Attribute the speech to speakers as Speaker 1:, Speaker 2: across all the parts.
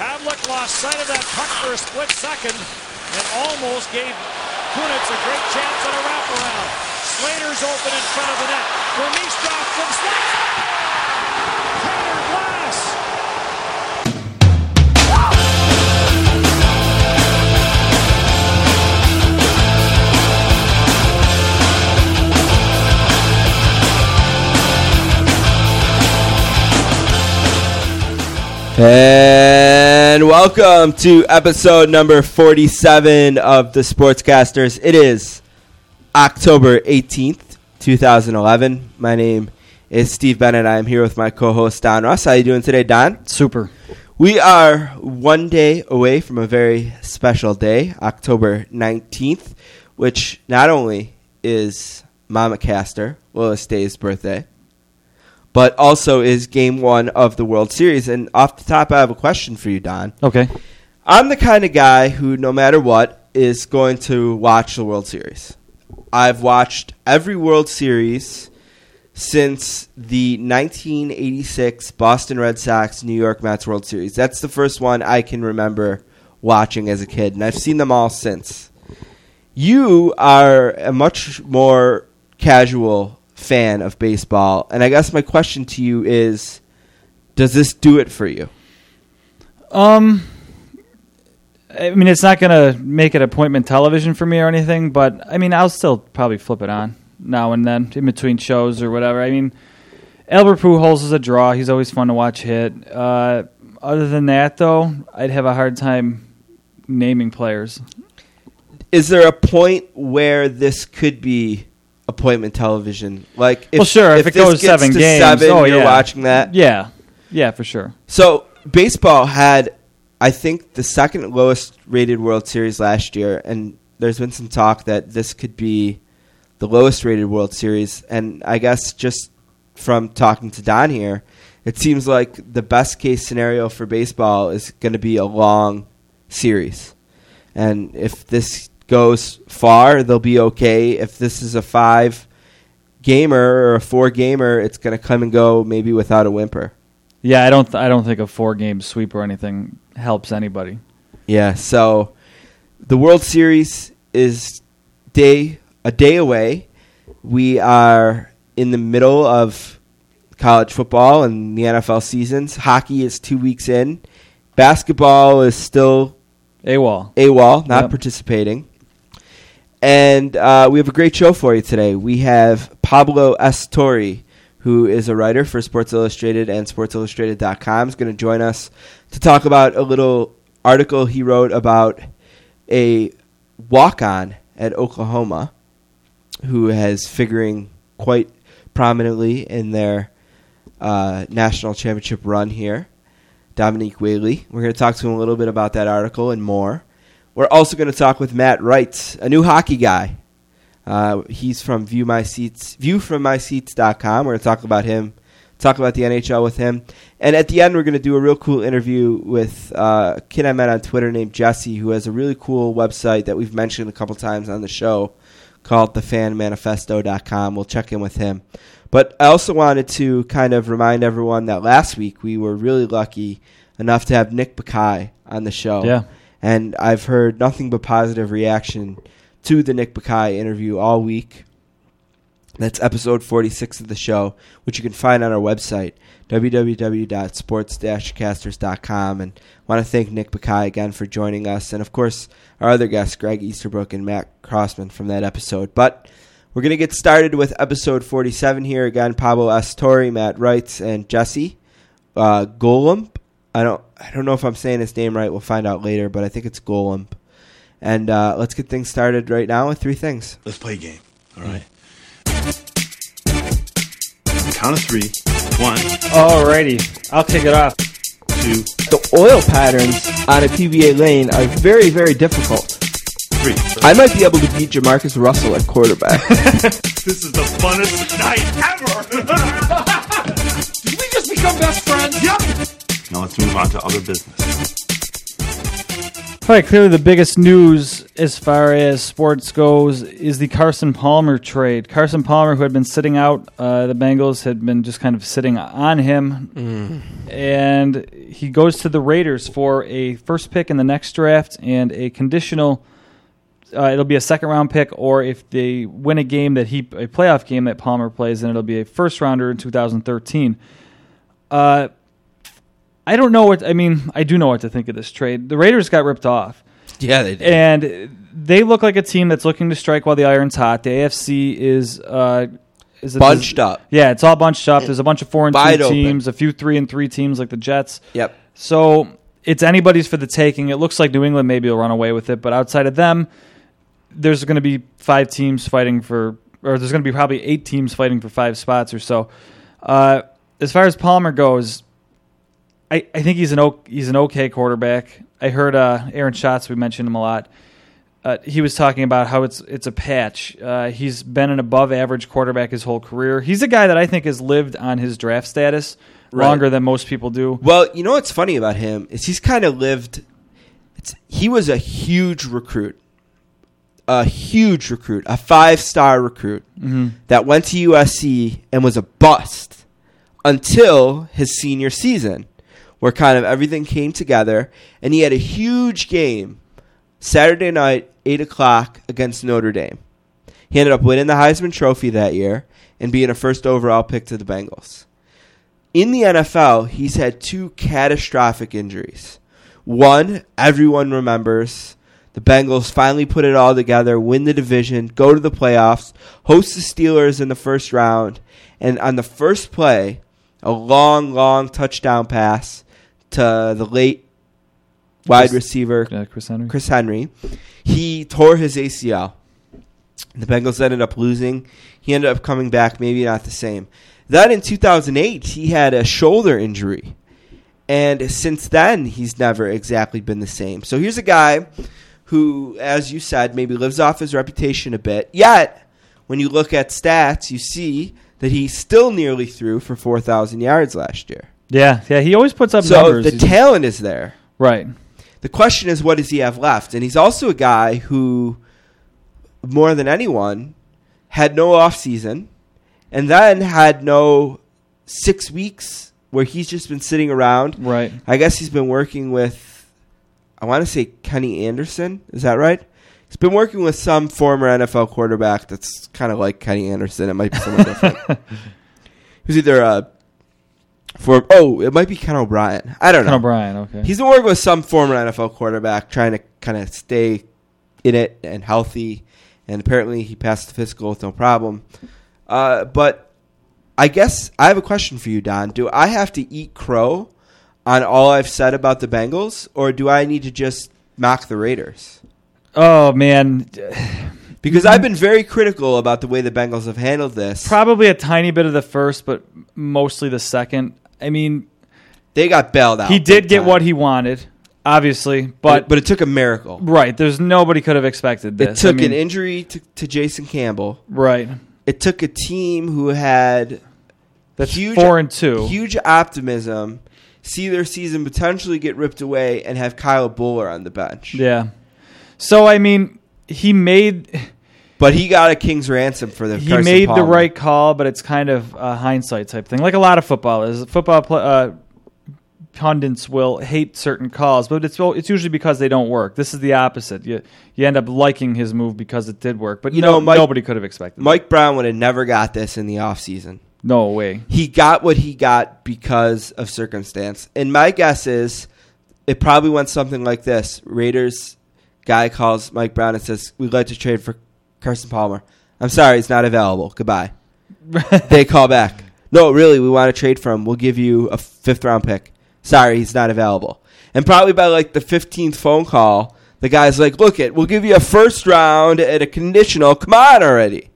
Speaker 1: Pavlik lost sight of that puck for a split second and almost gave Kunitz a great chance on a wraparound. Slater's open in front of the net. Vermistra from slot. Tanner Glass.
Speaker 2: And welcome to episode number 47 of the Sportscasters. It is October 18th, 2011. My name is Steve Bennett. I am here with my co-host Don Ross. How are you doing today, Don?
Speaker 3: Super.
Speaker 2: We are one day away from a very special day, October 19th, which not only is Mama Caster, Willis Day's birthday, but also is game one of the World Series. And off the top, I have a question for you, Don.
Speaker 3: Okay.
Speaker 2: I'm the kind of guy who, no matter what, is going to watch the World Series. I've watched every World Series since the 1986 Boston Red Sox New York Mets World Series. That's the first one I can remember watching as a kid, and I've seen them all since. You are a much more casual fan of baseball, and I guess my question to you is does this do it for you?
Speaker 3: Um, I mean, it's not going to make it appointment television for me or anything, but I mean, I'll still probably flip it on now and then in between shows or whatever. I mean, Albert Pujols is a draw. He's always fun to watch hit. Uh, other than that, though, I'd have a hard time naming players.
Speaker 2: is there a point where this could be appointment television? Like, if,
Speaker 3: Well, sure, if it
Speaker 2: this
Speaker 3: goes
Speaker 2: gets
Speaker 3: seven
Speaker 2: to
Speaker 3: games,
Speaker 2: seven,
Speaker 3: oh,
Speaker 2: you're
Speaker 3: yeah.
Speaker 2: watching that.
Speaker 3: Yeah, yeah, for sure.
Speaker 2: So baseball had, I think, the second lowest rated World Series last year, and there's been some talk that this could be the lowest rated World Series. And I guess just from talking to Don here, it seems like the best case scenario for baseball is going to be a long series. And if this goes far, they'll be okay. If this is a five gamer or a four gamer, it's going to come and go maybe without a whimper.
Speaker 3: Yeah, I don't. Th- I don't think a four game sweep or anything helps anybody.
Speaker 2: Yeah, so the World Series is day a day away. We are in the middle of college football and the NFL seasons. Hockey is two weeks in. Basketball is still
Speaker 3: AWOL.
Speaker 2: AWOL, not
Speaker 3: Yep.
Speaker 2: participating. And uh, we have a great show for you today. We have Pablo S. Torre, who is a writer for Sports Illustrated and SportsIllustrated.com, is going to join us to talk about a little article he wrote about a walk-on at Oklahoma who has figuring quite prominently in their uh, national championship run here. Dominique Whaley. We're going to talk to him a little bit about that article and more. We're also going to talk with Matt Wright, a new hockey guy. Uh, he's from View My Seats, viewfrommyseats.com. We're going to talk about him, talk about the NHL with him. And at the end, we're going to do a real cool interview with uh, a kid I met on Twitter named Jesse, who has a really cool website that we've mentioned a couple times on the show called thefanmanifesto.com. We'll check in with him. But I also wanted to kind of remind everyone that last week we were really lucky enough to have Nick Bakay on the show.
Speaker 3: Yeah.
Speaker 2: And I've heard nothing but positive reaction to the Nick Bakay interview all week. That's episode 46 of the show, which you can find on our website, www.sports-casters.com. And I want to thank Nick Bakay again for joining us. And, of course, our other guests, Greg Easterbrook and Matt Crossman from that episode. But we're going to get started with episode 47 here. Again, Pablo S. Torre, Matt Wrights, and Jesse uh, Golump. I don't, I don't know if I'm saying his name right. We'll find out later, but I think it's Golem. And uh, let's get things started right now with three things.
Speaker 4: Let's play a game. All right. Count of three. One,
Speaker 3: Alrighty, I'll kick it off.
Speaker 4: two,
Speaker 2: The oil patterns on a PBA lane are very, very difficult.
Speaker 4: three.
Speaker 2: I might be able to beat Jamarcus Russell at quarterback.
Speaker 4: This is the funnest night ever.
Speaker 1: Did we just become best friends?
Speaker 4: Yep. Now let's move on to other business.
Speaker 3: All right, clearly the biggest news as far as sports goes is the Carson Palmer trade. Carson Palmer, who had been sitting out, uh, the Bengals had been just kind of sitting on him, and he goes to the Raiders for a first pick in the next draft and a conditional. Uh, it'll be a second round pick, or if they win a game that he a playoff game that Palmer plays, then it'll be a first rounder in 2013. Uh, I don't know what I mean. I do know what to think of this trade. The Raiders got ripped off
Speaker 2: Yeah, they did.
Speaker 3: and they look like a team that's looking to strike while the iron's hot. The AFC is uh, is
Speaker 2: Bunched up.
Speaker 3: Yeah, it's all bunched up. There's a bunch of four and
Speaker 2: Wide
Speaker 3: two
Speaker 2: open.
Speaker 3: teams, a few three and three teams like the Jets.
Speaker 2: Yep.
Speaker 3: So it's anybody's for the taking. It looks like New England maybe will run away with it, but outside of them, there's going to be five teams fighting for, or there's going to be probably eight teams fighting for five spots or so. Uh, as far as Palmer goes, I, I think he's an o- he's an okay quarterback. I heard uh, Aaron Schatz. We mentioned him a lot. Uh, he was talking about how it's it's a patch. Uh, he's been an above average quarterback his whole career. He's a guy that I think has lived on his draft status
Speaker 2: Right.
Speaker 3: longer than most people do.
Speaker 2: Well, you know what's funny about him is he's kind of lived. It's, he was a huge recruit, a huge recruit, a five star recruit that went to USC and was a bust until his senior season, where kind of everything came together, and he had a huge game Saturday night, eight o'clock against Notre Dame. He ended up winning the Heisman Trophy that year and being a first overall pick to the Bengals in the NFL, he's had two catastrophic injuries. One, everyone remembers. The Bengals finally put it all together, win the division, go to the playoffs, host the Steelers in the first round, and on the first play, a long, long touchdown pass to the late wide
Speaker 3: Chris-
Speaker 2: receiver
Speaker 3: Yeah, Chris Henry.
Speaker 2: Chris Henry. He tore his ACL. The Bengals ended up losing. He ended up coming back, maybe not the same. Then in 2008, he had a shoulder injury. And since then, he's never exactly been the same. So here's a guy who, as you said, maybe lives off his reputation a bit. Yet, when you look at stats, you see that he still nearly threw for 4,000 yards last year.
Speaker 3: Yeah, yeah. He always puts up numbers.
Speaker 2: So
Speaker 3: numbers.
Speaker 2: the
Speaker 3: He's-
Speaker 2: talent is there.
Speaker 3: right.
Speaker 2: The question is, what does he have left? And he's also a guy who, more than anyone, had no off season, and then had no six weeks where he's just been sitting around.
Speaker 3: Right.
Speaker 2: I guess he's been working with, I want to say Kenny Anderson. Is that right? He's been working with some former NFL quarterback that's kind of like Kenny Anderson. It might be someone different. He was either a for oh, it might be Ken O'Brien. I don't know.
Speaker 3: Ken O'Brien. Okay.
Speaker 2: He's been working with some former NFL quarterback, trying to kind of stay in it and healthy. And apparently, he passed the physical with no problem. Uh, but I guess I have a question for you, Don. Do I have to eat crow on all I've said about the Bengals, or do I need to just mock the Raiders?
Speaker 3: oh man,
Speaker 2: Because I've been very critical about the way the Bengals have handled this.
Speaker 3: probably a tiny bit of the first, but mostly the second. I mean,
Speaker 2: They got bailed out.
Speaker 3: he did get
Speaker 2: time.
Speaker 3: what he wanted, obviously,
Speaker 2: but
Speaker 3: but
Speaker 2: it took a miracle.
Speaker 3: right. There's nobody could have expected
Speaker 2: that.
Speaker 3: It
Speaker 2: took
Speaker 3: I mean,
Speaker 2: an injury to, to Jason Campbell.
Speaker 3: right.
Speaker 2: It took a team who had
Speaker 3: That's
Speaker 2: huge
Speaker 3: four and two.
Speaker 2: huge optimism, see their season potentially get ripped away, and have Kyle Boller on the bench.
Speaker 3: Yeah. So I mean, he made
Speaker 2: But he got a king's ransom for the.
Speaker 3: he
Speaker 2: Carson
Speaker 3: made the right call, but it's kind of a hindsight type thing, like a lot of football is. Football uh, pundits will hate certain calls, but it's it's usually because they don't work. This is the opposite. You you end up liking his move because it did work, but
Speaker 2: You
Speaker 3: no,
Speaker 2: know, Mike-
Speaker 3: nobody could have expected.
Speaker 2: Mike Brown would have never got this in the offseason.
Speaker 3: that. No way.
Speaker 2: He got what he got because of circumstance. And my guess is it probably went something like this. Raiders guy calls Mike Brown and says, We'd like to trade for Carson Palmer. I'm sorry, he's not available. Goodbye. they call back. No, really, we want to trade for him. We'll give you a fifth round pick. Sorry, he's not available. And probably by like the 15th phone call, the guy's like, Look it, we'll give you a first round at a conditional. Come on already.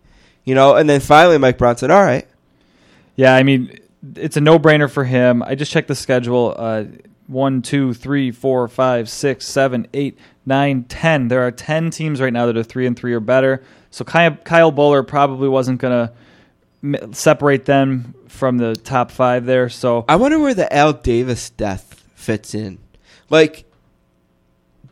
Speaker 2: You know, and then finally Mike Brown said, All right.
Speaker 3: Yeah, I mean, it's a no-brainer for him. I just checked the schedule. Uh, one, two, three, four, five, six, seven, eight, nine, ten. There are ten teams right now that are three and three or better. So Kyle, Kyle Boller probably wasn't going to separate them from the top five there. So
Speaker 2: I wonder where the Al Davis death fits in. Like,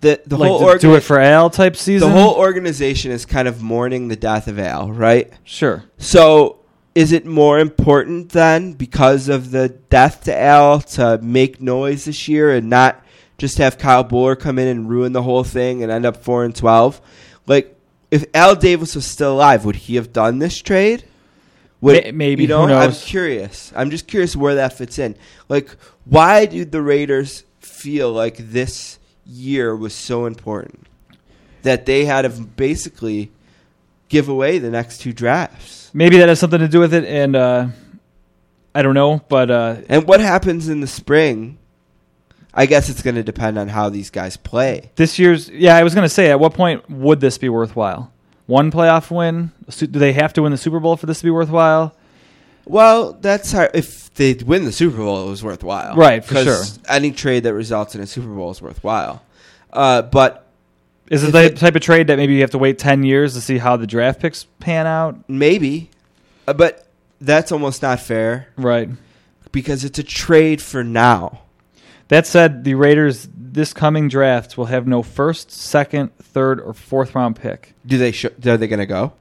Speaker 2: the the
Speaker 3: like
Speaker 2: whole
Speaker 3: to
Speaker 2: orga-
Speaker 3: do it for Al type season.
Speaker 2: the whole organization is kind of mourning the death of Al, right?
Speaker 3: sure.
Speaker 2: So is it more important then because of the death to Al to make noise this year and not just have Kyle Boller come in and ruin the whole thing and end up four and twelve? Like if Al Davis was still alive, would he have done this trade? Would,
Speaker 3: maybe,
Speaker 2: you know. I'm curious. I'm just curious where that fits in. Like, why do the Raiders feel like this year was so important that they had to basically give away the next two drafts?
Speaker 3: Maybe that has something to do with it, and uh, I don't know. But uh,
Speaker 2: And what happens in the spring? I guess it's going to depend on how these guys play.
Speaker 3: this year's yeah, I was going to say, at what point would this be worthwhile? One playoff win? Su- Do they have to win the Super Bowl for this to be worthwhile?
Speaker 2: Well, that's how, if they win the Super Bowl, it was worthwhile,
Speaker 3: Right, for
Speaker 2: 'Cause
Speaker 3: sure.
Speaker 2: Any trade that results in a Super Bowl is worthwhile. Uh, but
Speaker 3: Is it the
Speaker 2: it-
Speaker 3: type of trade that maybe you have to wait ten years to see how the draft picks pan out?
Speaker 2: maybe, uh, but that's almost not fair
Speaker 3: Right.
Speaker 2: because it's a trade for now.
Speaker 3: That said, the Raiders this coming draft will have no first, second, third, or fourth round pick.
Speaker 2: Do they? Sh- are they going to go?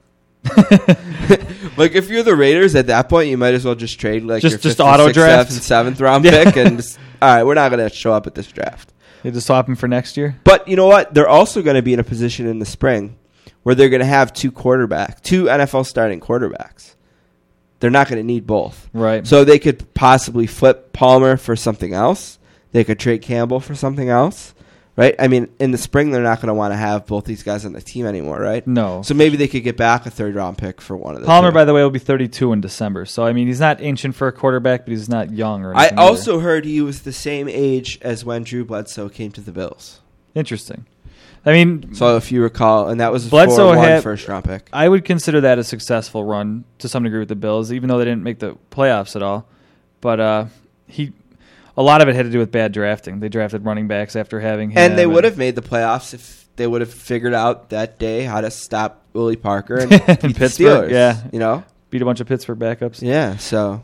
Speaker 2: like if you're the Raiders at that point, you might as well just trade like
Speaker 3: Just-
Speaker 2: your
Speaker 3: just auto draft?
Speaker 2: seventh, seventh round
Speaker 3: Yeah.
Speaker 2: pick, and just, all right, we're not going to show up at this draft.
Speaker 3: They just swap him for next year.
Speaker 2: But you know what? They're also going to be in a position in the spring where they're going to have two quarterbacks, two NFL starting quarterbacks. They're not going to need both.
Speaker 3: Right.
Speaker 2: So they could possibly flip Palmer for something else. They could trade Campbell for something else. Right? I mean, in the spring they're not going to want to have both these guys on the team anymore, right?
Speaker 3: no.
Speaker 2: So maybe they could get back a third round pick for one of the
Speaker 3: Palmer,
Speaker 2: two.
Speaker 3: by the way, will be 32 in December. So I mean, he's not ancient for a quarterback, but he's not young or.
Speaker 2: I
Speaker 3: anything either.
Speaker 2: also heard he was the same age as when Drew Bledsoe came to the Bills.
Speaker 3: interesting. I mean,
Speaker 2: So if you recall, and that was
Speaker 3: Bledsoe
Speaker 2: 4 1
Speaker 3: had-
Speaker 2: first round pick.
Speaker 3: I would consider that a successful run to some degree with the Bills, even though they didn't make the playoffs at all. But uh, he, a lot of it had to do with bad drafting. They drafted running backs after having him,
Speaker 2: And they would have made the playoffs if they would have figured out that day how to stop Willie Parker and the
Speaker 3: Pittsburgh,
Speaker 2: Steelers.
Speaker 3: yeah.
Speaker 2: You know?
Speaker 3: beat a bunch of Pittsburgh backups.
Speaker 2: Yeah, so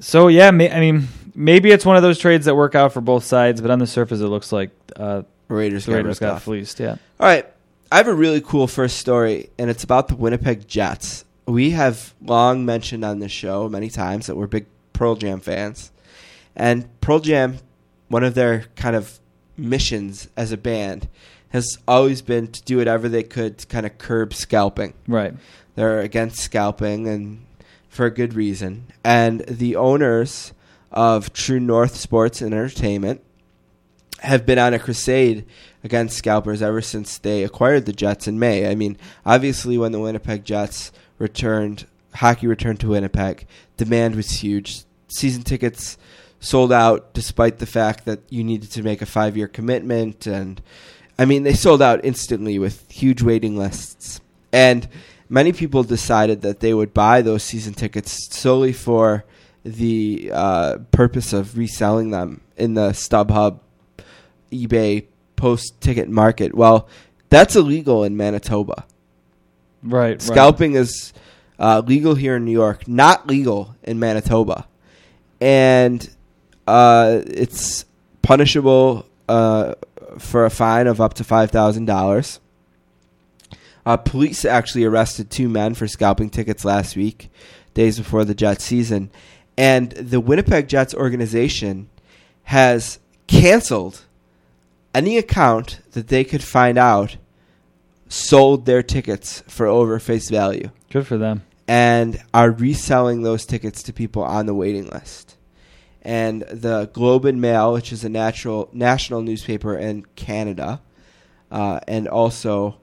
Speaker 3: So yeah, may, I mean, maybe it's one of those trades that work out for both sides, but on the surface, it looks like uh,
Speaker 2: Raiders,
Speaker 3: the Raiders got
Speaker 2: off.
Speaker 3: fleeced. Yeah.
Speaker 2: All right. I have a really cool first story, and it's about the Winnipeg Jets. We have long mentioned on this show many times that we're big Pearl Jam fans. And Pearl Jam, one of their kind of missions as a band, has always been to do whatever they could to kind of curb scalping.
Speaker 3: Right.
Speaker 2: They're against scalping and for a good reason. And the owners of True North Sports and Entertainment have been on a crusade against scalpers ever since they acquired the Jets in May. I mean, obviously when the Winnipeg Jets returned hockey returned to Winnipeg, demand was huge. Season tickets sold out despite the fact that you needed to make a 5-year commitment and I mean, they sold out instantly with huge waiting lists. And many people decided that they would buy those season tickets solely for the uh, purpose of reselling them in the StubHub, eBay post ticket market. Well, that's illegal in Manitoba.
Speaker 3: Right. right.
Speaker 2: Scalping is uh, legal here in New York, not legal in Manitoba, and uh, it's punishable uh, for a fine of up to five thousand dollars. Uh, police actually arrested two men for scalping tickets last week, days before the Jets season, and the Winnipeg Jets organization has canceled any account that they could find out sold their tickets for over face value
Speaker 3: Good for them.
Speaker 2: and are reselling those tickets to people on the waiting list. And the Globe and Mail, which is a natural national newspaper in Canada, uh, and also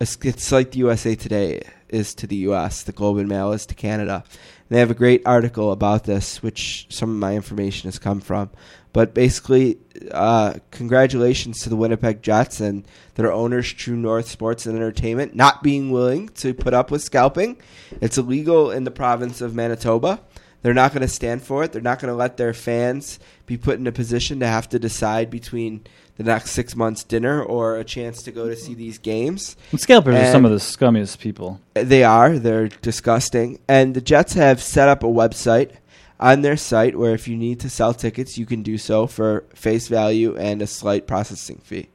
Speaker 2: it's, like the USA Today is to the U.S. The Globe and Mail is to Canada. They have a great article about this, which some of my information has come from. But basically, uh, congratulations to the Winnipeg Jets and their owners, True North Sports and Entertainment, not being willing to put up with scalping. It's illegal in the province of Manitoba. They're not going to stand for it. They're not going to let their fans be put in a position to have to decide between the next six months' dinner or a chance to go to see these games.
Speaker 3: And scalpers are some of the scummiest people.
Speaker 2: They are. They're disgusting. And the Jets have set up a website on their site where if you need to sell tickets, you can do so for face value and a slight processing fee.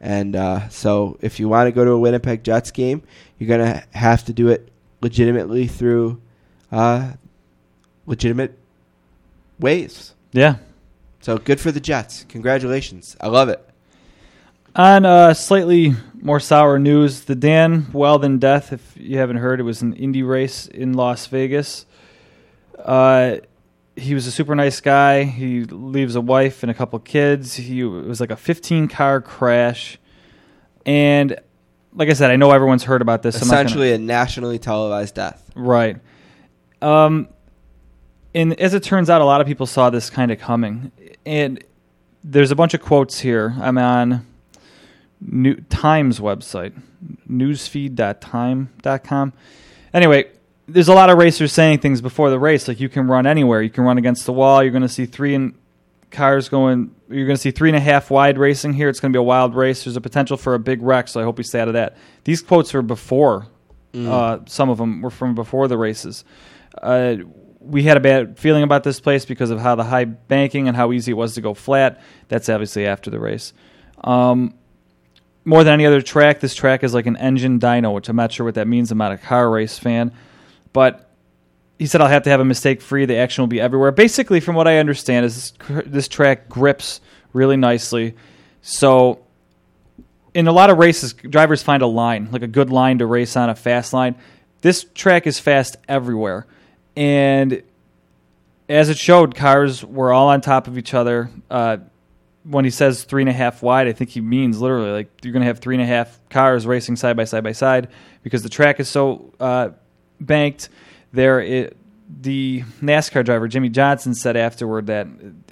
Speaker 2: And uh, so, if you want to go to a Winnipeg Jets game, you're gonna have to do it legitimately through uh, legitimate ways.
Speaker 3: Yeah.
Speaker 2: So good for the Jets. Congratulations. I love it.
Speaker 3: On uh, slightly more sour news, the Dan Wheldon death, if you haven't heard, it was an Indy race in Las Vegas. Uh, he was a super nice guy. He leaves a wife and a couple kids. He it was like a 15 car crash. And like I said, I know everyone's heard about this. so gonna-
Speaker 2: Essentially, a nationally televised death.
Speaker 3: Right. Um, and as it turns out, a lot of people saw this kind of coming. And there's a bunch of quotes here. I'm on New Times website, newsfeed.time.com. Anyway, there's a lot of racers saying things before the race, like you can run anywhere. You can run against the wall. You're going to see three and cars going. You're going to see three and a half wide racing here. It's going to be a wild race. There's a potential for a big wreck, so I hope we stay out of that. These quotes are before. Uh, some of them were from before the races. Uh, we had a bad feeling about this place because of how the high banking and how easy it was to go flat. That's obviously after the race. Um, more than any other track, this track is like an engine dyno, which I'm not sure what that means. I'm not a car race fan, but he said I'll have to have a mistake free. The action will be everywhere. Basically, from what I understand, is this, this track grips really nicely. So, in a lot of races, drivers find a line, like a good line to race on, a fast line. This track is fast everywhere, and as it showed, cars were all on top of each other. Uh, when he says three and a half wide, I think he means literally like you're going to have three and a half cars racing side by side by side because the track is so uh, banked. There, it, the NASCAR driver Jimmie Johnson said afterward that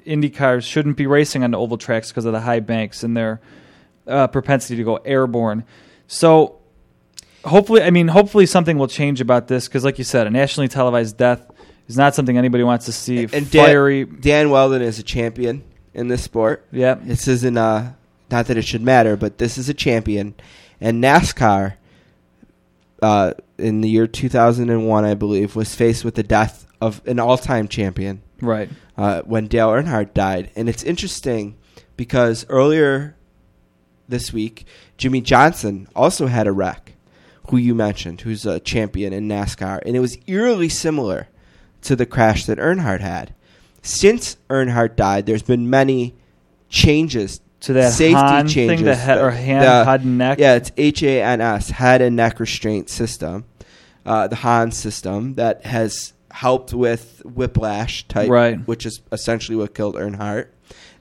Speaker 3: Indy cars shouldn't be racing on the oval tracks because of the high banks and their uh, propensity to go airborne. So hopefully, I mean, hopefully something will change about this because, like you said, a nationally televised death is not something anybody wants to see.
Speaker 2: And Dan,
Speaker 3: Fiery,
Speaker 2: Dan Wheldon is a champion in this sport.
Speaker 3: yeah,
Speaker 2: This isn't uh not that it should matter, but this is a champion. And NASCAR uh, in the year 2001, I believe, was faced with the death of an all-time champion
Speaker 3: right,
Speaker 2: uh, when Dale Earnhardt died. And it's interesting because earlier this week, Jimmie Johnson also had a wreck, who you mentioned, who's a champion in NASCAR, and it was eerily similar to the crash that Earnhardt had. Since Earnhardt died, there's been many changes
Speaker 3: to that
Speaker 2: safety
Speaker 3: Han
Speaker 2: changes.
Speaker 3: thing, the head or hand,
Speaker 2: the-
Speaker 3: head neck.
Speaker 2: Yeah, it's H A N S, head and neck restraint system, uh, the Han system that has helped with whiplash type,
Speaker 3: Right.
Speaker 2: which is essentially what killed Earnhardt.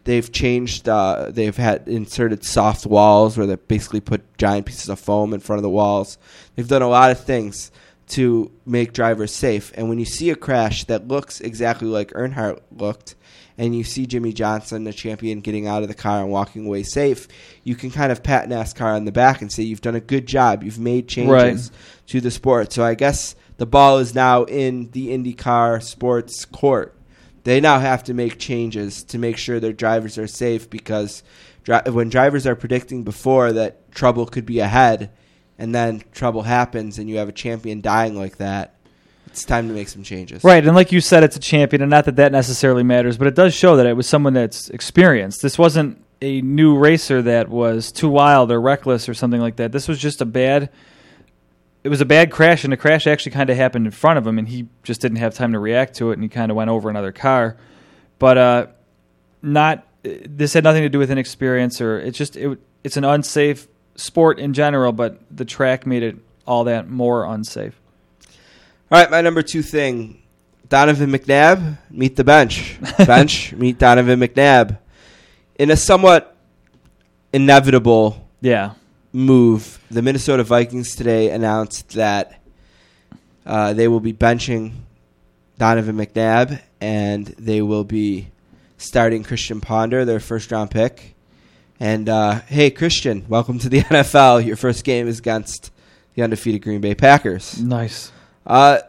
Speaker 2: They've changed. Uh, they've had inserted soft walls where they basically put giant pieces of foam in front of the walls. They've done a lot of things to make drivers safe. And when you see a crash that looks exactly like Earnhardt looked, and you see Jimmie Johnson, the champion, getting out of the car and walking away safe, you can kind of pat NASCAR on the back and say you've done a good job. You've made changes
Speaker 3: Right.
Speaker 2: to the sport. So I guess the ball is now in the IndyCar sports court. They now have to make changes to make sure their drivers are safe because dri- when drivers are predicting before that trouble could be ahead and then trouble happens and you have a champion dying like that, it's time to make some changes.
Speaker 3: Right, and like you said, it's a champion, and not that that necessarily matters, but it does show that it was someone that's experienced. This wasn't a new racer that was too wild or reckless or something like that. This was just a bad. It was a bad crash, and the crash actually kind of happened in front of him, and he just didn't have time to react to it, and he kind of went over another car. But uh, not. This had nothing to do with inexperience, or it's just it, it's an unsafe sport in general, but the track made it all that more unsafe.
Speaker 2: All right, my number two thing Donovan McNabb, meet the bench. bench, meet Donovan McNabb. In a somewhat inevitable
Speaker 3: Yeah,
Speaker 2: move, the Minnesota Vikings today announced that uh, they will be benching Donovan McNabb and they will be starting Christian Ponder, their first round pick. And uh, hey, Christian, welcome to the NFL. Your first game is against the undefeated Green Bay Packers.
Speaker 3: nice.
Speaker 2: Uh,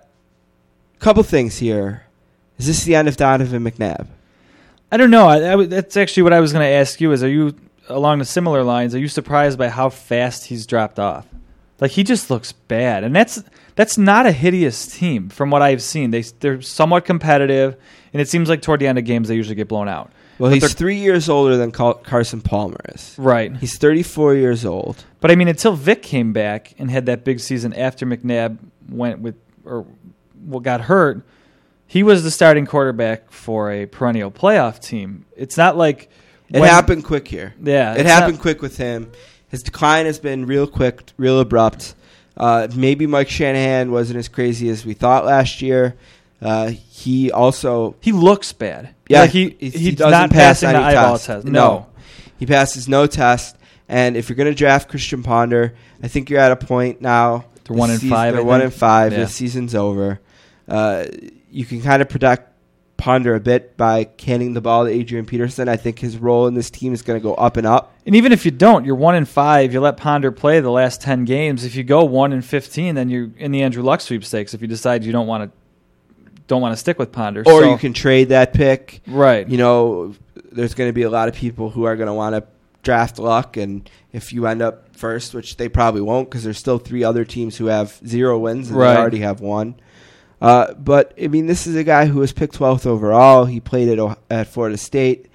Speaker 2: couple things here. Is this the end of Donovan McNabb?
Speaker 3: I don't know. I, I that's actually what I was going to ask you. Is are you along the similar lines? Are you surprised by how fast he's dropped off? Like he just looks bad, and that's that's not a hideous team from what I've seen. They they're somewhat competitive, and it seems like toward the end of games they usually get blown out.
Speaker 2: Well,
Speaker 3: But
Speaker 2: he's three years older than Carson Palmer is.
Speaker 3: right.
Speaker 2: He's 34 years old.
Speaker 3: But I mean, until Vic came back and had that big season after McNabb went with or well, got hurt, he was the starting quarterback for a perennial playoff team. It's not like
Speaker 2: It
Speaker 3: when-
Speaker 2: happened quick here.
Speaker 3: Yeah,
Speaker 2: it happened
Speaker 3: not-
Speaker 2: quick with him. His decline has been real quick, real abrupt. Uh, maybe Mike Shanahan wasn't as crazy as we thought last year. Uh, he also,
Speaker 3: He looks bad.
Speaker 2: yeah,
Speaker 3: like he,
Speaker 2: he,
Speaker 3: he's
Speaker 2: doesn't
Speaker 3: not
Speaker 2: pass
Speaker 3: the
Speaker 2: any
Speaker 3: eyeball
Speaker 2: test.
Speaker 3: test.
Speaker 2: No.
Speaker 3: No.
Speaker 2: he passes no test. And if you're going to draft Christian Ponder, I think you're at a point now.
Speaker 3: They're one and
Speaker 2: season-
Speaker 3: five,
Speaker 2: They're
Speaker 3: I
Speaker 2: one
Speaker 3: think.
Speaker 2: and five.
Speaker 3: Yeah.
Speaker 2: The season's over. Uh, you can kind of protect Ponder a bit by canning the ball to Adrian Peterson. I think his role in this team is going to go up and up.
Speaker 3: And even if you don't, you're one in five. You let Ponder play the last ten games. If you go one in fifteen, then you're in the Andrew Luck sweepstakes. If you decide you don't want to, don't want to stick with Ponder,
Speaker 2: Or
Speaker 3: So-
Speaker 2: you can trade that pick.
Speaker 3: right.
Speaker 2: You know, there's going to be a lot of people who are going to want to draft Luck, and if you end up first, which they probably won't, because there's still three other teams who have zero wins and
Speaker 3: Right.
Speaker 2: they already have one. Uh, but I mean, this is a guy who was picked 12th overall. He played at O- at Florida State.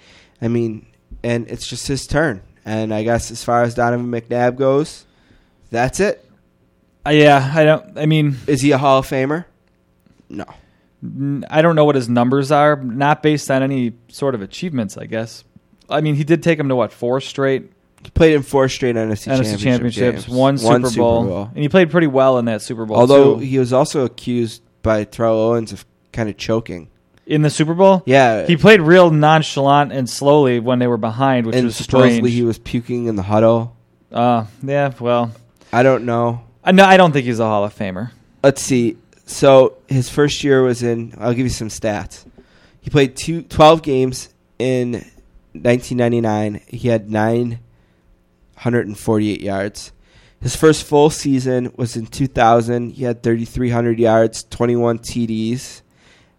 Speaker 2: I mean, and it's just his turn. And I guess as far as Donovan McNabb goes, that's it.
Speaker 3: Uh, yeah, I don't. I mean,
Speaker 2: Is he a Hall of Famer? No.
Speaker 3: I don't know what his numbers are. Not based on any sort of achievements, I guess. I mean, he did take him to what four straight
Speaker 2: He played in four straight NFC,
Speaker 3: NFC
Speaker 2: championship
Speaker 3: championships,
Speaker 2: games.
Speaker 3: one, Super, Bowl, and he played pretty well in that Super Bowl.
Speaker 2: Although
Speaker 3: too.
Speaker 2: he was also accused by Terrell Owens of kind of choking.
Speaker 3: in the Super Bowl,
Speaker 2: Yeah,
Speaker 3: he played real nonchalant and slowly when they were behind, which
Speaker 2: and
Speaker 3: was
Speaker 2: supposedly
Speaker 3: strange.
Speaker 2: he was puking in the huddle.
Speaker 3: uh, yeah, well,
Speaker 2: I don't know.
Speaker 3: I no, I don't think he's a Hall of Famer.
Speaker 2: Let's see. So his first year was in. I'll give you some stats. He played two, 12 games in 1999. He had 948 yards. His first full season was in 2000. He had 3,300 yards, 21 TDs,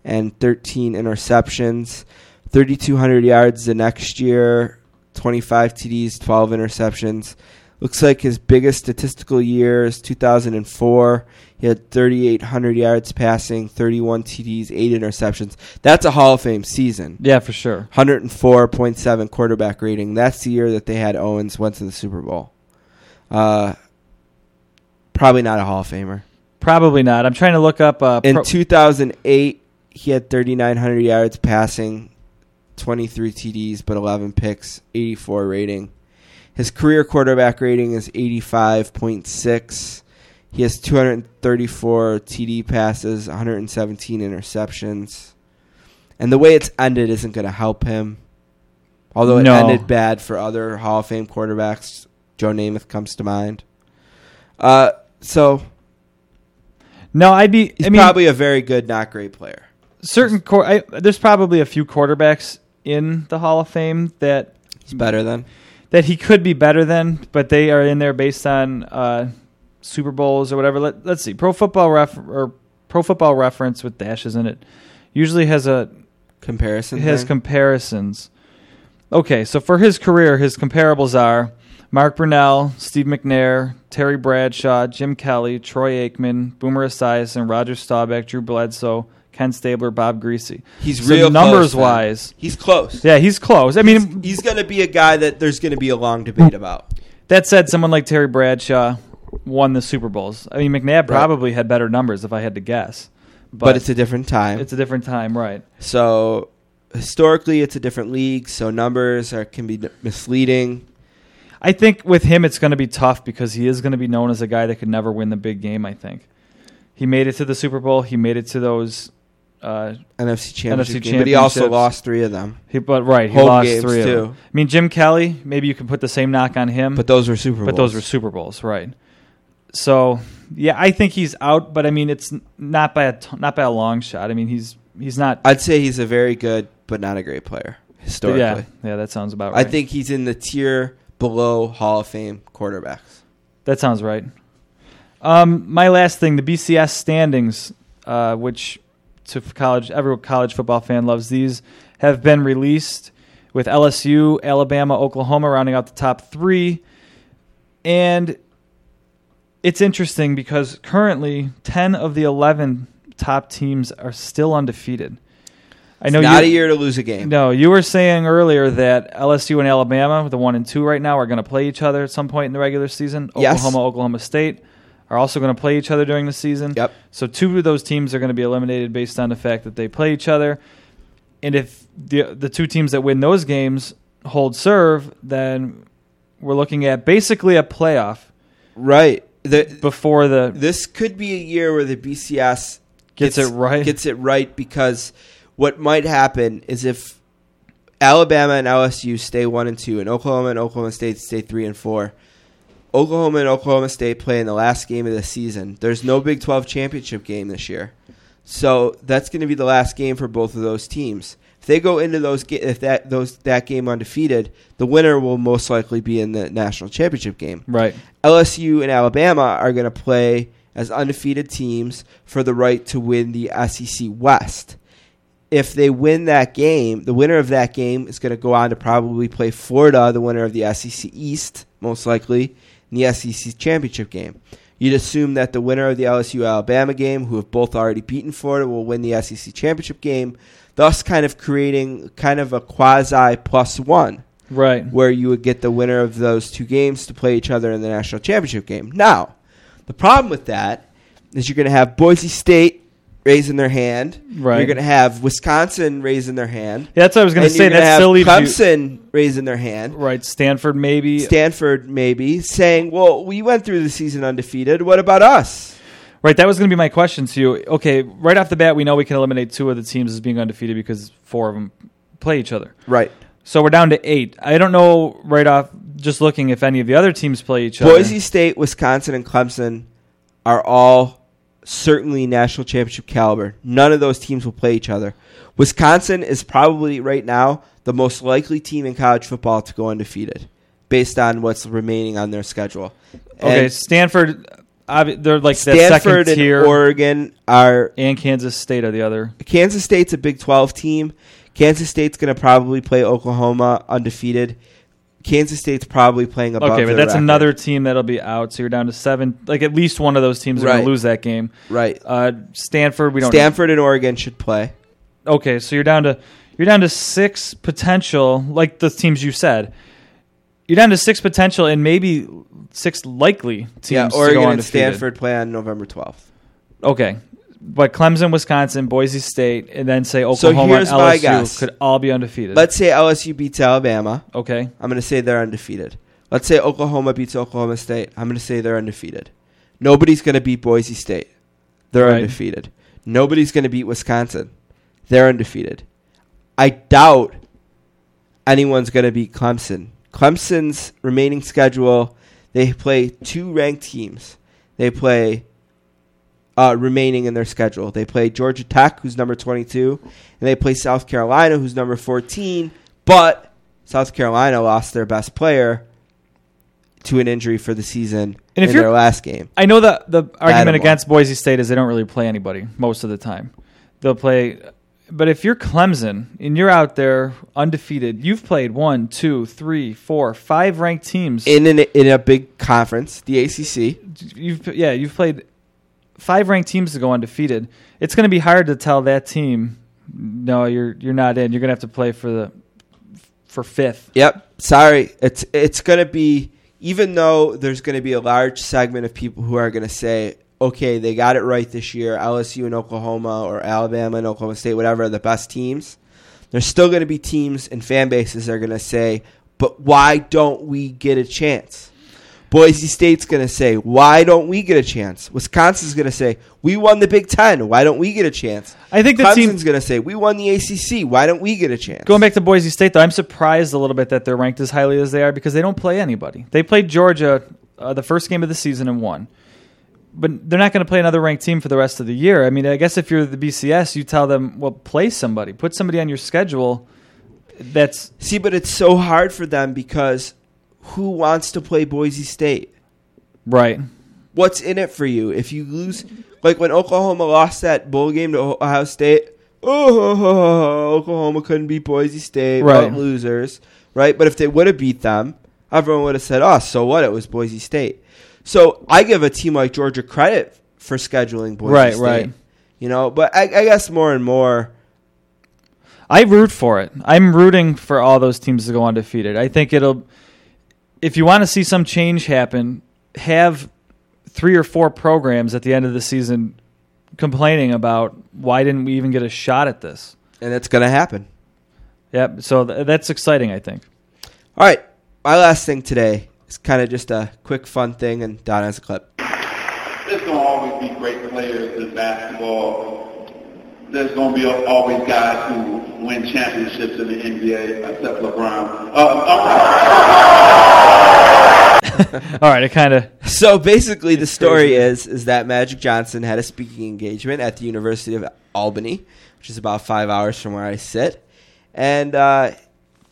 Speaker 2: and 13 interceptions. 3,200 yards the next year, 25 TDs, 12 interceptions. Looks like his biggest statistical year is 2004. He had 3,800 yards passing, 31 TDs, 8 interceptions. That's a Hall of Fame season.
Speaker 3: Yeah, for sure.
Speaker 2: 104.7 quarterback rating. That's the year that they had Owens went to the Super Bowl. Uh, probably not a Hall of Famer.
Speaker 3: Probably not. I'm trying to look up. Uh,
Speaker 2: In
Speaker 3: pro-
Speaker 2: 2008, he had 3,900 yards passing, 23 TDs, but 11 picks, 84 rating. His career quarterback rating is 85.6. He has 234 TD passes, 117 interceptions. And the way it's ended isn't going to help him. Although it
Speaker 3: No.
Speaker 2: ended bad for other Hall of Fame quarterbacks. Joe Namath comes to mind. Uh, so
Speaker 3: no, I'd be.
Speaker 2: he's
Speaker 3: I mean,
Speaker 2: probably a very good, not great player.
Speaker 3: certain. Quar- I, there's probably a few quarterbacks in the Hall of Fame that
Speaker 2: He's better than.
Speaker 3: that he could be better than, but they are in there based on uh, Super Bowls or whatever. Let, let's see. Pro Football Ref or Pro Football Reference with dashes in it usually has a
Speaker 2: comparison.
Speaker 3: has
Speaker 2: thing?
Speaker 3: comparisons. Okay, so for his career, his comparables are Mark Brunell, Steve McNair, Terry Bradshaw, Jim Kelly, Troy Aikman, Boomer Esiason, Roger Staubach, Drew Bledsoe, Ken Stabler, Bob Griese.
Speaker 2: he's
Speaker 3: So
Speaker 2: real
Speaker 3: numbers
Speaker 2: close,
Speaker 3: wise.
Speaker 2: He's close.
Speaker 3: Yeah, he's close. I mean,
Speaker 2: he's going to be a guy that there's going to be a long debate about.
Speaker 3: that said, someone like Terry Bradshaw won the Super Bowls. I mean, McNabb probably had better numbers if I had to guess,
Speaker 2: But,
Speaker 3: but,
Speaker 2: it's a different time.
Speaker 3: it's a different time, right?
Speaker 2: so historically, it's a different league. So numbers are can be misleading.
Speaker 3: I think with him, it's going to be tough because he is going to be known as a guy that could never win the big game. I think he made it to the Super Bowl. He made it to those. Uh,
Speaker 2: NFC championship
Speaker 3: NFC
Speaker 2: game, but he also lost three of them.
Speaker 3: he, but right, he
Speaker 2: Home
Speaker 3: lost
Speaker 2: games,
Speaker 3: three of
Speaker 2: too.
Speaker 3: them. I mean, Jim Kelly. Maybe you can put the same knock on him,
Speaker 2: But those were Super Bowls.
Speaker 3: but those were Super Bowls, right? So yeah, I think he's out. But I mean, it's not by a t- not by a long shot. I mean, he's he's not.
Speaker 2: I'd say he's a very good, but not a great player historically.
Speaker 3: yeah, yeah, that sounds about right.
Speaker 2: I think he's in the tier below Hall of Fame quarterbacks.
Speaker 3: That sounds right. Um, my last thing, the BCS standings, uh, which to college, every college football fan loves these, have been released with LSU, Alabama, Oklahoma rounding out the top three, and it's interesting because currently ten of the eleven top teams are still undefeated. I know
Speaker 2: Not
Speaker 3: you,
Speaker 2: a year to lose a game.
Speaker 3: No, you were saying earlier that LSU and Alabama, the one and two right now, are going to play each other at some point in the regular season.
Speaker 2: Yes.
Speaker 3: Oklahoma, Oklahoma State are also going to play each other during the season.
Speaker 2: Yep.
Speaker 3: So two of those teams are going to be eliminated based on the fact that they play each other. And if the the two teams that win those games hold serve, then we're looking at basically a playoff
Speaker 2: Right. The,
Speaker 3: before the
Speaker 2: this could be a year where the BCS
Speaker 3: Gets it right.
Speaker 2: Gets it right because what might happen is if Alabama and LSU stay one and two, and Oklahoma and Oklahoma State stay three and four. Oklahoma and Oklahoma State play in the last game of the season. There's no Big 12 championship game this year, so that's going to be the last game for both of those teams. If they go into those if that those that game undefeated, the winner will most likely be in the national championship game.
Speaker 3: right.
Speaker 2: LSU and Alabama are going to play as undefeated teams for the right to win the SEC West. If they win that game, the winner of that game is going to go on to probably play Florida, the winner of the SEC East, most likely, in the SEC championship game. You'd assume that the winner of the LSU Alabama game, who have both already beaten Florida, will win the SEC championship game, thus kind of creating kind of a quasi plus one
Speaker 3: Right.
Speaker 2: where you would get the winner of those two games to play each other in the national championship game. Now, the problem with that is you're going to have Boise State raising their hand.
Speaker 3: Right.
Speaker 2: You're going to have Wisconsin raising their hand.
Speaker 3: Yeah, that's what I was going to say.
Speaker 2: you're gonna
Speaker 3: That
Speaker 2: have
Speaker 3: still you
Speaker 2: Clemson raising their hand.
Speaker 3: right. Stanford maybe.
Speaker 2: Stanford maybe saying, "Well, we went through the season undefeated. What about us?"
Speaker 3: Right, that was going to be my question to you. Okay, right off the bat, we know we can eliminate two of the teams as being undefeated because four of them play each other.
Speaker 2: Right.
Speaker 3: So we're down to eight. I don't know right off just looking if any of the other teams play each
Speaker 2: Boise
Speaker 3: other.
Speaker 2: Boise State, Wisconsin, and Clemson are all certainly national championship caliber. None of those teams will play each other. Wisconsin is probably right now the most likely team in college football to go undefeated, based on what's remaining on their schedule.
Speaker 3: Okay,
Speaker 2: And
Speaker 3: Stanford, they're like
Speaker 2: Stanford
Speaker 3: second
Speaker 2: and
Speaker 3: tier,
Speaker 2: Oregon are.
Speaker 3: and Kansas State are the other.
Speaker 2: Kansas State's a Big Twelve team. Kansas State's going to probably play Oklahoma undefeated. Kansas State's probably playing above.
Speaker 3: Okay, but that's
Speaker 2: record.
Speaker 3: another team that'll be out. So you're down to seven. Like at least one of those teams are going to lose that game.
Speaker 2: right.
Speaker 3: Uh, Stanford, we don't.
Speaker 2: Stanford and Oregon should play.
Speaker 3: Okay, so you're down to you're down to six potential, like the teams you said. You're down to six potential and maybe six likely teams
Speaker 2: Yeah,
Speaker 3: to go
Speaker 2: Oregon and. Stanford play on November twelfth.
Speaker 3: Okay, but Clemson, Wisconsin, Boise State, and then say Oklahoma
Speaker 2: here's
Speaker 3: and
Speaker 2: my
Speaker 3: LSU
Speaker 2: guess.
Speaker 3: could all be undefeated.
Speaker 2: Let's say LSU beats Alabama.
Speaker 3: okay,
Speaker 2: I'm going to say they're undefeated. Let's say Oklahoma beats Oklahoma State. I'm going to say they're undefeated. Nobody's going to beat Boise State. They're
Speaker 3: Right.
Speaker 2: undefeated. Nobody's going to beat Wisconsin. They're undefeated. I doubt anyone's going to beat Clemson. Clemson's remaining schedule, they play two ranked teams. They play uh, remaining in their schedule. They play Georgia Tech, who's number 22, and they play South Carolina, who's number 14. But South Carolina lost their best player to an injury for the season
Speaker 3: And if
Speaker 2: in their last game.
Speaker 3: I know that the argument
Speaker 2: Lattimore.
Speaker 3: against Boise State is they don't really play anybody most of the time. They'll play, but if you're Clemson and you're out there undefeated, you've played one, two, three, four, five ranked teams.
Speaker 2: In an, in a big conference, the ACC.
Speaker 3: you've yeah, you've played five ranked teams to go undefeated. It's going to be hard to tell that team, no, you're you're not in. You're going to have to play for the for fifth.
Speaker 2: Yep. Sorry. It's it's going to be even though there's going to be a large segment of people who are going to say, "Okay, they got it right this year. LSU and Oklahoma or Alabama and Oklahoma State, whatever, are the best teams." There's still going to be teams and fan bases that are going to say, "But why don't we get a chance?" Boise State's going to say, "Why don't we get a chance?" Wisconsin's going to say, "We won the Big 10. Why don't we get a chance?"
Speaker 3: I think the
Speaker 2: Clemson's going to say, "We won the ACC. Why don't we get a chance?"
Speaker 3: Going back to Boise State, though, I'm surprised a little bit that they're ranked as highly as they are because they don't play anybody. They played Georgia uh, the first game of the season and won, but they're not going to play another ranked team for the rest of the year. I mean, I guess if you're the BCS, you tell them, well, play somebody, put somebody on your schedule. That's
Speaker 2: See, but it's so hard for them because who wants to play Boise State?
Speaker 3: right.
Speaker 2: What's in it for you if you lose? Like when Oklahoma lost that bowl game to Ohio State. Oh, Oklahoma couldn't beat Boise State.
Speaker 3: Right.
Speaker 2: Losers. Right. But if they would have beat them, everyone would have said, "Oh, so what? It was Boise State." So I give a team like Georgia credit for scheduling Boise
Speaker 3: Right,
Speaker 2: State.
Speaker 3: right.
Speaker 2: You know, but I, I guess more and more.
Speaker 3: I root for it. I'm rooting for all those teams to go undefeated. I think it'll. If you want to see some change happen, have three or four programs at the end of the season complaining about why didn't we even get a shot at this.
Speaker 2: And it's going to happen.
Speaker 3: Yep. So th- that's exciting. I think.
Speaker 2: All right. My last thing today is kind of just a quick, fun thing, and Don has a clip.
Speaker 5: There's going to always be great players in basketball. There's going to be always guys who win championships in the NBA, except LeBron. Uh, all right.
Speaker 3: It kind of.
Speaker 2: So basically, the story is is that Magic Johnson had a speaking engagement at the University of Albany, which is about five hours from where I sit, and uh,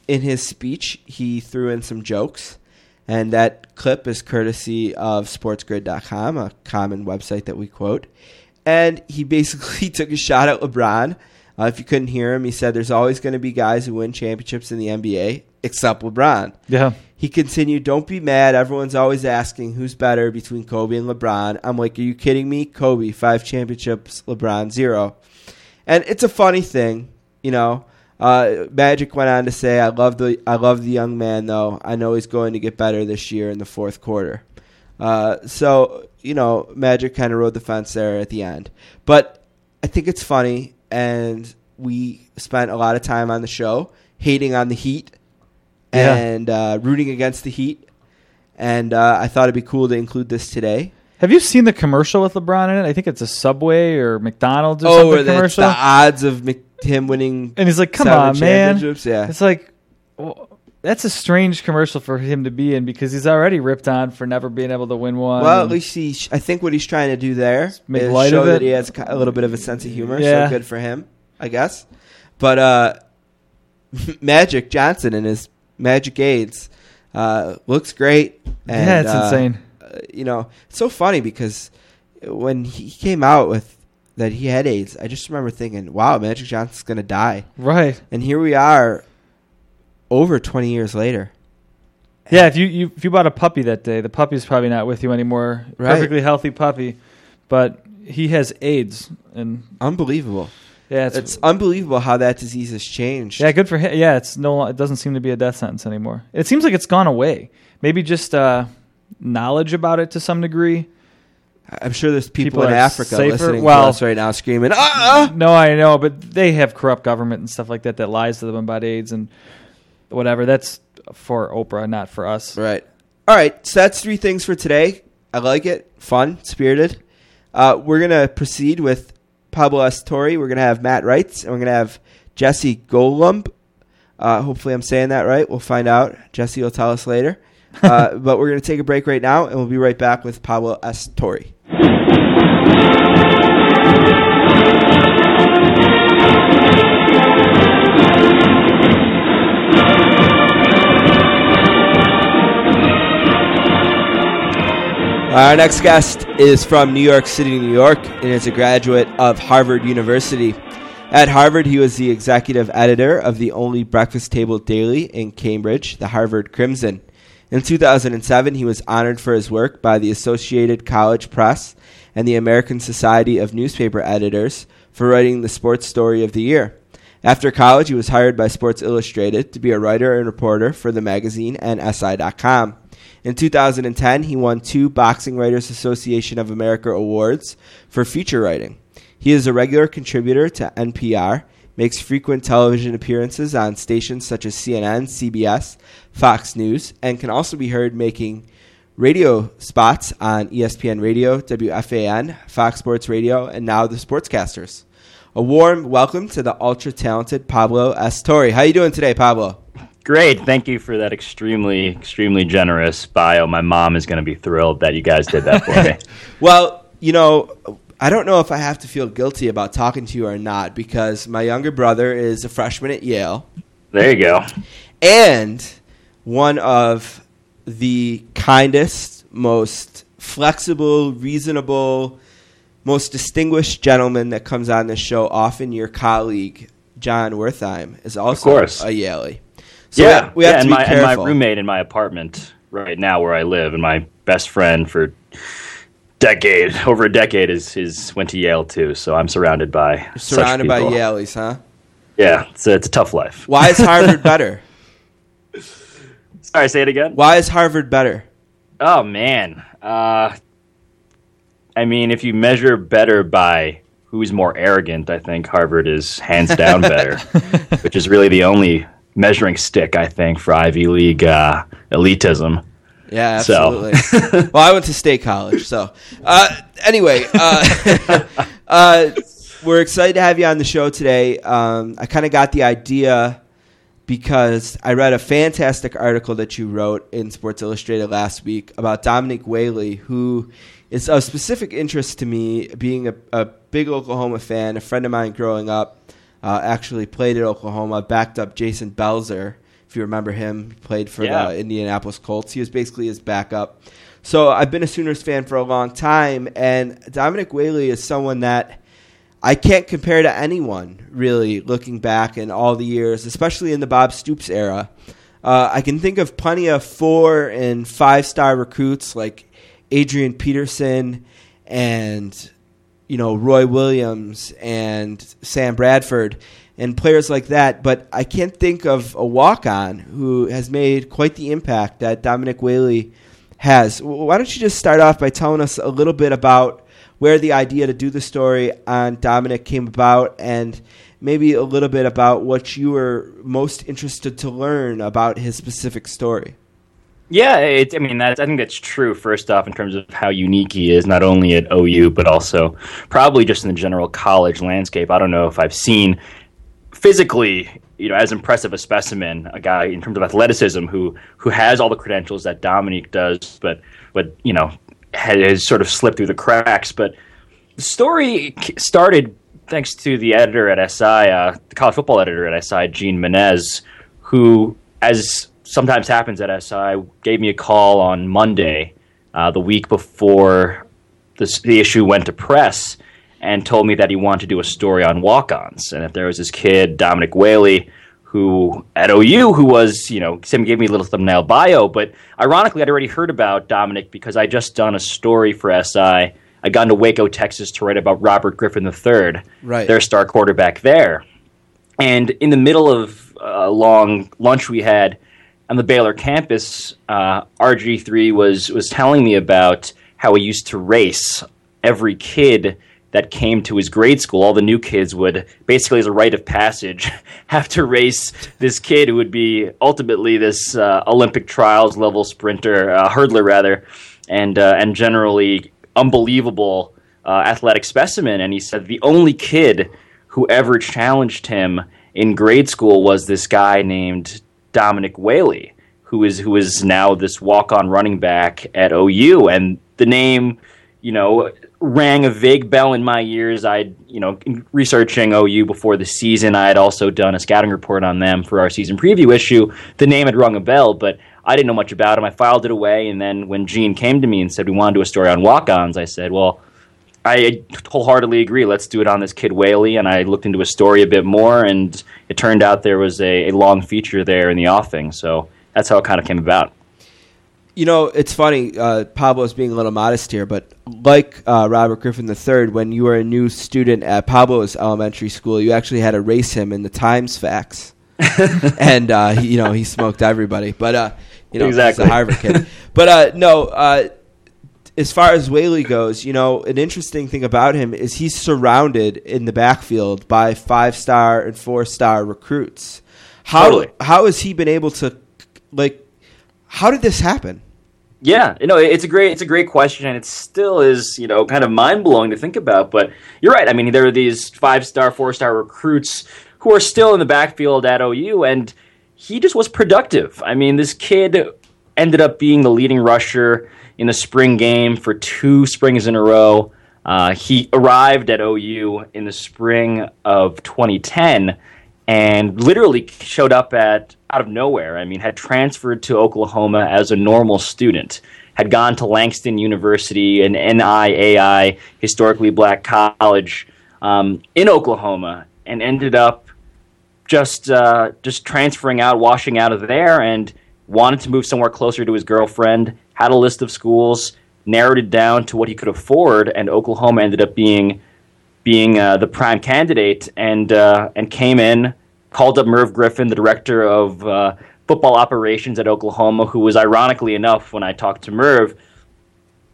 Speaker 2: in his speech, he threw in some jokes, and that clip is courtesy of SportsGrid.com, a common website that we quote, and he basically took a shot at LeBron. Uh, if you couldn't hear him, he said, "There's always going to be guys who win championships in the NBA, except LeBron."
Speaker 3: Yeah.
Speaker 2: He continued, Don't be mad. Everyone's always asking who's better between Kobe and LeBron. I'm like, Are you kidding me? Kobe, five championships, LeBron, zero. And it's a funny thing, you know. Uh, Magic went on to say, I love the I love the young man though. I know he's going to get better this year in the fourth quarter. Uh, so, you know, Magic kind of rode the fence there at the end. But I think it's funny and we spent a lot of time on the show hating on the Heat
Speaker 3: Yeah.
Speaker 2: and uh, rooting against the Heat. And uh, I thought it'd be cool to include this today.
Speaker 3: Have you seen the commercial with LeBron in it? I think it's a Subway or McDonald's or
Speaker 2: Oh,
Speaker 3: something
Speaker 2: where the, it's
Speaker 3: commercial.
Speaker 2: the odds of Mc- him winning.
Speaker 3: and he's like, "Come on, man!"
Speaker 2: Yeah,
Speaker 3: It's like, well, that's a strange commercial for him to be in because he's already ripped on for never being able to win one.
Speaker 2: Well, at least he. I think what he's trying to do there is
Speaker 3: make light
Speaker 2: show
Speaker 3: of
Speaker 2: that
Speaker 3: it.
Speaker 2: he has a little bit of a sense of humor.
Speaker 3: Yeah.
Speaker 2: So good for him, I guess. But uh, Magic Johnson and his Magic Aids uh, looks great. And,
Speaker 3: yeah, it's
Speaker 2: uh,
Speaker 3: insane.
Speaker 2: uh, you know, it's so funny because when he came out with that he had AIDS, I just remember thinking, "Wow, Magic Johnson's gonna die,"
Speaker 3: Right.
Speaker 2: and here we are, over twenty years later.
Speaker 3: Yeah, if you, you if you bought a puppy that day, the puppy's probably not with you anymore.
Speaker 2: Right.
Speaker 3: Perfectly healthy puppy, but he has AIDS, and
Speaker 2: Unbelievable!
Speaker 3: Yeah, it's,
Speaker 2: It's unbelievable how that disease has changed.
Speaker 3: yeah, good for him. Yeah, it's no, it doesn't seem to be a death sentence anymore. It seems like it's gone away. Maybe just uh, knowledge about it to some degree.
Speaker 2: I'm sure there's people,
Speaker 3: People
Speaker 2: in Africa
Speaker 3: safer-
Speaker 2: listening
Speaker 3: well-
Speaker 2: to us right now screaming, "Ah!"
Speaker 3: No, I know, but they have corrupt government and stuff like that that lies to them about AIDS and whatever. That's for Oprah, not for us.
Speaker 2: Right. All right. So that's three things for today. I like it. Fun, spirited. Uh, we're gonna proceed with Pablo S. Torre. We're gonna have Matt Wrights, and we're gonna have Jesse Golumb. Uh, hopefully, I'm saying that right. We'll find out. Jesse will tell us later. Uh, but we're gonna take a break right now, and we'll be right back with Pablo S. Torre. Our next guest is from New York City, New York, and is a graduate of Harvard University. At Harvard, he was the executive editor of the only breakfast table daily in Cambridge, the Harvard Crimson. In 2007, he was honored for his work by the Associated College Press and the American Society of Newspaper Editors for writing the sports story of the year. After college, he was hired by Sports Illustrated to be a writer and reporter for the magazine and SI.com. In 2010, he won two Boxing Writers Association of America awards for feature writing. He is a regular contributor to NPR, makes frequent television appearances on stations such as CNN, CBS, Fox News, and can also be heard making radio spots on ESPN Radio, WFAN, Fox Sports Radio, and now the Sportscasters. A warm welcome to the ultra talented Pablo S. Torre. How you doing today, Pablo?
Speaker 6: Great. Thank you for that extremely, extremely generous bio. My mom is going to be thrilled that you guys did that for me.
Speaker 2: Well, you know, I don't know if I have to feel guilty about talking to you or not because my younger brother is a freshman at Yale
Speaker 6: There you go.
Speaker 2: and one of the kindest, most flexible, reasonable, most distinguished gentlemen that comes on this show. Often your colleague, Jon Wertheim, is also
Speaker 6: course.
Speaker 2: a Yaley. So
Speaker 6: yeah.
Speaker 2: we have
Speaker 6: yeah,
Speaker 2: to
Speaker 6: and,
Speaker 2: be
Speaker 6: my, and my roommate in my apartment right now where I live, and my best friend for decade, over a decade, is, is went to Yale too. So I'm surrounded by such
Speaker 2: surrounded by. Yaleys, huh?
Speaker 6: Yeah, it's a, it's a tough life.
Speaker 2: Why is Harvard better?
Speaker 6: Sorry, say it again.
Speaker 2: Why is Harvard better?
Speaker 6: Oh man, uh, I mean, if you measure better by who's more arrogant, I think Harvard is hands down better, which is really the only measuring stick I think for Ivy League uh, elitism.
Speaker 2: Yeah,
Speaker 6: So.
Speaker 2: absolutely. well, I went to state college, so uh, anyway, uh, uh, we're excited to have you on the show today. Um, I kind of got the idea because I read a fantastic article that you wrote in Sports Illustrated last week about Dominic Whaley, who is of specific interest to me, being a, a big Oklahoma fan, a friend of mine growing up. Uh, actually played at Oklahoma, backed up Jason Belzer, if you remember him. He played for
Speaker 6: Yeah.
Speaker 2: the Indianapolis Colts. He was basically his backup. So I've been a Sooners fan for a long time, and Dominic Whaley is someone that I can't compare to anyone really looking back in all the years, especially in the Bob Stoops era. Uh, I can think of plenty of four and five star recruits like Adrian Peterson and you know Roy Williams and Sam Bradford and players like that, but I can't think of a walk on who has made quite the impact that Dominic Whaley has. Why don't you just start off by telling us a little bit about where the idea to do the story on Dominic came about and maybe a little bit about what you were most interested to learn about his specific story.
Speaker 6: Yeah, it, I mean, that's, I think that's true. First off, in terms of how unique he is, not only at OU but also probably just in the general college landscape. I don't know if I've seen physically, you know, as impressive a specimen, a guy in terms of athleticism who who has all the credentials that Dominique does, but but you know has, sort of slipped through the cracks. But the story started thanks to the editor at SI, uh, the college football editor at SI, Gene Menez, who, as sometimes happens at SI, gave me a call on Monday, uh, the week before this, the issue went to press, and told me that he wanted to do a story on walk-ons, and that there was this kid, Dominic Whaley, who at OU, who was, you know, Sam gave me a little thumbnail bio, but ironically, I'd already heard about Dominic because I just done a story for SI. I'd gone to Waco, Texas to write about Robert Griffin III,
Speaker 2: Right.
Speaker 6: their star quarterback there. And in the middle of a long lunch we had on the Baylor campus, uh, RG3 was, was telling me about how he used to race every kid that came to his grade school. All the new kids would, basically as a rite of passage, have to race this kid who would be ultimately this uh, Olympic trials level sprinter, uh, hurdler rather, and, uh, and generally unbelievable uh, athletic specimen. And he said the only kid who ever challenged him in grade school was this guy named Dominic Whaley, who is who is now this walk-on running back at OU, and the name, you know, rang a vague bell in my ears. I'd you know in researching OU before the season. I had also done a scouting report on them for our season preview issue. The name had rung a bell, but I didn't know much about him. I filed it away, and then when Gene came to me and said we want to do a story on walk-ons, I said, well. I wholeheartedly agree. Let's do it on this kid Whaley. And I looked into his story a bit more, and it turned out there was a, a long feature there in the offing. So that's how it kind of came about.
Speaker 2: You know, it's funny. Uh, Pablo's being a little modest here, but like uh, Robert Griffin III, when you were a new student at Pablo's elementary school, you actually had to race him in the Times facts, and uh, he, you know he smoked everybody. But uh, you know,
Speaker 6: Exactly.
Speaker 2: he's a Harvard kid. but uh, no, uh, as far as Whaley goes, you know, an interesting thing about him is he's surrounded in the backfield by five star and four star recruits. How
Speaker 6: Totally.
Speaker 2: how has he been able to like? How did this happen?
Speaker 6: Yeah, you know, it's a great it's a great question, and it still is you know kind of mind blowing to think about. But you're right. I mean, there are these five star, four star recruits who are still in the backfield at OU, and he just was productive. I mean, this kid ended up being the leading rusher in the spring game for two springs in a row. Uh, he arrived at OU in the spring of 2010 and literally showed up at out of nowhere. I mean, had transferred to Oklahoma as a normal student, had gone to Langston University, an NIAI historically black college um, in Oklahoma, and ended up just uh, just transferring out, washing out of there, and wanted to move somewhere closer to his girlfriend. Had a list of schools, narrowed it down to what he could afford, and Oklahoma ended up being being uh, the prime candidate, and uh, and came in called up Merv Griffin, the director of uh, football operations at Oklahoma, who was ironically enough, when I talked to Merv,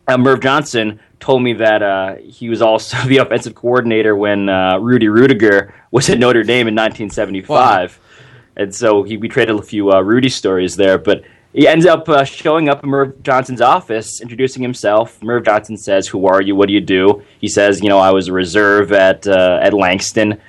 Speaker 6: uh, Merv Johnson told me that uh, he was also the offensive coordinator when uh, Rudy Ruettiger was at Notre Dame in 1975. And so he, we traded a few uh, Rudy stories there. But he ends up uh, showing up in Merv Johnson's office, introducing himself. Merv Johnson says, "Who are you? What do you do?" He says, "You know, I was a reserve at uh, at Langston."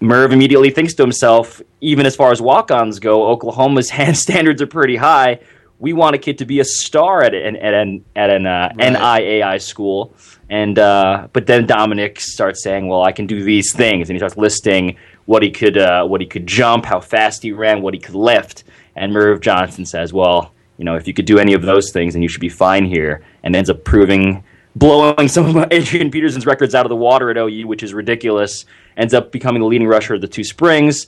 Speaker 6: Merv immediately thinks to himself, even as far as walk-ons go, Oklahoma's hand standards are pretty high. We want a kid to be a star at an at an at an uh, NIAI school, and uh, but then Dominic starts saying, "Well, I can do these things," and he starts listing what he could uh, what he could jump, how fast he ran, what he could lift. And Merv Johnson says, "Well, you know, if you could do any of those things, then you should be fine here." And ends up proving blowing some of Adrian Peterson's records out of the water at OU, which is ridiculous. Ends up becoming the leading rusher of the Two Springs.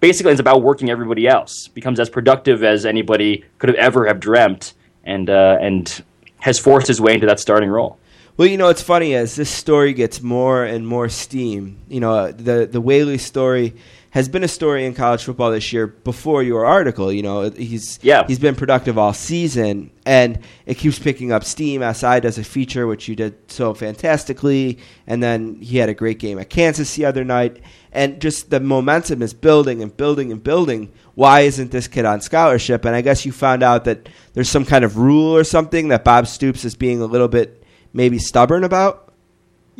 Speaker 6: Basically, ends up outworking everybody else. Becomes as productive as anybody could have ever have dreamt, and uh, and has forced his way into that starting role.
Speaker 2: Well, you know, it's funny as this story gets more and more steam. You know, the the Whaley story has been a story in college football this year before your article. You know, he's
Speaker 6: Yeah.
Speaker 2: he's been productive all season, and it keeps picking up steam. SI does a feature which you did so fantastically, and then he had a great game at Kansas the other night, and just the momentum is building and building and building. Why isn't this kid on scholarship? And I guess you found out that there's some kind of rule or something that Bob Stoops is being a little bit maybe stubborn about.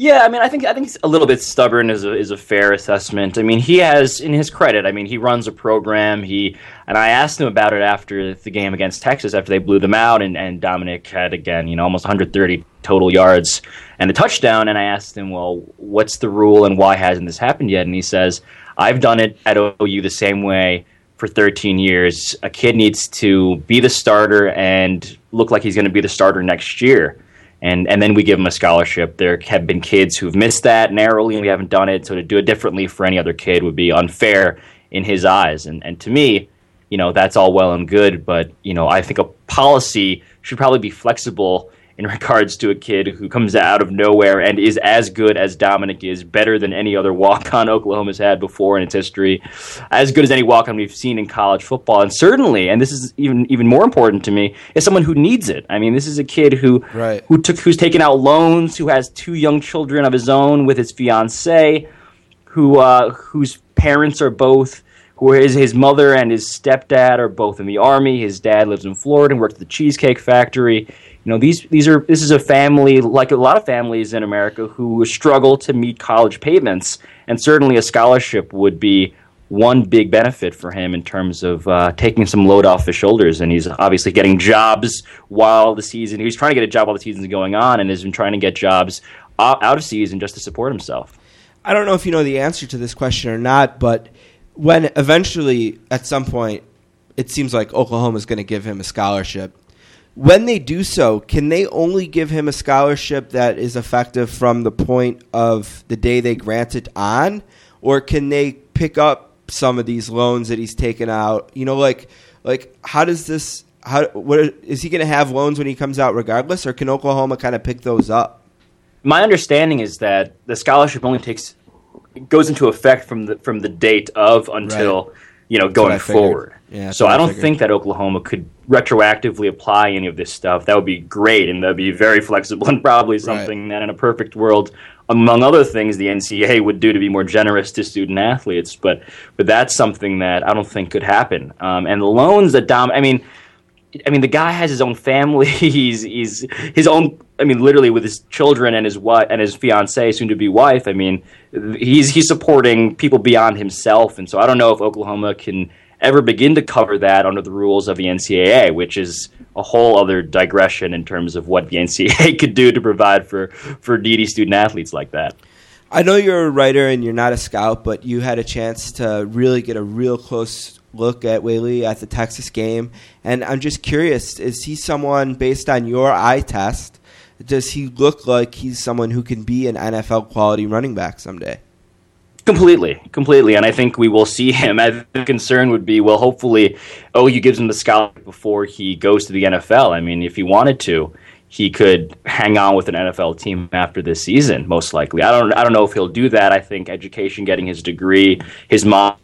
Speaker 6: Yeah, I mean, I think I think he's a little bit stubborn is a, is a fair assessment. I mean, he has, in his credit, I mean, he runs a program. He and I asked him about it after the game against Texas, after they blew them out, and, and Dominic had again, you know, almost 130 total yards and a touchdown. And I asked him, well, what's the rule and why hasn't this happened yet? And he says, I've done it at OU the same way for 13 years. A kid needs to be the starter and look like he's going to be the starter next year and and then we give them a scholarship. There have been kids who've missed that narrowly, and we haven't done it. So to do it differently for any other kid would be unfair in his eyes. And and to me, you know, that's all well and good, but you know, I think a policy should probably be flexible in regards to a kid who comes out of nowhere and is as good as Dominic is, better than any other walk-on Oklahoma's had before in its history, as good as any walk-on we've seen in college football, and certainly, and this is even even more important to me, is someone who needs it. I mean, this is a kid who
Speaker 2: Right.
Speaker 6: who took who's taken out loans, who has two young children of his own with his fiancee, who uh, whose parents are both who his his mother and his stepdad are both in the army. His dad lives in Florida and works at the Cheesecake Factory. You know, these these are this is a family like a lot of families in America who struggle to meet college payments, and certainly a scholarship would be one big benefit for him in terms of uh, taking some load off his shoulders. And he's obviously getting jobs while the season. He's trying to get a job while the season's going on, and has been trying to get jobs out of season just to support himself.
Speaker 2: I don't know if you know the answer to this question or not, but when eventually, at some point, it seems like Oklahoma is going to give him a scholarship. When they do so, can they only give him a scholarship that is effective from the point of the day they grant it on, or can they pick up some of these loans that he's taken out? You know, like like how does this? How what is he going to have loans when he comes out regardless, or can Oklahoma kind of pick those up?
Speaker 6: My understanding is that the scholarship only takes goes into effect from the from the date of until
Speaker 2: Right.
Speaker 6: you know going forward.
Speaker 2: Yeah,
Speaker 6: so I don't
Speaker 2: figured.
Speaker 6: think that Oklahoma could retroactively apply any of this stuff. That would be great, and that'd be very flexible, and probably something that in a perfect world, among other things, the NCAA would do to be more generous to student athletes. But but that's something that I don't think could happen. Um, and the loans that Dom, I mean. I mean, the guy has his own family. He's he's his own. I mean, literally with his children and his wife and his fiancee, soon to be wife. I mean, he's he's supporting people beyond himself, and so I don't know if Oklahoma can ever begin to cover that under the rules of the NCAA, which is a whole other digression in terms of what the NCAA could do to provide for for needy student athletes like that.
Speaker 2: I know you're a writer and you're not a scout, but you had a chance to really get a real close look at Whaley at the Texas game. And I'm just curious is he someone, based on your eye test, does he look like he's someone who can be an NFL quality running back someday?
Speaker 6: Completely, completely, and I think we will see him. I the concern would be, well, hopefully, oh, OU gives him the scholarship before he goes to the NFL. I mean, if he wanted to, he could hang on with an NFL team after this season. Most likely, I don't. I don't know if he'll do that. I think education, getting his degree, his mom,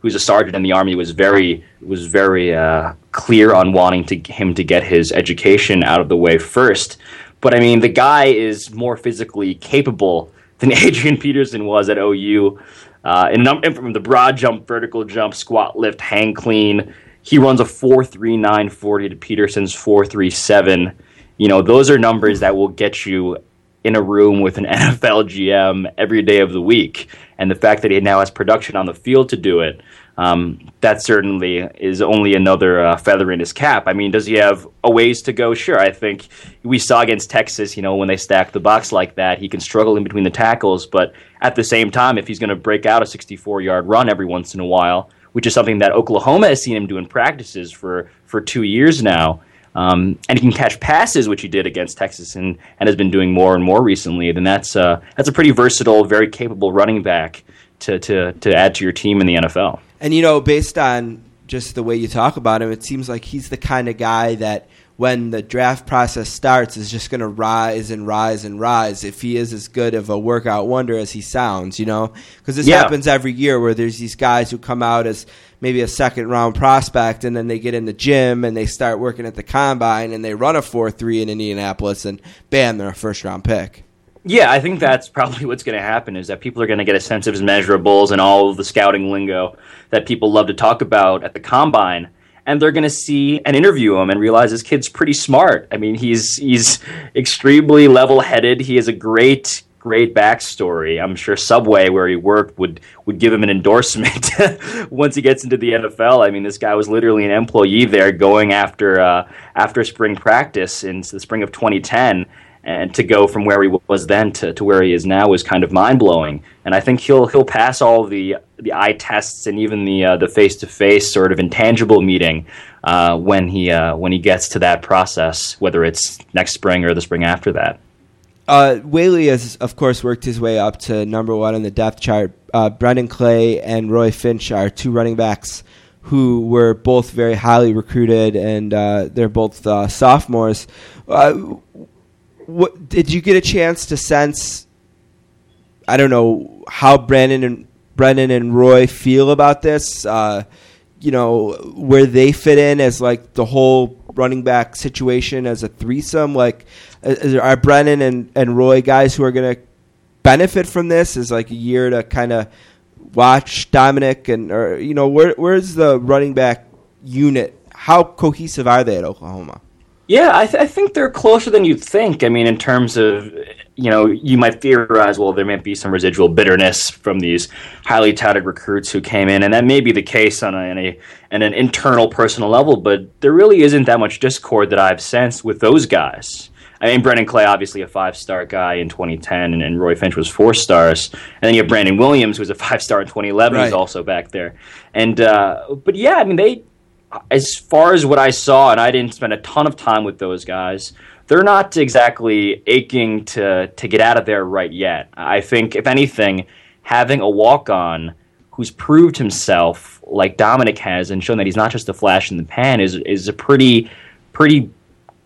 Speaker 6: who's a sergeant in the army, was very was very uh, clear on wanting to him to get his education out of the way first. But I mean, the guy is more physically capable than Adrian Peterson was at OU. Uh, and, num- and from the broad jump, vertical jump, squat lift, hang clean, he runs a 4.3940 to Peterson's 4.37. You know, those are numbers that will get you in a room with an NFL GM every day of the week. And the fact that he now has production on the field to do it, um, that certainly is only another uh, feather in his cap. I mean, does he have a ways to go? Sure. I think we saw against Texas, you know, when they stack the box like that, he can struggle in between the tackles. But at the same time, if he's going to break out a 64 yard run every once in a while, which is something that Oklahoma has seen him do in practices for, for two years now, um, and he can catch passes, which he did against Texas and, and has been doing more and more recently, then that's, uh, that's a pretty versatile, very capable running back to, to, to add to your team in the NFL.
Speaker 2: And, you know, based on just the way you talk about him, it seems like he's the kind of guy that when the draft process starts is just going to rise and rise and rise if he is as good of a workout wonder as he sounds, you know? Because this
Speaker 6: Yeah.
Speaker 2: happens every year where there's these guys who come out as maybe a second round prospect and then they get in the gym and they start working at the combine and they run a 4 3 in Indianapolis and bam, they're a first round pick.
Speaker 6: Yeah, I think that's probably what's going to happen is that people are going to get a sense of his measurables and all of the scouting lingo that people love to talk about at the combine. And they're going to see and interview him and realize this kid's pretty smart. I mean, he's he's extremely level-headed. He has a great great backstory. I'm sure Subway, where he worked, would would give him an endorsement once he gets into the NFL. I mean, this guy was literally an employee there, going after uh, after spring practice in the spring of 2010, and to go from where he was then to, to where he is now is kind of mind blowing. And I think he'll he'll pass all the the eye tests and even the uh, the face to face sort of intangible meeting uh, when he uh, when he gets to that process, whether it's next spring or the spring after that.
Speaker 2: Uh, Whaley has, of course, worked his way up to number one on the depth chart. Uh, Brennan Clay and Roy Finch are two running backs who were both very highly recruited, and uh, they're both uh, sophomores. What, did you get a chance to sense? I don't know how Brandon and Brendan and Roy feel about this. Uh, you know where they fit in as like the whole running back situation as a threesome. Like, are Brennan and, and Roy guys who are going to benefit from this? Is like a year to kind of watch Dominic and or you know where where's the running back unit? How cohesive are they at Oklahoma?
Speaker 6: Yeah, I, th- I think they're closer than you'd think. I mean, in terms of, you know, you might theorize, well, there might be some residual bitterness from these highly touted recruits who came in, and that may be the case on, a, on, a, on an internal personal level, but there really isn't that much discord that I've sensed with those guys. I mean, Brennan Clay, obviously a five star guy in 2010, and, and Roy Finch was four stars. And then you have Brandon Williams, who was a five star in 2011, who's also back there. And, uh, but yeah, I mean, they, as far as what I saw, and I didn't spend a ton of time with those guys, they're not exactly aching to to get out of there right yet. I think, if anything, having a walk on who's proved himself like Dominic has and shown that he's not just a flash in the pan is is a pretty pretty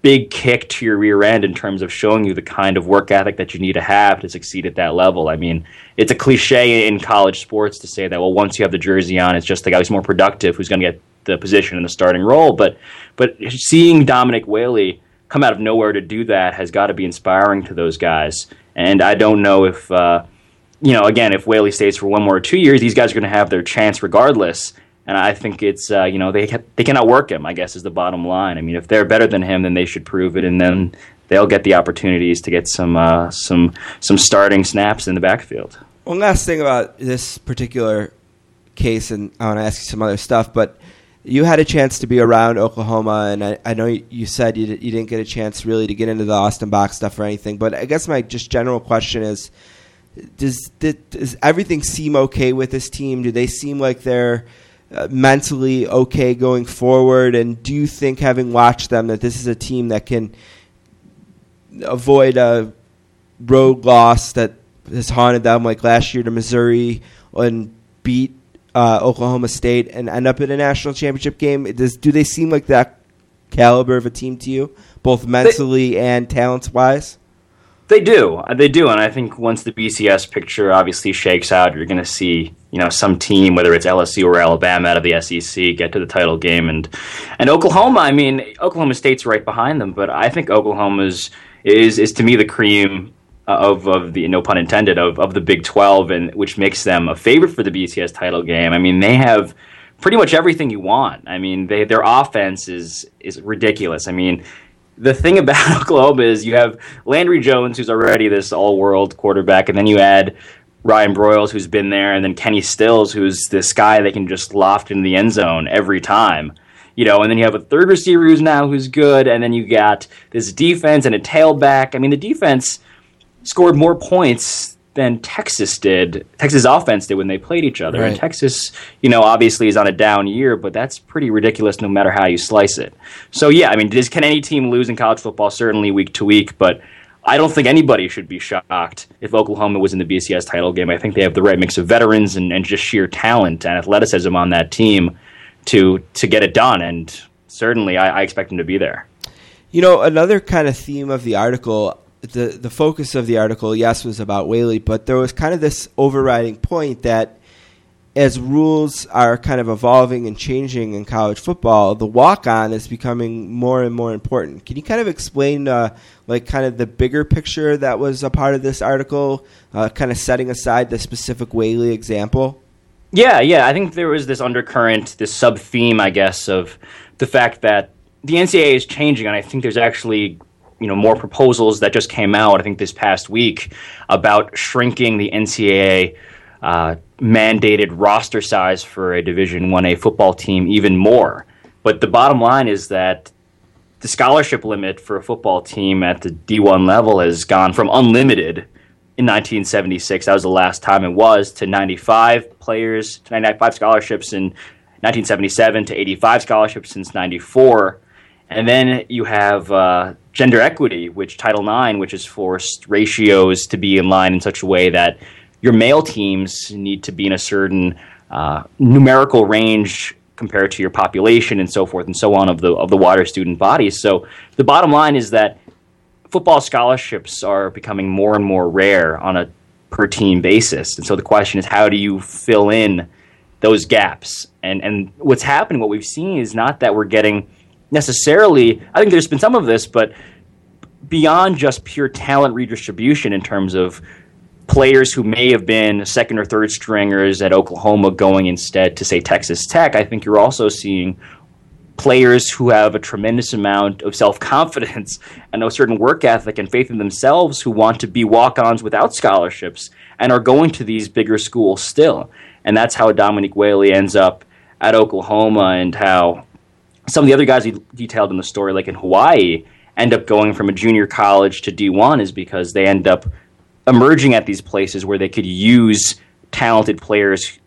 Speaker 6: big kick to your rear end in terms of showing you the kind of work ethic that you need to have to succeed at that level. I mean, it's a cliche in college sports to say that well, once you have the jersey on, it's just the guy who's more productive who's going to get the position in the starting role. But but seeing Dominic Whaley come out of nowhere to do that has got to be inspiring to those guys. And I don't know if uh, you know again if Whaley stays for one more or two years, these guys are going to have their chance regardless. And I think it's uh, you know they they cannot work him. I guess is the bottom line. I mean, if they're better than him, then they should prove it, and then they'll get the opportunities to get some uh, some some starting snaps in the backfield.
Speaker 2: One last thing about this particular case, and I want to ask you some other stuff, but you had a chance to be around Oklahoma, and I, I know you- said you, you didn't get a chance really to get into the Austin box stuff or anything, but I guess my just general question is does, does everything seem okay with this team? Do they seem like they're uh, mentally okay going forward? And do you think, having watched them, that this is a team that can avoid a road loss that has haunted them, like last year to Missouri, and beat uh, Oklahoma State and end up in a national championship game? Does do they seem like that caliber of a team to you, both mentally and talent wise?
Speaker 6: They do, Uh, they do, and I think once the BCS picture obviously shakes out, you're going to see you know some team, whether it's LSU or Alabama out of the SEC, get to the title game, and and Oklahoma. I mean, Oklahoma State's right behind them, but I think Oklahoma's is is to me the cream of of the no pun intended of of the Big Twelve, and which makes them a favorite for the BCS title game. I mean, they have pretty much everything you want. I mean, they, their offense is is ridiculous. I mean, the thing about Oklahoma is you have Landry Jones, who's already this all world quarterback, and then you add Ryan Broyles, who's been there, and then Kenny Stills, who's this guy that can just loft into the end zone every time. You know, and then you have a third receiver who's now who's good, and then you got this defense and a tailback. I mean, the defense scored more points than Texas did. Texas offense did when they played each other. And Texas, you know, obviously is on a down year, but that's pretty ridiculous no matter how you slice it. So yeah, I mean, does, can any team lose in college football? Certainly week to week, but I don't think anybody should be shocked if Oklahoma was in the BCS title game. I think they have the right mix of veterans and, and just sheer talent and athleticism on that team to to get it done. And certainly, I, I expect them to be there.
Speaker 2: You know, another kind of theme of the article, the the focus of the article, yes, was about Whaley, but there was kind of this overriding point that as rules are kind of evolving and changing in college football, the walk on is becoming more and more important. Can you kind of explain, uh, like, kind of the bigger picture that was a part of this article, uh, kind of setting aside the specific Whaley example?
Speaker 6: Yeah, yeah. I think there was this undercurrent, this sub theme, I guess, of the fact that the NCAA is changing, and I think there's actually you know more proposals that just came out. I think this past week about shrinking the NCAA uh, mandated roster size for a Division One A football team even more. But the bottom line is that the scholarship limit for a football team at the D1 level has gone from unlimited in 1976. That was the last time it was to 95 players, to 95 scholarships in 1977, to 85 scholarships since 94. And then you have uh, gender equity, which Title IX, which has forced ratios to be in line in such a way that your male teams need to be in a certain uh, numerical range compared to your population and so forth and so on of the of the water student bodies. So the bottom line is that football scholarships are becoming more and more rare on a per team basis. And so the question is how do you fill in those gaps? And and what's happening, what we've seen is not that we're getting necessarily I think there's been some of this, but beyond just pure talent redistribution in terms of players who may have been second or third stringers at Oklahoma going instead to say Texas Tech, I think you're also seeing players who have a tremendous amount of self confidence and a certain work ethic and faith in themselves who want to be walk ons without scholarships and are going to these bigger schools still. And that's how Dominique Whaley ends up at Oklahoma and how some of the other guys he detailed in the story, like in Hawaii, end up going from a junior college to D1 is because they end up emerging at these places where they could use talented players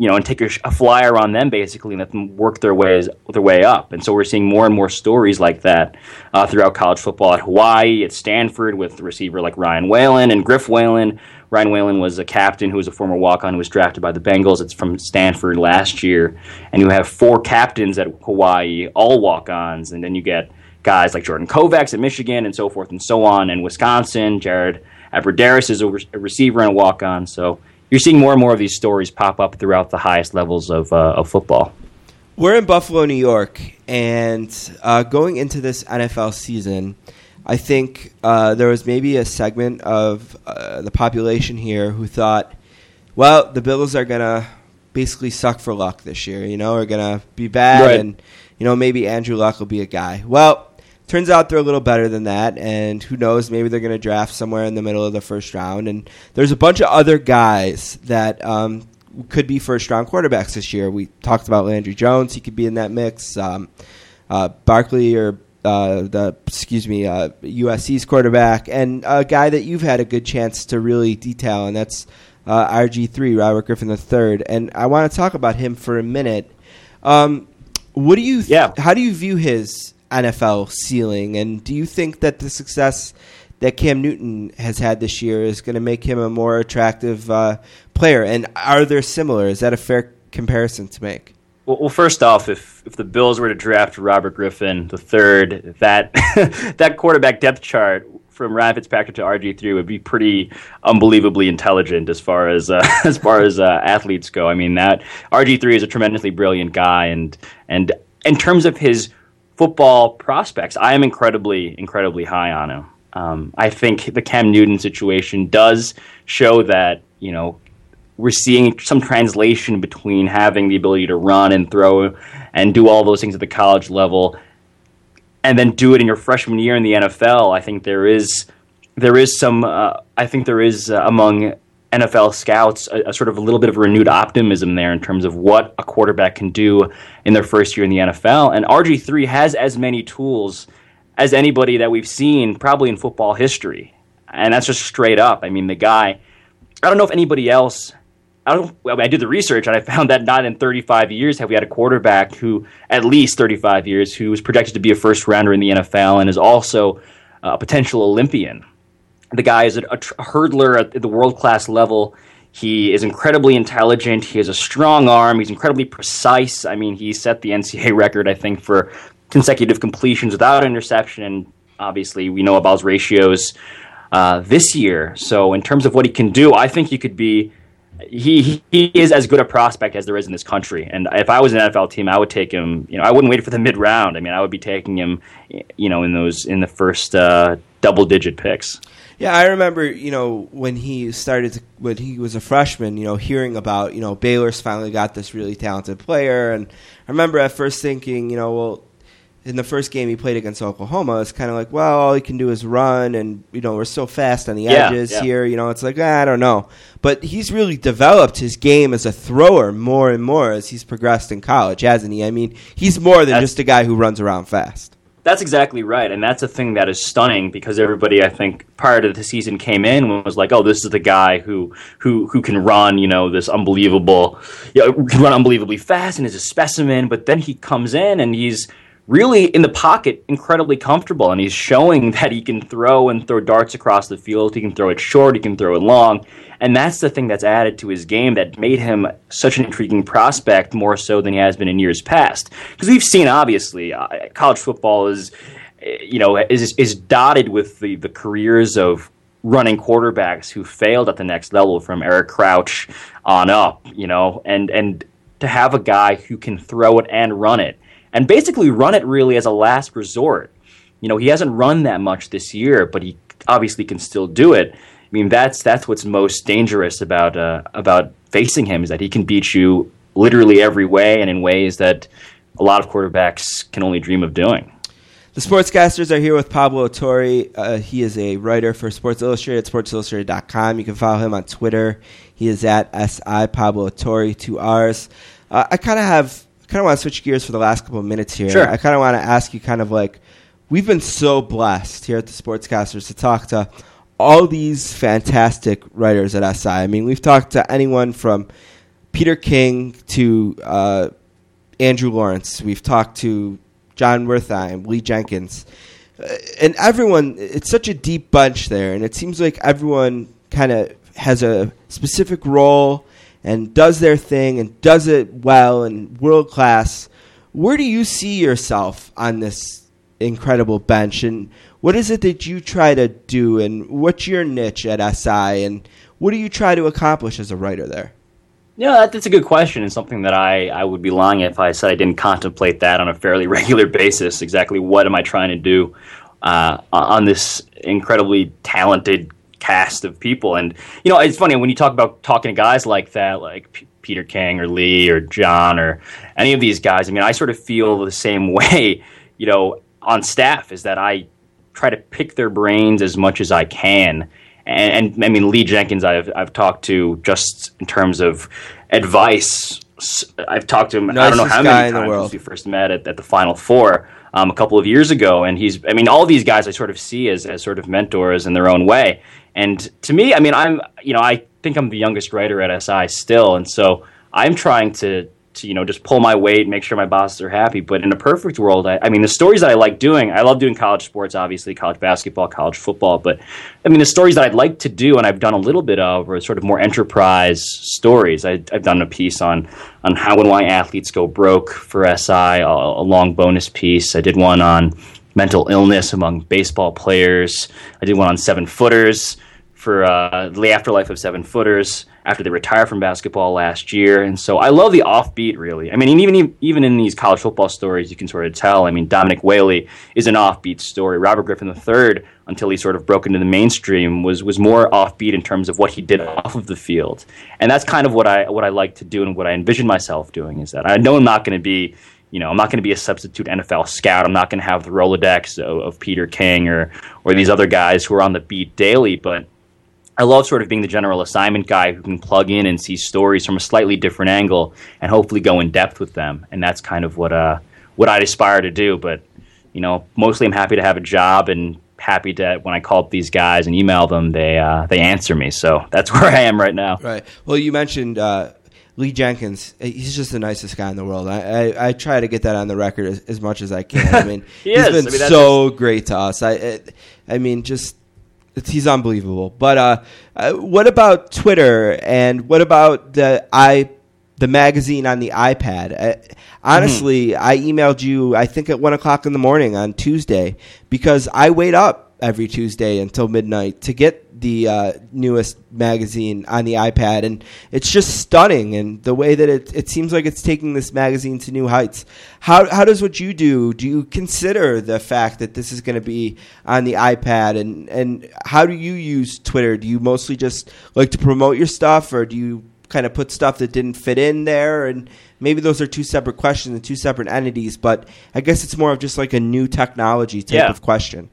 Speaker 6: you know, and take a, a flyer on them basically, and let them work their ways their way up. And so we're seeing more and more stories like that uh, throughout college football at Hawaii, at Stanford, with receiver like Ryan Whalen and Griff Whalen. Ryan Whalen was a captain who was a former walk-on who was drafted by the Bengals. It's from Stanford last year, and you have four captains at Hawaii, all walk-ons, and then you get guys like Jordan Kovacs at Michigan and so forth and so on, and Wisconsin. Jared Abbrederis is a, re- a receiver and a walk-on. So you're seeing more and more of these stories pop up throughout the highest levels of, uh, of football.
Speaker 2: We're in Buffalo, New York, and uh, going into this NFL season, I think uh, there was maybe a segment of uh, the population here who thought, well, the Bills are going to basically suck for luck this year, you know, are going to be bad,
Speaker 6: Right.
Speaker 2: and, you know, maybe Andrew Luck will be a guy. Well, turns out they're a little better than that, and who knows, maybe they're going to draft somewhere in the middle of the first round. And there's a bunch of other guys that um, could be first round quarterbacks this year. We talked about Landry Jones; he could be in that mix. Um, uh, Barkley or uh, the excuse me, uh, USC's quarterback, and a guy that you've had a good chance to really detail, and that's uh, RG three, Robert Griffin III. And I want to talk about him for a minute. Um, what do you? Th-
Speaker 6: Yeah.
Speaker 2: How do you view his NFL ceiling, and do you think that the success that Cam Newton has had this year is going to make him a more attractive uh, player? And are there similar? Is that a fair comparison to make?
Speaker 6: Well, well, first off, if if the Bills were to draft Robert Griffin the third, that that quarterback depth chart from Ryan Fitzpatrick to RG three would be pretty unbelievably intelligent as far as uh, as far as uh, athletes go. I mean that RG three is a tremendously brilliant guy, and and in terms of his football prospects, I am incredibly incredibly high on him. Um, I think the Cam Newton situation does show that you know we're seeing some translation between having the ability to run and throw and do all those things at the college level and then do it in your freshman year in the NFL. I think there is there is some uh, I think there is uh, among NFL scouts a, a, sort of a little bit of renewed optimism there in terms of what a quarterback can do in their first year in the NFL. And RG3 has as many tools as anybody that we've seen probably in football history. And that's just straight up. I mean, the guy I don't know if anybody else I don't. I did the research and I found that not in 35 years have we had a quarterback who, at least 35 years, who is projected to be a first rounder in the NFL and is also a potential Olympian. The guy is a, a, a hurdler at the world class level. He is incredibly intelligent. He has a strong arm. He's incredibly precise. I mean, he set the NCAA record, I think, for consecutive completions without interception. And obviously, we know about his ratios uh, this year. So, in terms of what he can do, I think he could be he he is as good a prospect as there is in this country. And if I was an NFL team, I would take him. You know, I wouldn't wait for the mid round. I mean, I would be taking him. You know, in those in the first uh, double digit picks.
Speaker 2: Yeah, I remember, you know, when he started, to, when he was a freshman, you know, hearing about, you know, Baylor's finally got this really talented player. And I remember at first thinking, you know, well, in the first game he played against Oklahoma, it's kind of like, well, all he can do is run, and you know we're so fast on the
Speaker 6: yeah,
Speaker 2: edges
Speaker 6: yeah.
Speaker 2: here. You know, it's like ah, I don't know, but he's really developed his game as a thrower more and more as he's progressed in college, hasn't he? I mean, he's more than
Speaker 6: That's-
Speaker 2: just a guy who runs around fast.
Speaker 6: That's exactly right, and that's a thing that is stunning because everybody, I think, prior to the season came in was like, "Oh, this is the guy who who who can run, you know, this unbelievable, you know, can run unbelievably fast and is a specimen." But then he comes in and he's really in the pocket incredibly comfortable and he's showing that he can throw and throw darts across the field. He can throw it short he can throw it long and that's the thing that's added to his game that made him such an intriguing prospect more so than he has been in years past. Because we've seen obviously uh, college football is you know is is dotted with the the careers of running quarterbacks who failed at the next level from Eric Crouch on up you know and and to have a guy who can throw it and run it and basically run it really as a last resort. You know, he hasn't run that much this year, but he obviously can still do it. I mean, that's that's what's most dangerous about uh, about facing him is that he can beat you literally every way and in ways that a lot of quarterbacks can only dream of doing.
Speaker 2: The Sportscasters are here with Pablo Torre. Uh, he is a writer for Sports Illustrated, sportsillustrated.com. You can follow him on Twitter. He is at SI Pablo Torre, two R's. Uh, I kind of have kind of want to switch gears for the last couple of minutes here.
Speaker 6: Sure.
Speaker 2: I kind of want to ask you, kind of like, we've been so blessed here at the Sportscasters to talk to all these fantastic writers at SI. I mean, we've talked to anyone from Peter King to uh, Andrew Lawrence. We've talked to Jon Wertheim, Lee Jenkins, uh, and everyone. It's such a deep bunch there, and it seems like everyone kind of has a specific role and does their thing and does it well and world class. Where do you see yourself on this incredible bench, and what is it that you try to do, and what's your niche at SI, and what do you try to accomplish as a writer there?
Speaker 6: Yeah, that, that's a good question, and something that I, I would be lying if I said I didn't contemplate that on a fairly regular basis. Exactly what am I trying to do uh, on this incredibly talented cast of people? And you know, it's funny when you talk about talking to guys like that, like P- Peter King or Lee or John or any of these guys. I mean, I sort of feel the same way. You know, on staff is that I try to pick their brains as much as I can. And, and I mean, Lee Jenkins, I've I've talked to just in terms of advice. I've talked to him. I don't know how many times since we first met at, at the Final Four um, a couple of years ago, and he's. I mean, all these guys I sort of see as as sort of mentors in their own way. And to me, I mean, I'm you know I think I'm the youngest writer at SI still, and so I'm trying to to you know just pull my weight, make sure my bosses are happy. But in a perfect world, I, I mean, the stories that I like doing, I love doing college sports, obviously college basketball, college football. But I mean, the stories that I'd like to do, and I've done a little bit of, are sort of more enterprise stories. I, I've done a piece on on how and why athletes go broke for SI, a, a long bonus piece. I did one on mental illness among baseball players. I did one on seven footers for uh, the afterlife of seven footers after they retire from basketball last year. And so I love the offbeat, really. I mean, even even in these college football stories, you can sort of tell. I mean, Dominic Whaley is an offbeat story. Robert Griffin III, until he sort of broke into the mainstream, was was more offbeat in terms of what he did off of the field. And that's kind of what I what I like to do and what I envision myself doing is that I know I'm not going to be you know, I'm not going to be a substitute NFL scout. I'm not going to have the Rolodex of, of, Peter King or or these other guys who are on the beat daily. But I love sort of being the general assignment guy who can plug in and see stories from a slightly different angle and hopefully go in depth with them. And that's kind of what uh, what I'd aspire to do. But you know, mostly I'm happy to have a job and happy to when I call up these guys and email them, they uh, they answer me. So that's where I am right now.
Speaker 2: Right. Well, you mentioned. Uh Lee Jenkins, he's just the nicest guy in the world. I, I, I try to get that on the record as, as much as I can. I mean, he has been I mean, so great to us. I, I mean, just he's unbelievable. But uh, uh, what about Twitter and what about the i the magazine on the iPad? Uh, honestly, mm-hmm. I emailed you I think at one o'clock in the morning on Tuesday because I wait up every Tuesday until midnight to get the uh, newest magazine on the iPad, and it's just stunning. And the way that it it seems like it's taking this magazine to new heights. How how does what you do? Do you consider the fact that this is going to be on the iPad, and and how do you use Twitter? Do you mostly just like to promote your stuff, or do you kind of put stuff that didn't fit in there and maybe those are two separate questions and two separate entities but i guess it's more of just like a new technology type yeah. of question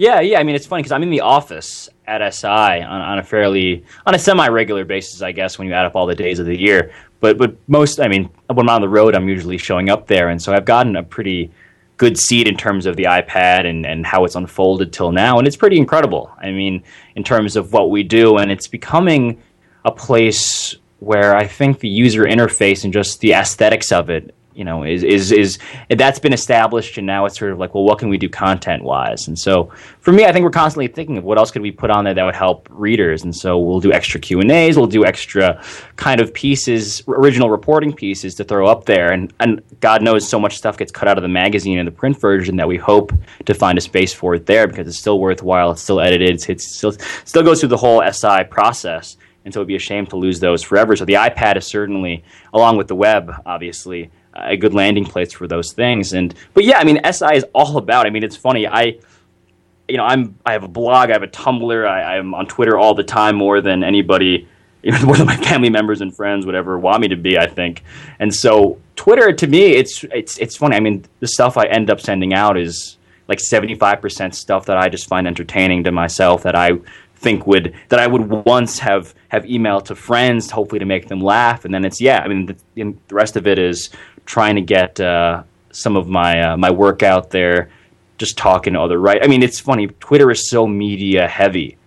Speaker 6: yeah, yeah. I mean, it's funny because I'm in the office at SI on, on a fairly on a semi-regular basis, I guess, when you add up all the days of the year. But but most, I mean, when I'm on the road, I'm usually showing up there, and so I've gotten a pretty good seat in terms of the iPad and, and how it's unfolded till now, and it's pretty incredible. I mean, in terms of what we do, and it's becoming a place where I think the user interface and just the aesthetics of it you know is is is that's been established and now it's sort of like well what can we do content wise and so for me i think we're constantly thinking of what else could we put on there that would help readers. And so we'll do extra q and a's we'll do extra kind of pieces original reporting pieces to throw up there. And and god knows so much stuff gets cut out of the magazine and the print version that we hope to find a space for it there because it's still worthwhile. It's still edited. It's, it's still still goes through the whole si process. And so it'd be a shame to lose those forever. So the ipad is certainly along with the web obviously a good landing place for those things. And but yeah, I mean, SI is all about. I mean, it's funny. I you know, I'm I have a blog, I have a Tumblr, I, I'm on Twitter all the time more than anybody, know, more than my family members and friends would ever want me to be. I think, and so Twitter to me, it's it's it's funny. I mean, the stuff I end up sending out is like 75% stuff that I just find entertaining to myself that I think would that I would once have have emailed to friends, hopefully to make them laugh, and then it's yeah. I mean, the, the rest of it is trying to get uh, some of my uh, my work out there, just talking to other right. I mean, it's funny. Twitter is so media heavy,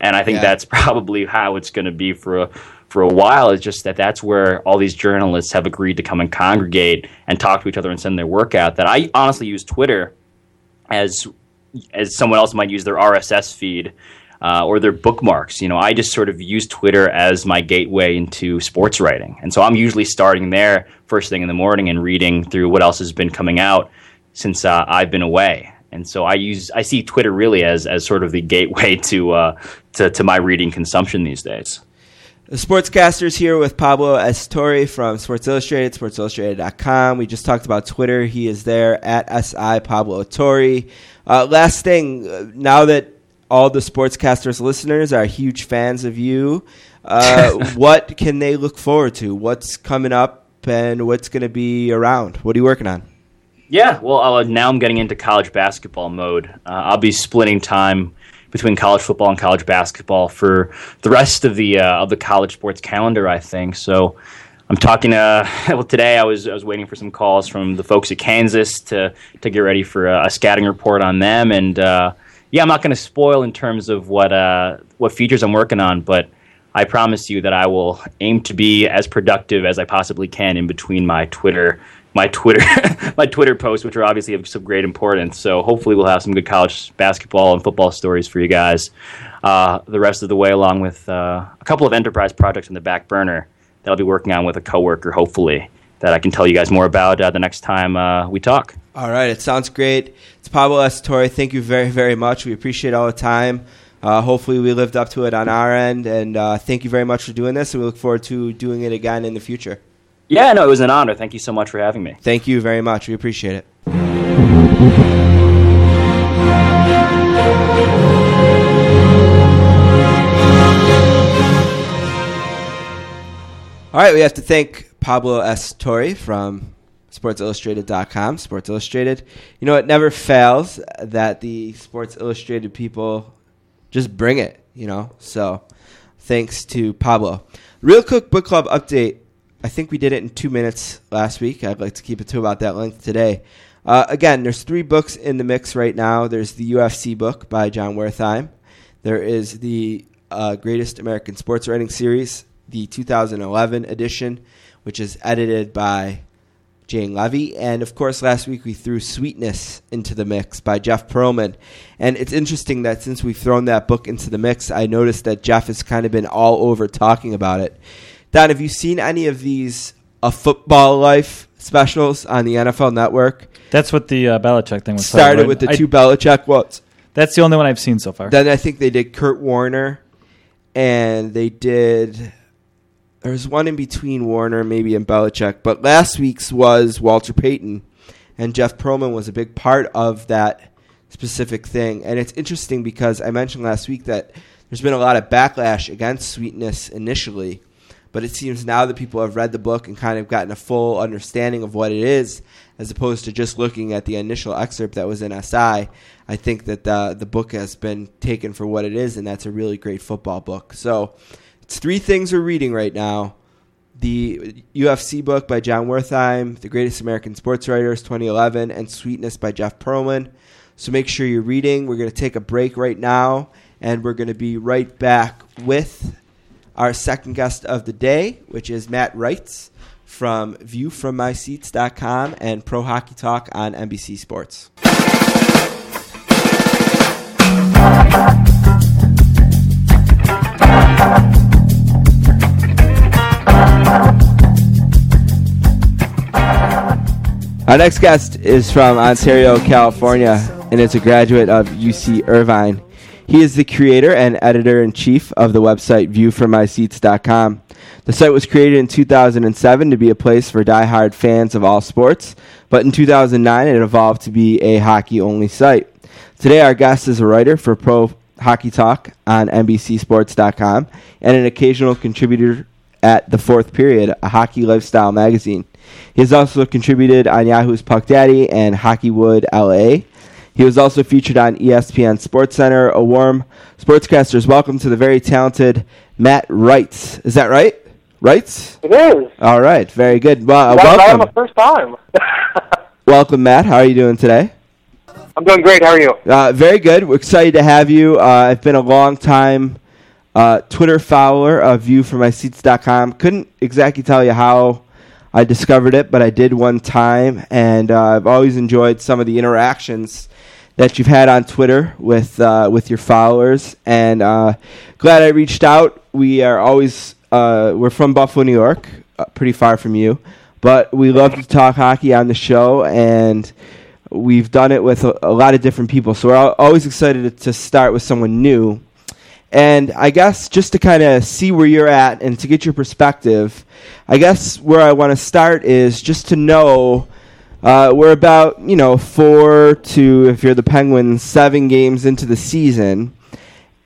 Speaker 6: and I think yeah. that's probably how it's going to be for a for a while. It's just that that's where all these journalists have agreed to come and congregate and talk to each other and send their work out. That I honestly use Twitter as as someone else might use their RSS feed uh, or their bookmarks. You know, I just sort of use Twitter as my gateway into sports writing, and so I'm usually starting there first thing in the morning and reading through what else has been coming out since uh, I've been away. And so I use I see Twitter really as as sort of the gateway to uh, to, to my reading consumption these days.
Speaker 2: The Sportscasters here with Pablo S. Torre from Sports Illustrated, sportsillustrated.com. We just talked about Twitter. He is there at SI Pablo S. Torre. Uh, last thing, uh, now that all the Sportscasters listeners are huge fans of you. Uh, what can they look forward to? What's coming up and what's going to be around? What are you working on?
Speaker 6: Yeah, well, uh, now I'm getting into college basketball mode. Uh, I'll be splitting time between college football and college basketball for the rest of the uh, of the college sports calendar. I think so. I'm talking to well today. I was I was waiting for some calls from the folks at Kansas to to get ready for a, a scouting report on them and uh, yeah, I'm not going to spoil in terms of what uh, what features I'm working on, but I promise you that I will aim to be as productive as I possibly can in between my Twitter my Twitter my Twitter posts, which are obviously of some great importance. So hopefully we'll have some good college basketball and football stories for you guys uh, the rest of the way, along with uh, a couple of enterprise projects in the back burner that I'll be working on with a coworker, hopefully that I can tell you guys more about uh, the next time uh, we talk.
Speaker 2: All right, it sounds great. It's Pablo S. Torre. Thank you very, very much. We appreciate all the time. Uh, hopefully, we lived up to it on our end, and uh, thank you very much for doing this. And we look forward to doing it again in the future.
Speaker 6: Yeah, no, it was an honor. Thank you so much for having me.
Speaker 2: Thank you very much. We appreciate it. All right, we have to thank Pablo S. Torre from SportsIllustrated.com. Sports Illustrated. You know, it never fails that the Sports Illustrated people just bring it, you know? So thanks to Pablo. Real quick book club update. I think we did it in two minutes last week. I'd like to keep it to about that length today. Uh, again, there's three books in the mix right now. There's the UFC book by Jon Wertheim. There is the uh, Greatest American Sports Writing Series, the 2011 edition, which is edited by Jane Leavy. And of course, last week we threw Sweetness into the mix by Jeff Pearlman. And it's interesting that since we've thrown that book into the mix, I noticed that Jeff has kind of been all over talking about it. Don, have you seen any of these A Football Life specials on the NFL Network?
Speaker 3: That's what the uh, Belichick thing was.
Speaker 2: Started
Speaker 3: right?
Speaker 2: with the
Speaker 3: I-
Speaker 2: two Belichick ones.
Speaker 3: That's the only one I've seen so far.
Speaker 2: Then I think they did Kurt Warner, and they did. There's one in between Warner, maybe and Belichick, but last week's was Walter Payton, and Jeff Pearlman was a big part of that specific thing. And it's interesting because I mentioned last week that there's been a lot of backlash against Sweetness initially, but it seems now that people have read the book and kind of gotten a full understanding of what it is, as opposed to just looking at the initial excerpt that was in SI. I think that the the book has been taken for what it is, and that's a really great football book. So it's three things we're reading right now: the UFC book by Jon Wertheim, The Greatest American Sports Writers 2011, and Sweetness by Jeff Pearlman. So make sure you're reading. We're going to take a break right now, and we're going to be right back with our second guest of the day, which is Matt Reitz from ViewFromMySeats.com and Pro Hockey Talk on NBC Sports. Our next guest is from Ontario, California, and is a graduate of UC Irvine. He is the creator and editor in chief of the website viewfrommyseats.com. The site was created in 2007 to be a place for diehard fans of all sports, but in 2009 it evolved to be a hockey only site. Today, our guest is a writer for Pro Hockey Talk on NBCSports.com and an occasional contributor at The Fourth Period, a hockey lifestyle magazine. He has also contributed on Yahoo's Puck Daddy and Hockeywood LA. He was also featured on ESPN Sports Center. A warm sportscasters welcome to the very talented Matt Reitz. Is that right? Reitz?
Speaker 7: It is.
Speaker 2: All right, very good. Well, uh,
Speaker 7: Right, right
Speaker 2: welcome,
Speaker 7: the first time.
Speaker 2: welcome, Matt. How are you doing today?
Speaker 7: I'm doing great. How are you?
Speaker 2: Uh, very good. We're excited to have you. Uh, I've been a long time uh, Twitter follower of viewfrommyseats.com. Couldn't exactly tell you how I discovered it, but I did one time, and uh, I've always enjoyed some of the interactions that you've had on Twitter with uh, with your followers. And uh, glad I reached out. We are always uh, we're from Buffalo, New York, uh, pretty far from you, but we love to talk hockey on the show and we've done it with a, a lot of different people. So we're always excited to start with someone new. And I guess just to kind of see where you're at and to get your perspective, I guess where I want to start is just to know uh, we're about, you know, four to, if you're the Penguins, seven games into the season.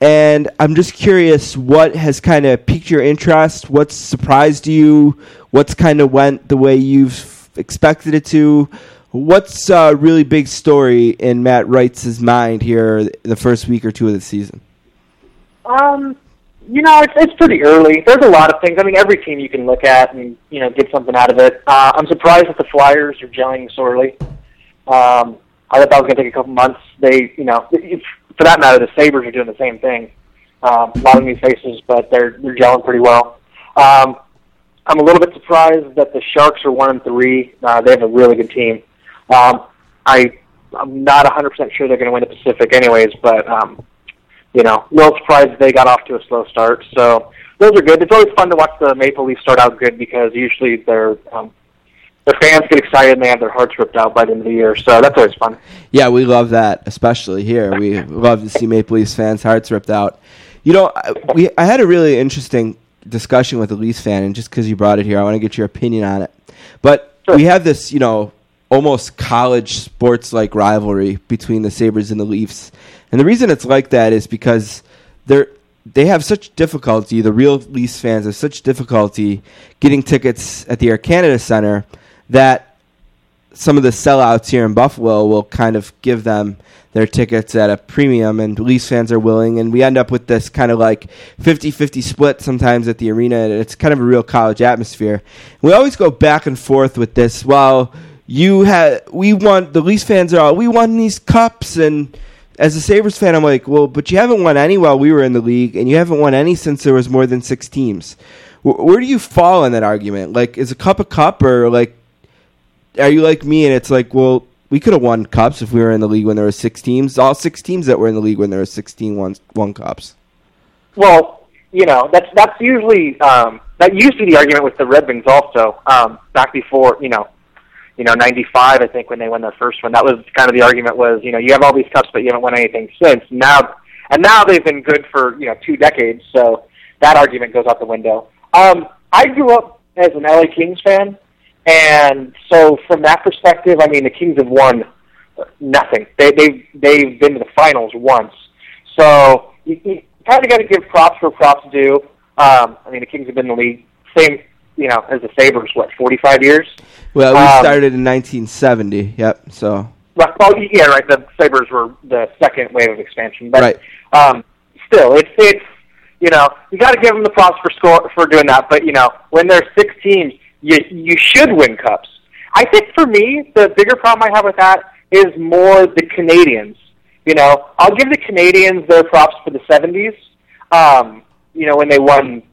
Speaker 2: And I'm just curious what has kind of piqued your interest, what's surprised you, what's kind of went the way you've expected it to. What's a really big story in Matt Reitz's mind here the first week or two of the season?
Speaker 7: Um, you know, it's it's pretty early. There's a lot of things. I mean, every team you can look at and you know get something out of it. Uh, I'm surprised that the Flyers are gelling sorely. Um, I thought that was going to take a couple months. They, you know, for that matter, the Sabres are doing the same thing. Um, a lot of new faces, but they're they're gelling pretty well. Um, I'm a little bit surprised that the Sharks are one and three. Uh, they have a really good team. Um, I I'm not 100 percent sure they're going to win the Pacific, anyways. But um, you know, a little surprised they got off to a slow start. So those are good. It's always fun to watch the Maple Leafs start out good because usually they're um, their fans get excited and they have their hearts ripped out by the end of the year. So that's always fun.
Speaker 2: Yeah, we love that, especially here. We love to see Maple Leafs fans' hearts ripped out. You know, I, we I had a really interesting discussion with a Leafs fan, and just because you brought it here, I want to get your opinion on it. But
Speaker 7: Sure.
Speaker 2: we have this, you know, almost college sports like rivalry between the Sabres and the Leafs. And the reason it's like that is because they're they have such difficulty, the real Leafs fans have such difficulty getting tickets at the Air Canada Center that some of the sellouts here in Buffalo will kind of give them their tickets at a premium, and Leafs fans are willing, and we end up with this kind of like 50-50 split sometimes at the arena, and it's kind of a real college atmosphere. We always go back and forth with this. Well, you had we want the Leafs fans are all we won these cups, and as a Sabres fan, I'm like, well, but you haven't won any while we were in the league, and you haven't won any since there was more than six teams. Wh- Where do you fall in that argument? Like, is a cup a cup, or like are you like me and it's like, well, we could have won cups if we were in the league when there were six teams. All six teams that were in the league when there were 16 won, won cups.
Speaker 7: Well, you know, that's that's usually um, that used to be the argument with the Red Wings also. Um, back before, you know, you know, '95, I think when they won their first one, that was kind of the argument was, you know, you have all these cups, but you haven't won anything since. Now, and now they've been good for you know two decades, so that argument goes out the window. Um, I grew up as an LA Kings fan, and so from that perspective, I mean, the Kings have won nothing. They they they've been to the finals once, so you, you kind of got to give props where props due. Um, I mean, the Kings have been in the league same, you know, as the Sabres. What, forty-five years?
Speaker 2: Well, we
Speaker 7: Um,
Speaker 2: started in 1970. Yep. So
Speaker 7: well, yeah, right. The Sabres were the second wave of expansion, but
Speaker 2: Right.
Speaker 7: um, still, it's it's you know you got to give them the props for score for doing that. But you know, when there's six teams, you you should win cups. I think for me, the bigger problem I have with that is more the Canadiens. You know, I'll give the Canadiens their props for the '70s. Um, you know, when they won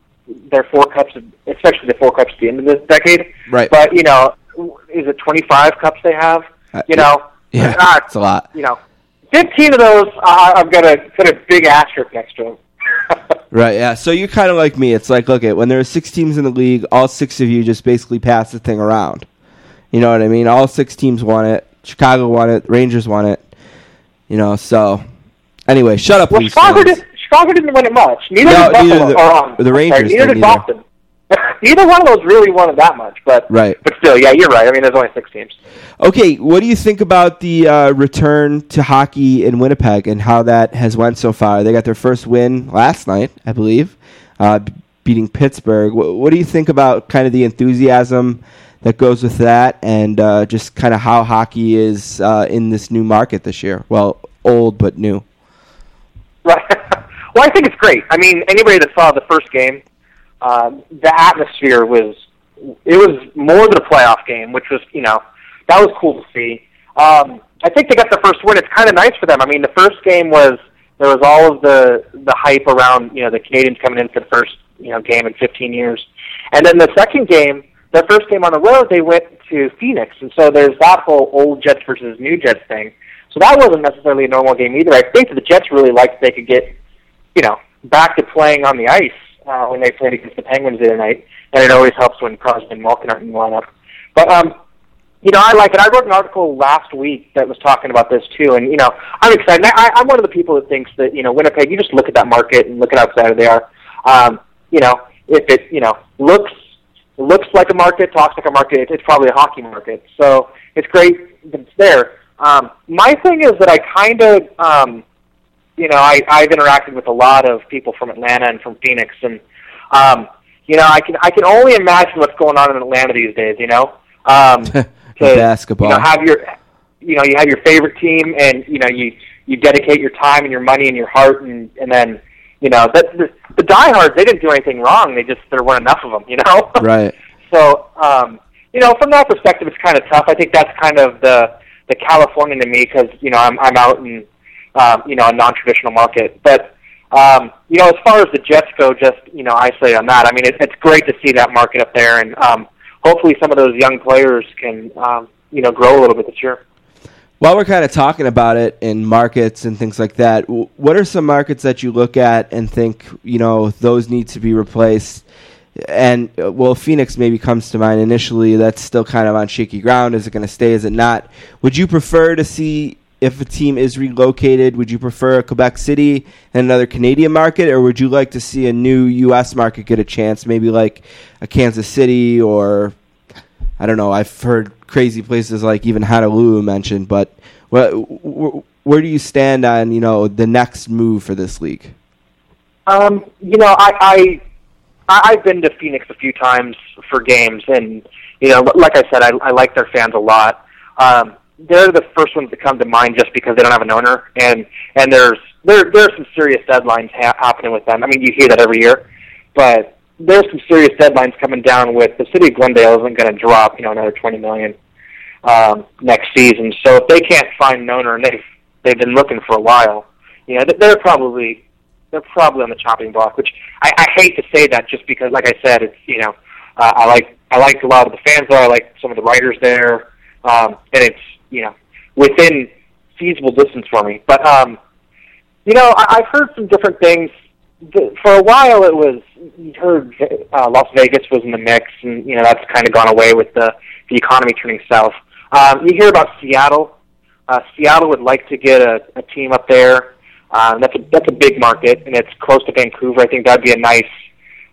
Speaker 7: their four cups, especially the four cups at the end of this decade.
Speaker 2: Right.
Speaker 7: But you know, is it 25 cups they have?
Speaker 2: Uh,
Speaker 7: You know,
Speaker 2: yeah,
Speaker 7: ah,
Speaker 2: it's a lot.
Speaker 7: you know, 15 of those, uh, I've got to put a big asterisk next to them.
Speaker 2: Right. Yeah. So you're kind of like me. It's like, look, at when there are six teams in the league, all six of you just basically pass the thing around. You know what I mean? All six teams want it. Chicago won it. Rangers want it. You know. So anyway, shut up,
Speaker 7: well, Chicago, did, Chicago didn't win it much. Neither
Speaker 2: No,
Speaker 7: did Buffalo.
Speaker 2: neither the-
Speaker 7: or, um,
Speaker 2: the Rangers
Speaker 7: sorry, neither did
Speaker 2: either.
Speaker 7: Boston. Neither one of those really wanted that much, but
Speaker 2: Right.
Speaker 7: but still, yeah, you're right. I mean, there's only six teams.
Speaker 2: Okay, what do you think about the uh, return to hockey in Winnipeg and how that has went so far? They got their first win last night, I believe, uh, beating Pittsburgh. What, what do you think about kind of the enthusiasm that goes with that, and uh, just kind of how hockey is uh, in this new market this year? Well, old but new.
Speaker 7: Right. well, I think it's great. I mean, anybody that saw the first game, um, the atmosphere was it was more than a playoff game, which was you know that was cool to see. Um, I think they got the first win. It's kind of nice for them. I mean, the first game was there was all of the the hype around you know the Canadiens coming in for the first you know game in 15 years, and then the second game, their first game on the road, they went to Phoenix, and so there's that whole old Jets versus new Jets thing. So that wasn't necessarily a normal game either. I think that the Jets really liked they could get, you know, back to playing on the ice uh, when they played against the Penguins the other night, and it always helps when Crosby and Malkin aren't in the lineup. But um, you know, I like it. I wrote an article last week that was talking about this too, and you know, I'm excited. I, I'm one of the people that thinks that you know, Winnipeg. You just look at that market and look at how excited they are. Um, you know, if it you know looks looks like a market, talks like a market, it's probably a hockey market. So it's great that it's there. Um, my thing is that I kind of, um, you know, I, I've interacted with a lot of people from Atlanta and from Phoenix, and um, you know, I can I can only imagine what's going on in Atlanta these days. You know, um, to
Speaker 2: Basketball.
Speaker 7: you know, have your, you know, you have your favorite team, and you know, you you dedicate your time and your money and your heart, and and then you know, that the, the diehards they didn't do anything wrong. They just there weren't enough of them. You know,
Speaker 2: Right.
Speaker 7: so, um, you know, from that perspective, it's kind of tough. I think that's kind of the the Californian to me because you know I'm I'm out in um, you know a non-traditional market, but Um, you know, as far as the Jets go, just you know, isolated on that. I mean, it, it's great to see that market up there, and um, hopefully, some of those young players can um, you know grow a little bit this year.
Speaker 2: While we're kind of talking about it in markets and things like that, what are some markets that you look at and think you know those need to be replaced? And uh, well, Phoenix maybe comes to mind initially. That's still kind of on shaky ground. Is it going to stay? Is it not? Would you prefer to see if a team is relocated? Would you prefer Quebec City and another Canadian market, or would you like to see a new U.S. market get a chance? Maybe like a Kansas City or I don't know. I've heard crazy places like even Honolulu mentioned, but wh- wh- where do you stand on you know the next move for this league?
Speaker 7: Um, you know, I I- I've been to Phoenix a few times for games, and you know, like I said, I, I like their fans a lot. Um, they're the first ones to come to mind just because they don't have an owner, and and there's there there are some serious deadlines ha- happening with them. I mean, you hear that every year, but there's some serious deadlines coming down with the city of Glendale isn't going to drop you know another twenty million um, next season. So if they can't find an owner, and they've they've been looking for a while, you know, they're probably they're probably on the chopping block. Which I, I hate to say that just because, like I said, it's you know uh, I like I like a lot of the fans there. I like some of the writers there, um, and it's you know within feasible distance for me. But um, you know I, I've heard some different things. For a while, it was heard uh, Las Vegas was in the mix, and you know that's kind of gone away with the the economy turning south. Um, you hear about Seattle. Uh, Seattle would like to get a, a team up there. Uh, that's a that's a big market, and it's close to Vancouver. I think that'd be a nice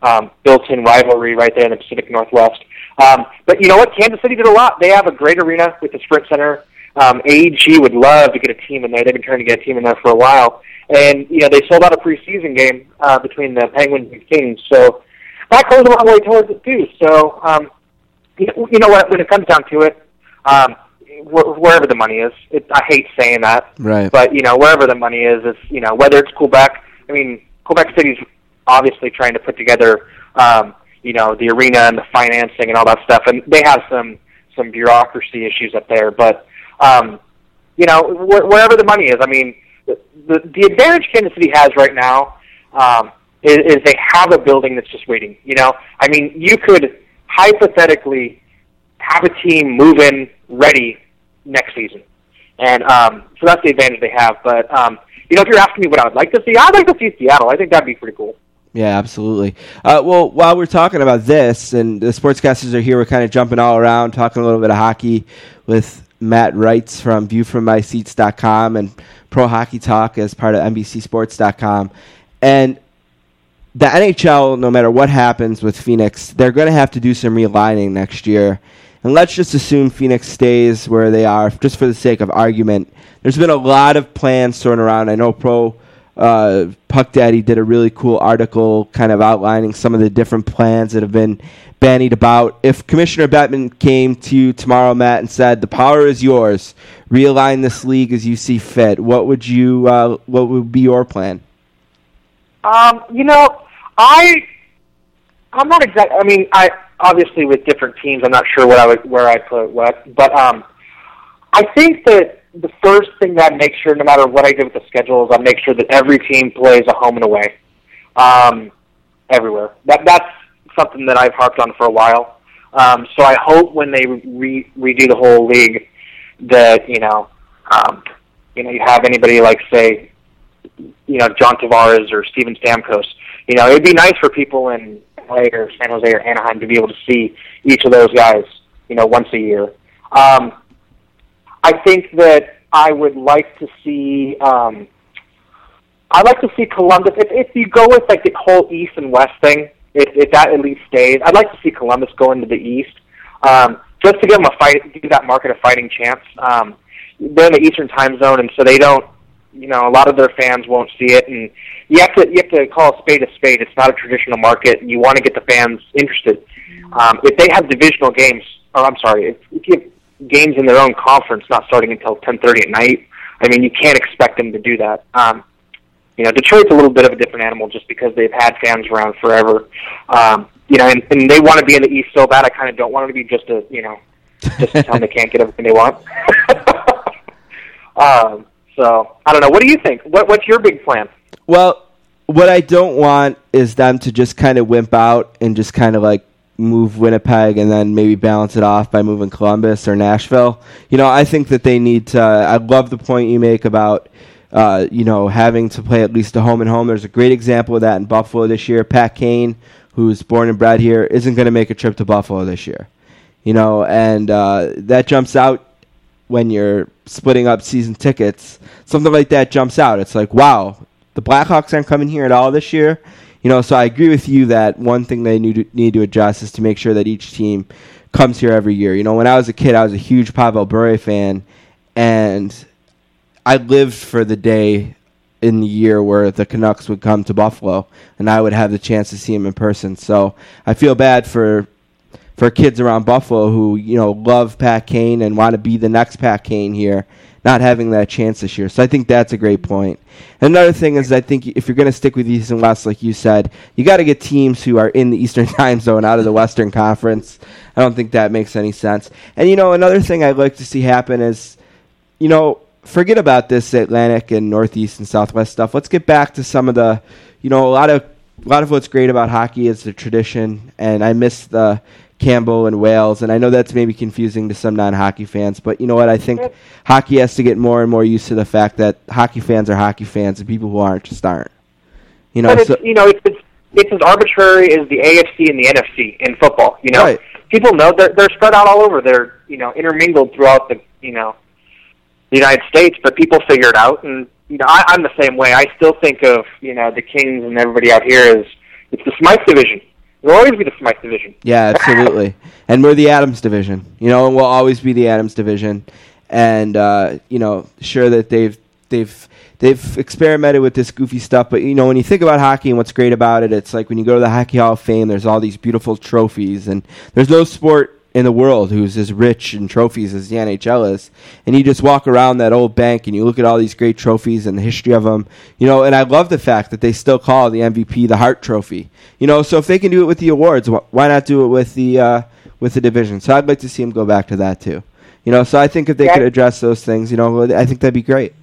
Speaker 7: um, built-in rivalry right there in the Pacific Northwest. Um, but you know what? Kansas City did a lot. They have a great arena with the Sprint Center. Um, AEG would love to get a team in there. They've been trying to get a team in there for a while, and you know they sold out a preseason game uh, between the Penguins and Kings. So that goes a long way towards it too. So um, you know, you know what? When it comes down to it, um, wh- wherever the money is, it, I hate saying that,
Speaker 2: Right.
Speaker 7: but you know, wherever the money is, it's you know, whether it's Quebec. I mean, Quebec City's obviously trying to put together, um, you know, the arena and the financing and all that stuff, and they have some some bureaucracy issues up there. But um, you know, wh- wherever the money is, I mean, the the, advantage Kansas City has right now um, is, is they have a building that's just waiting. You know, I mean, you could hypothetically have a team move in ready next season. And um, so that's the advantage they have. But um, you know, if you're asking me what I would like to see, I'd like to see Seattle. I think that'd be pretty cool.
Speaker 2: Yeah, absolutely. Uh, well, while we're talking about this, and the sportscasters are here, we're kind of jumping all around, talking a little bit of hockey with Matt Reitz from ViewFromMySeats.com and Pro Hockey Talk as part of NBCSports.com. And the NHL, no matter what happens with Phoenix, they're going to have to do some realigning next year. And let's just assume Phoenix stays where they are, just for the sake of argument. There's been a lot of plans thrown around. I know Pro uh, Puck Daddy did a really cool article kind of outlining some of the different plans that have been bandied about. If Commissioner Bettman came to you tomorrow, Matt, and said, the power is yours, realign this league as you see fit, what would you, uh, what would be your plan?
Speaker 7: Um, you know, I I'm not exactly. I mean, I obviously with different teams, I'm not sure what I would where I put what, but um, I think that the first thing that I'd make sure, no matter what I do with the schedule, is I make sure that every team plays a home and away, um, everywhere. That that's something that I've harped on for a while. Um, so I hope when they re- redo the whole league, that you know, um, you know, you have anybody like say you know John Tavares or Steven Stamkos. You know, it'd be nice for people in LA or San Jose or Anaheim to be able to see each of those guys. You know, once a year. Um, I think that I would like to see. Um, I'd like to see Columbus. If, if you go with like the whole East and West thing, if, if that at least stays, I'd like to see Columbus go into the East, um, just to give them a fight, give that market a fighting chance. Um, they're in the Eastern time zone, and so they don't you know, a lot of their fans won't see it, and you have to you have to call a spade a spade. It's not a traditional market, and you want to get the fans interested. Um, if they have divisional games, or I'm sorry, if, if you have games in their own conference not starting until 10:30 at night, I mean, you can't expect them to do that. Um, you know, Detroit's a little bit of a different animal just because they've had fans around forever. Um, you know, and, and they want to be in the East so bad. I kind of don't want it to be just a you know, just to tell them they can't get everything they want. um, so I don't know. What do you think? What, what's your big plan?
Speaker 2: Well, what I don't want is them to just kind of wimp out and just kind of like move Winnipeg and then maybe balance it off by moving Columbus or Nashville. You know, I think that they need to. I love the point you make about. Uh, you know, having to play at least a home and home. There's a great example of that in Buffalo this year. Pat Kane, who's born and bred here, isn't going to make a trip to Buffalo this year. You know, and uh, that jumps out when you're splitting up season tickets. Something like that jumps out. It's like, wow, the Blackhawks aren't coming here at all this year. You know, so I agree with you that one thing they need to, need to adjust is to make sure that each team comes here every year. You know, when I was a kid, I was a huge Pavel Bure fan, and I lived for the day in the year where the Canucks would come to Buffalo, and I would have the chance to see him in person. So I feel bad for for kids around Buffalo who you know love Pat Kane and want to be the next Pat Kane here, not having that chance this year. So I think that's a great point. Another thing is, I think if you're going to stick with East and West, like you said, you got to get teams who are in the Eastern Time Zone out of the Western Conference. I don't think that makes any sense. And you know, another thing I'd like to see happen is, you know, forget about this Atlantic and Northeast and Southwest stuff. Let's get back to some of the, you know, a lot of a lot of what's great about hockey is the tradition, and I miss the Campbell and Wales, and I know that's maybe confusing to some non-hockey fans, but you know what? I think hockey has to get more and more used to the fact that hockey fans are hockey fans, and people who aren't just aren't. You know,
Speaker 7: but it's
Speaker 2: so,
Speaker 7: you know it's, it's it's as arbitrary as the AFC and the NFC in football. You know,
Speaker 2: Right.
Speaker 7: people know they're they're spread out all over. They're you know intermingled throughout the you know the United States, but people figure it out. And you know, I, I'm the same way. I still think of you know the Kings and everybody out here as it's the Smythe division. It'll always be the Smythe division.
Speaker 2: Yeah, absolutely. and we're the Adams division. You know, and we'll always be the Adams division. And uh, you know, sure that they've they've they've experimented with this goofy stuff, but you know, when you think about hockey and what's great about it, it's like when you go to the Hockey Hall of Fame, there's all these beautiful trophies, and there's no sport in the world who's as rich in trophies as the NHL is. And you just walk around that old bank and you look at all these great trophies and the history of them. You know, and I love the fact that they still call the MVP the Hart Trophy. You know, so if they can do it with the awards, why not do it with the uh, with the division? So I'd like to see them go back to that too. You know, so I think if they
Speaker 7: Yeah.
Speaker 2: could address those things, you know, I think that'd be great.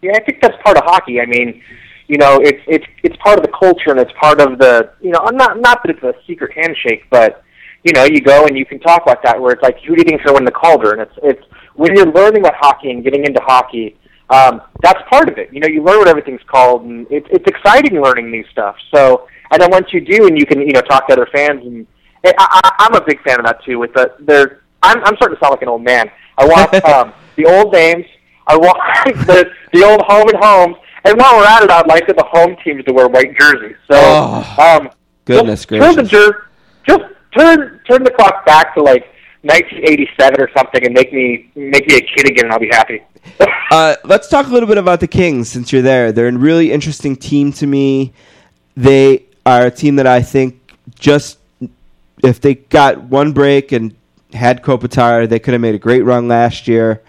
Speaker 7: Yeah, I think that's part of hockey. I mean, you know, it's it's it's part of the culture and it's part of the you know, not not that it's a secret handshake, but you know, you go and you can talk like that where it's like who do you think's gonna win the Calder? And it's it's when you're learning about hockey and getting into hockey, um, that's part of it. You know, you learn what everything's called and it's it's exciting learning new stuff. So and then once you do and you can, you know, talk to other fans and I, I, I'm a big fan of that too. With the there, I'm I'm starting to sound like an old man. I watch um, the old names. I watch the the old home and homes. And while we're at it, I'd like for the home teams to wear white jerseys. So,
Speaker 2: Oh,
Speaker 7: um,
Speaker 2: goodness
Speaker 7: just
Speaker 2: gracious.
Speaker 7: jer- just turn turn the clock back to like 1987 or something, and make me make me a kid again, and I'll be happy.
Speaker 2: Uh, let's talk a little bit about the Kings since you're there. They're a really interesting team to me. They are a team that I think just if they got one break and had Kopitar, they could have made a great run last year.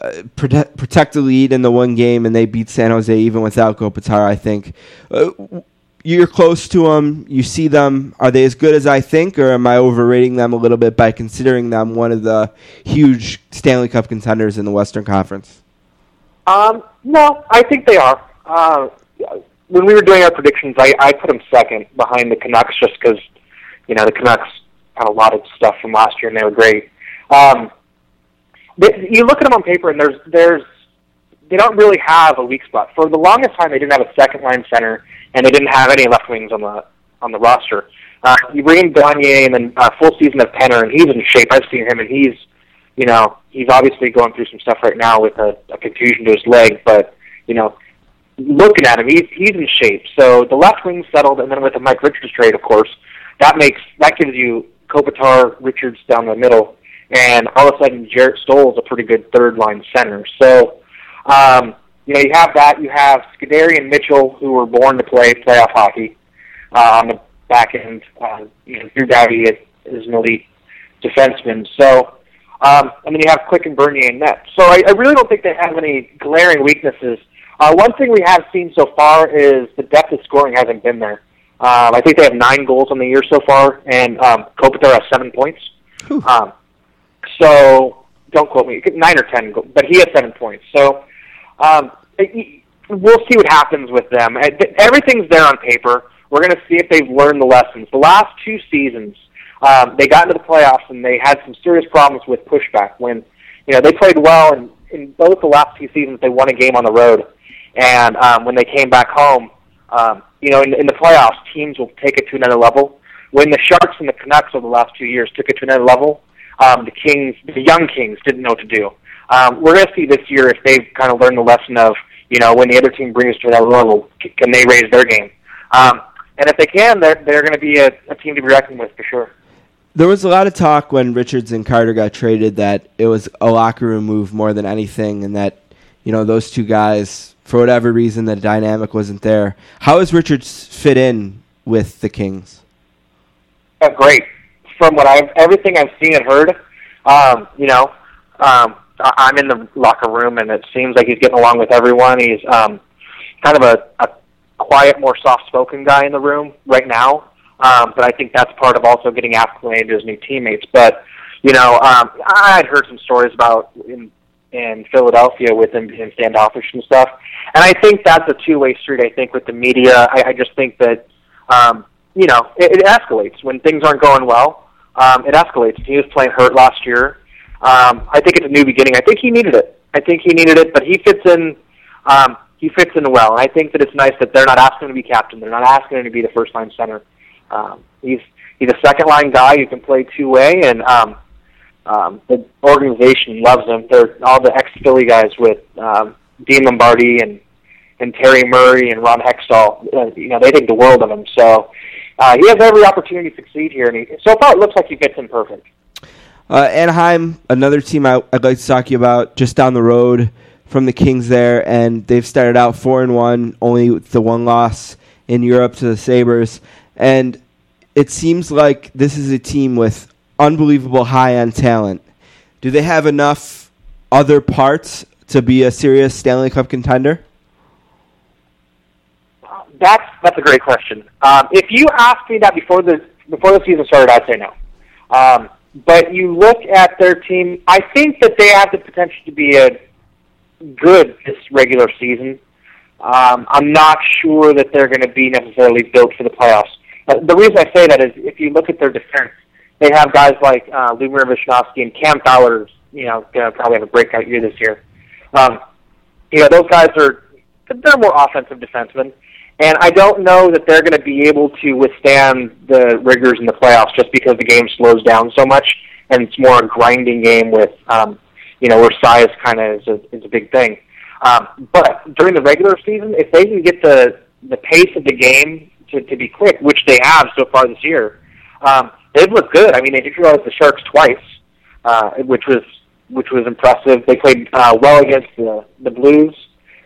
Speaker 2: Uh, protect, protect the lead in the one game, and they beat San Jose even without Kopitar. I think uh, you're close to them. You see them. Are they as good as I think, or am I overrating them a little bit by considering them one of the huge Stanley Cup contenders in the Western Conference?
Speaker 7: Um, no, I think they are. Uh, when we were doing our predictions, I, I put them second behind the Canucks just because, you know, the Canucks had a lot of stuff from last year and they were great. Um, they, you look at them on paper and there's there's they don't really have a weak spot. For the longest time, they didn't have a second line center and they didn't have any left wings on the on the roster. Uh, you bring and then uh, full season of Penner and he's in shape. I've seen him and he's you know, he's obviously going through some stuff right now with a, a contusion to his leg, but you know, looking at him, he's he's in shape. So the left wing settled, and then with the Mike Richards trade, of course, that makes that gives you Kopitar, Richards down the middle, and all of a sudden Jarrett Stoll is a pretty good third line center. So, um, you know, you have that. You have Scuderi and Mitchell, who were born to play playoff hockey uh, on the back end. Uh, you know, Drew Doughty is, is an elite defenseman. So. Um, and then you have Quick and Bernier in net. So I, I really don't think they have any glaring weaknesses. Uh, one thing we have seen so far is the depth of scoring hasn't been there. Um, I think they have nine goals on the year so far, and um, Kopitar has seven points. Um, so don't quote me, nine or ten, but he has seven points. So um, we'll see what happens with them. Everything's there on paper. We're going to see if they've learned the lessons. The last two seasons, um, they got into the playoffs and they had some serious problems with pushback. When you know they played well, and in both the last two seasons they won a game on the road, and um, when they came back home, um, you know in, in the playoffs teams will take it to another level. When the Sharks and the Canucks over the last two years took it to another level, um, the Kings, the young Kings, didn't know what to do. Um, we're going to see this year if they've kind of learned the lesson of you know when the other team brings to another level, can they raise their game? Um, and if they can, they're they're going to be a, a team to be reckoned with for sure.
Speaker 2: There was a lot of talk when Richards and Carter got traded that it was a locker room move more than anything, and that you know those two guys, for whatever reason, the dynamic wasn't there. How has Richards fit in with the Kings?
Speaker 7: Oh, great. From what I've everything I've seen and heard, um, you know, um, I'm in the locker room, and it seems like he's getting along with everyone. He's um, kind of a, a quiet, more soft-spoken guy in the room right now. Um, but I think that's part of also getting acclimated to his new teammates. But you know, um, I had heard some stories about in in Philadelphia with him being standoffish and stuff, and I think that's a two-way street. I think with the media, I, I just think that um, you know it, it escalates when things aren't going well. Um, it escalates. He was playing hurt last year. Um, I think it's a new beginning. I think he needed it. I think he needed it, but he fits in. Um, he fits in well, and I think that it's nice that they're not asking him to be captain. They're not asking him to be the first line center. Um, he's he's a second line guy who can play two way, and um, um, the organization loves him. They're all the ex Philly guys with um, Dean Lombardi and and Terry Murray and Ron Hextall. Uh, you know they think the world of him. So uh, he has every opportunity to succeed here, and he, so far it looks like he fits in perfect.
Speaker 2: Uh, Anaheim, another team I, would like to talk to you about, just down the road from the Kings there, and they've started out four and one, only with the one loss in Europe to the Sabres, and it seems like this is a team with unbelievable high end talent. Do they have enough other parts to be a serious Stanley Cup contender?
Speaker 7: That's that's a great question. Um, if you asked me that before the before the season started, I'd say no. Um, but you look at their team, I think that they have the potential to be a good this regular season. Um, I'm not sure that they're going to be necessarily built for the playoffs. Uh, the reason I say that is if you look at their defense, they have guys like uh, Lubomir Visnovsky and Cam Fowler, you know, going to probably have a breakout year this year. Um, you know, those guys are they're more offensive defensemen, and I don't know that they're going to be able to withstand the rigors in the playoffs just because the game slows down so much and it's more a grinding game with um, you know, where size kind of is a, is a big thing. Um, but during the regular season, if they can get the the pace of the game to, to be quick, which they have so far this year, um, they've looked good. I mean, they neutralized the Sharks twice, uh, which was which was impressive. They played uh, well against the the Blues,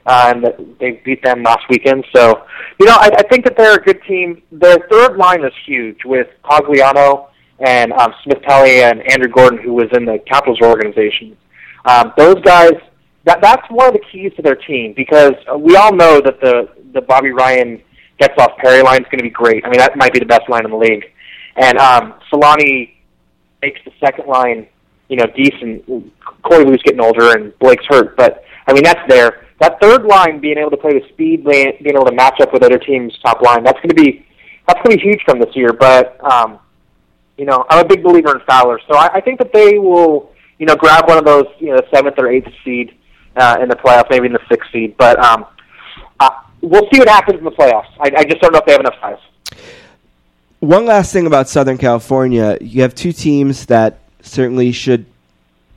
Speaker 7: uh, and they beat them last weekend. So, you know, I, I think that they're a good team. Their third line is huge with Cogliano and um, Smith Pelly and Andrew Gordon, who was in the Capitals organization. Um, those guys, that that's one of the keys to their team because we all know that the the Bobby Ryan Getzlaf Perry line is going to be great. I mean, that might be the best line in the league. And um, Selanne makes the second line, you know, decent. Koivu's getting older and Blake's hurt, but I mean that's there. That third line being able to play with speed, being able to match up with other teams' top line, that's going to be that's going to be huge from this year. But um, you know, I'm a big believer in Fowler, so I, I think that they will you know, grab one of those, you know, seventh or eighth seed uh, in the playoffs, maybe in the sixth seed. But um, uh, we'll see what happens in the playoffs. I, I just don't know if they have enough size.
Speaker 2: One last thing about Southern California, you have two teams that certainly should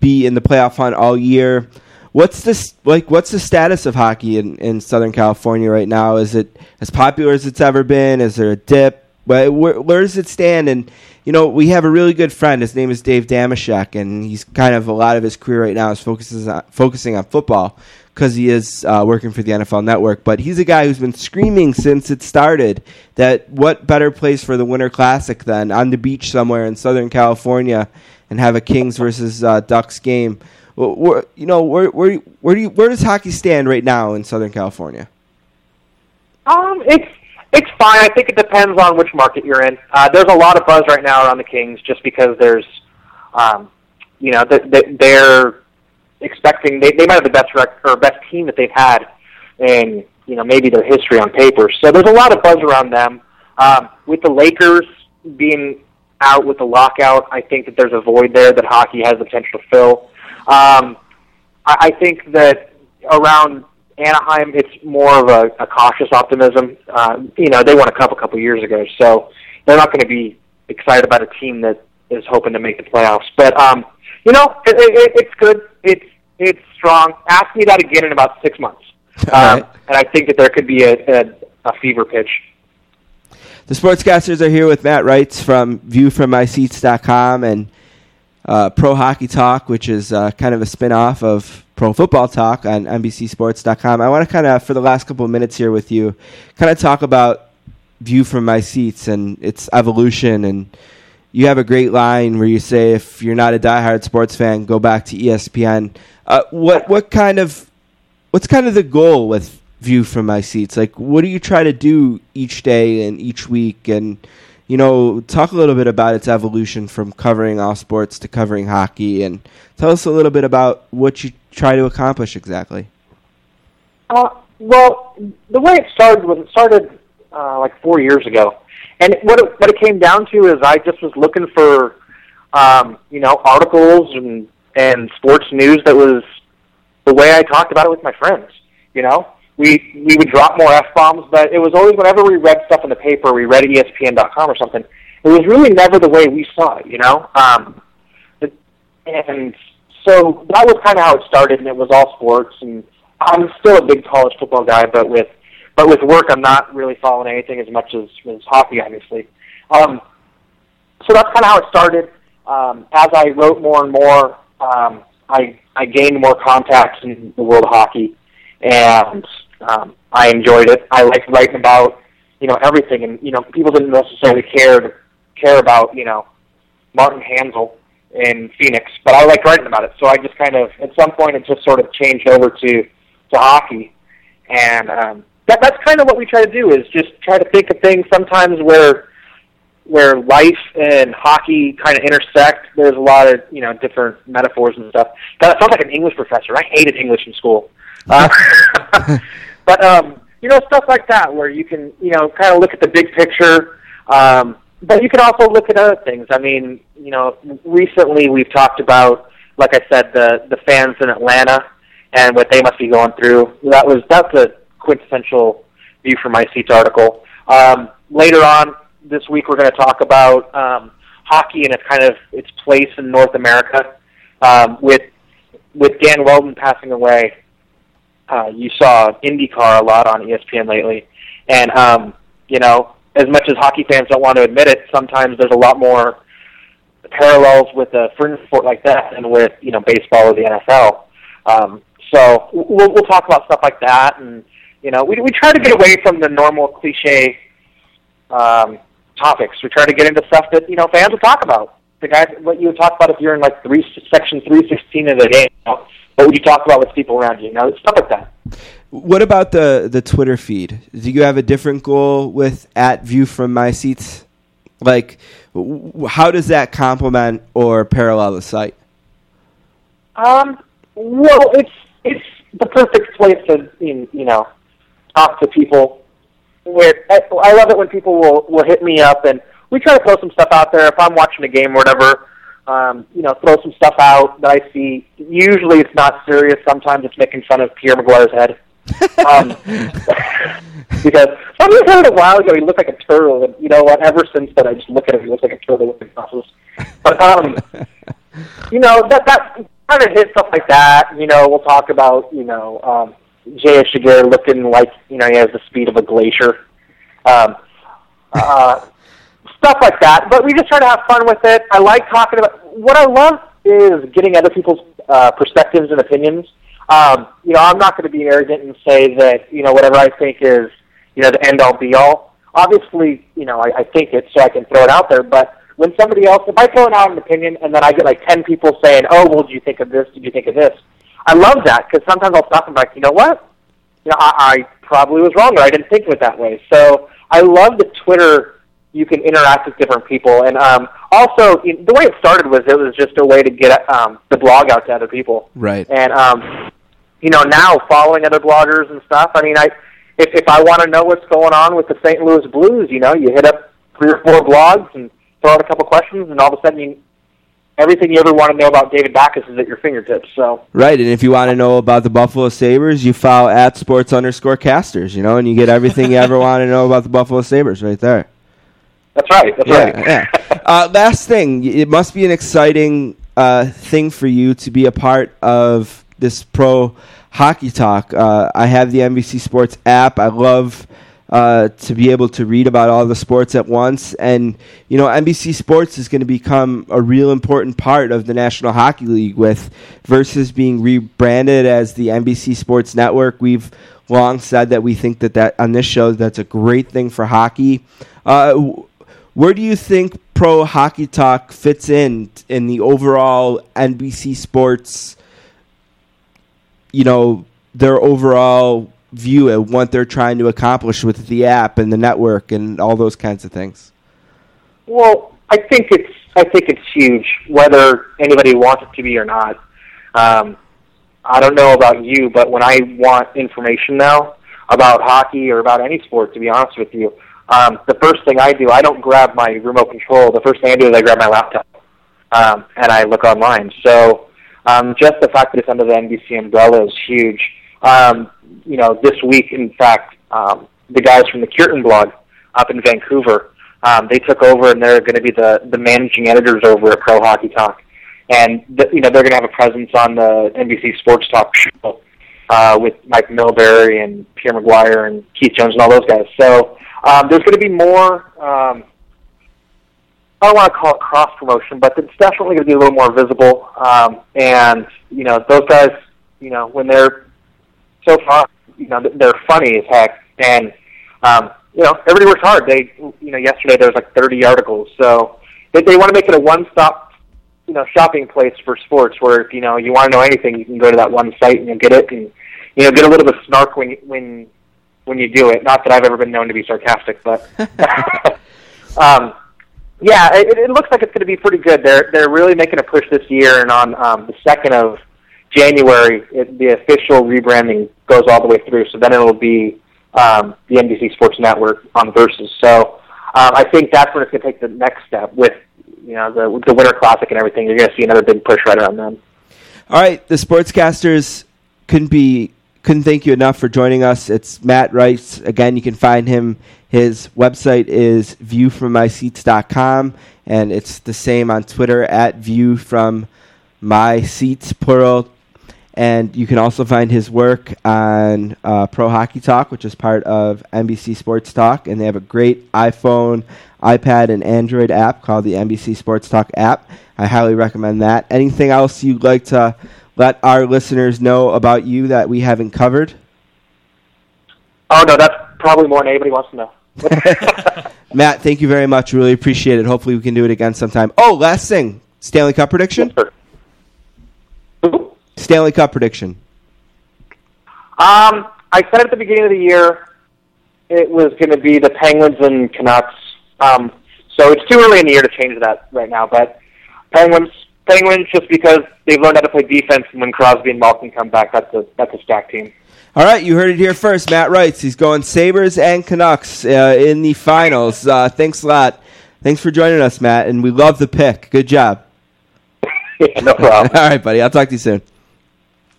Speaker 2: be in the playoff hunt all year. What's this like? What's the status of hockey in, in Southern California right now? Is it as popular as it's ever been? Is there a dip? Where, where does it stand? And you know, we have a really good friend. His name is Dave Dameshek, and he's kind of a lot of his career right now is focuses on, focusing on football because he is uh, working for the NFL Network. But he's a guy who's been screaming since it started that what better place for the Winter Classic than on the beach somewhere in Southern California and have a Kings versus uh, Ducks game. Where, you know, where where where do you, where does hockey stand right now in Southern California?
Speaker 7: Um, it's it's fine. I think it depends on which market you're in. Uh, there's a lot of buzz right now around the Kings just because there's, um, you know, they, they're expecting they, they might have the best rec- or best team that they've had in you know maybe their history on paper. So there's a lot of buzz around them. Um, with the Lakers being out with the lockout, I think that there's a void there that hockey has the potential to fill. Um, I, I think that around Anaheim, it's more of a, a cautious optimism. Uh, you know, they won a cup a couple years ago, so they're not going to be excited about a team that is hoping to make the playoffs. But um, you know, it, it, it's good. It's it's strong. Ask me that again in about six months, um,
Speaker 2: right.
Speaker 7: and I think that there could be a, a, a fever pitch.
Speaker 2: The Sportscasters are here with Matt Reitz from ViewFromMySeats.com and uh, Pro Hockey Talk, which is uh, kind of a spin off of Pro Football Talk on NBCSports.com. I want to kind of, for the last couple of minutes here with you, kind of talk about View from My Seats and its evolution. And you have a great line where you say, if you're not a diehard sports fan, go back to ESPN. Uh, what what kind of what's kind of the goal with view from my seats like what do you try to do each day and each week and you know talk a little bit about its evolution from covering all sports to covering hockey and tell us a little bit about what you try to accomplish exactly
Speaker 7: Uh, well, the way it started was it started uh, like four years ago, and what it, what it came down to is I just was looking for, um, you know, articles and and sports news that was the way I talked about it with my friends. You know, we we would drop more f bombs, but it was always whenever we read stuff in the paper, we read ESPN.com or something. It was really never the way we saw it. You know, um, and so that was kind of how it started, and it was all sports. And I'm still a big college football guy, but with but with work, I'm not really following anything as much as, as hockey, obviously. Um, so that's kind of how it started. Um, as I wrote more and more, um, I I gained more contacts in the world of hockey, and um, I enjoyed it. I liked writing about you know everything, and you know people didn't necessarily care care about you know Martin Hanzal in Phoenix, but I liked writing about it. So I just kind of at some point it just sort of changed over to to hockey, and um, that that's kind of what we try to do is just try to think of things sometimes where where life and hockey kind of intersect. There's a lot of you know different metaphors and stuff. God, I sounds like an English professor. I hated English in school, uh, but um, you know stuff like that where you can you know kind of look at the big picture. Um, but you can also look at other things. I mean, you know, recently we've talked about, like I said, the the fans in Atlanta and what they must be going through. That was that's a quintessential view from my seats article. Um, later on this week, we're going to talk about um, hockey and its kind of its place in North America. Um, with with Dan Wheldon passing away, uh, you saw IndyCar a lot on ESPN lately, and um, you know, as much as hockey fans don't want to admit it, sometimes there's a lot more parallels with a fringe sport like that than with you know baseball or the NFL. Um, so we'll we'll talk about stuff like that, and you know, we we try to get away from the normal cliche um, topics. We try to get into stuff that you know fans will talk about. The guys, what you would talk about if you're in like three section three sixteen of the game. You know? What would you talk about with people around you? You know, stuff like that.
Speaker 2: what about the the twitter feed do you have a different goal with at view from my seats like how does that complement or parallel the site
Speaker 7: Um, well, it's it's the perfect place to you you know talk to people. With I, I love it when people will will hit me up and we try to throw some stuff out there. If I'm watching a game or whatever, um, you know, throw some stuff out that I see. Usually it's not serious. Sometimes it's making fun of Pierre McGuire's head. um, because somebody said it a while ago he looked like a turtle, and you know what? Ever since then, I just look at him. He looks like a turtle with muscles. But um, you know that that kind of hit stuff like that. You know, we'll talk about you know um, Jay Shiger looking like you know he has the speed of a glacier. Um, uh, stuff like that. But we just try to have fun with it. I like talking about. What I love is getting other people's uh, perspectives and opinions. Um, you know, I'm not going to be arrogant and say that you know whatever I think is you know the end all be all. Obviously, you know I, I think it, so I can throw it out there. But when somebody else, if I throw out an opinion and then I get like ten people saying, "Oh, well, did you think of this? Did you think of this?" I love that because sometimes I'll stop and be like, you know what? You know, I, I probably was wrong, or I didn't think of it that way. So I love that Twitter you can interact with different people, and um, also the way it started was it was just a way to get um, the blog out to other people.
Speaker 2: right
Speaker 7: And um, you know, now following other bloggers and stuff. I mean, I if if I want to know what's going on with the St. Louis Blues, you know, you hit up three or four blogs and throw out a couple questions, and all of a sudden, you, everything you ever want to know about David Backes is at your fingertips. So
Speaker 2: Right, and if you want to know about the Buffalo Sabres, you follow at sports underscore casters, you know, and you get everything you ever want to know about the Buffalo Sabres right there.
Speaker 7: That's right. That's
Speaker 2: Yeah,
Speaker 7: right.
Speaker 2: yeah. Uh, last thing, it must be an exciting uh, thing for you to be a part of this pro hockey talk. Uh, I have the NBC Sports app. I love uh, to be able to read about all the sports at once, and you know, NBC Sports is going to become a real important part of the National Hockey League with versus being rebranded as the NBC Sports Network. We've long said that we think that, that on this show that's a great thing for hockey. Uh, where do you think Pro Hockey Talk fits in in the overall NBC Sports? You know their overall view of what they're trying to accomplish with the app and the network and all those kinds of things.
Speaker 7: Well, I think it's I think it's huge, whether anybody wants it to be or not. Um, I don't know about you, but when I want information now about hockey or about any sport, to be honest with you, um, the first thing I do, I don't grab my remote control. The first thing I do is I grab my laptop um, and I look online. So um, just the fact that it's under the NBC umbrella is huge. Um, you know, this week, in fact, um, the guys from the Curtin blog up in Vancouver, um, they took over and they're going to be the, the managing editors over at Pro Hockey Talk. And, th- you know, they're going to have a presence on the NBC Sports Talk show uh, with Mike Milbury and Pierre McGuire and Keith Jones and all those guys. So um, there's going to be more um, I don't want to call it cross promotion, but it's definitely going to be a little more visible. Um, and you know, those guys, you know, when they're so far, you know, they're funny as heck, and um, you know, everybody works hard. They, you know, yesterday there was like 30 articles, so they, they want to make it a one-stop, you know, shopping place for sports. Where if you know you want to know anything, you can go to that one site and you'll get it, and you know, get a little bit of snark when when when you do it. Not that I've ever been known to be sarcastic, but. um, yeah, it, it looks like it's going to be pretty good. They're they're really making a push this year, and on um, the second of January, it, the official rebranding goes all the way through. So then it'll be um, the NBC Sports Network on Versus. So um, I think that's when it's going to take the next step with you know the the Winter Classic and everything. You're going to see another big push right around then.
Speaker 2: All right, the sportscasters couldn't be couldn't thank you enough for joining us. It's Matt Reitz. Again, you can find him. His website is viewfrommyseats.com, and it's the same on Twitter at view from my seats plural. And you can also find his work on uh, Pro Hockey Talk, which is part of NBC Sports Talk, and they have a great iPhone, iPad, and Android app called the NBC Sports Talk app. I highly recommend that. Anything else you'd like to let our listeners know about you that we haven't covered?
Speaker 7: Oh no, that's probably more than anybody wants to know.
Speaker 2: Matt, thank you very much. Really appreciate it. Hopefully, we can do it again sometime. Oh, last thing Stanley Cup prediction?
Speaker 7: Yes,
Speaker 2: Stanley Cup prediction.
Speaker 7: Um, I said at the beginning of the year it was going to be the Penguins and Canucks. Um, so it's too early in the year to change that right now. But Penguins, Penguins, just because they've learned how to play defense, and when Crosby and Malkin come back, that's a that's a stacked team.
Speaker 2: All right, you heard it here first. Matt Reitz he's going Sabres and Canucks uh, in the finals. Uh, thanks a lot. Thanks for joining us, Matt, and we love the pick. Good job.
Speaker 7: yeah, no problem.
Speaker 2: All right, buddy. I'll talk to you soon.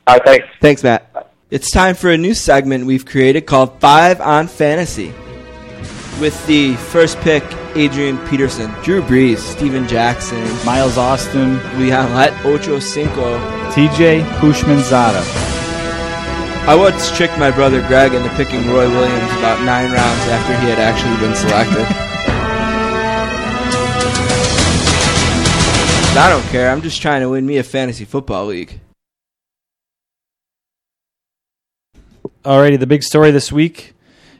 Speaker 7: All right, thanks.
Speaker 2: Thanks, Matt. It's time for a new segment we've created called Five on Fantasy. With the first pick, Adrian Peterson, Drew Brees, Steven Jackson,
Speaker 3: Miles Austin,
Speaker 2: Leon Lett, Ocho Cinco.
Speaker 3: TJ Houshmandzadeh.
Speaker 2: I once tricked my brother Greg into picking Roy Williams about nine rounds after he had actually been selected. I don't care. I'm just trying to win me a fantasy football league.
Speaker 3: Alrighty, the big story this week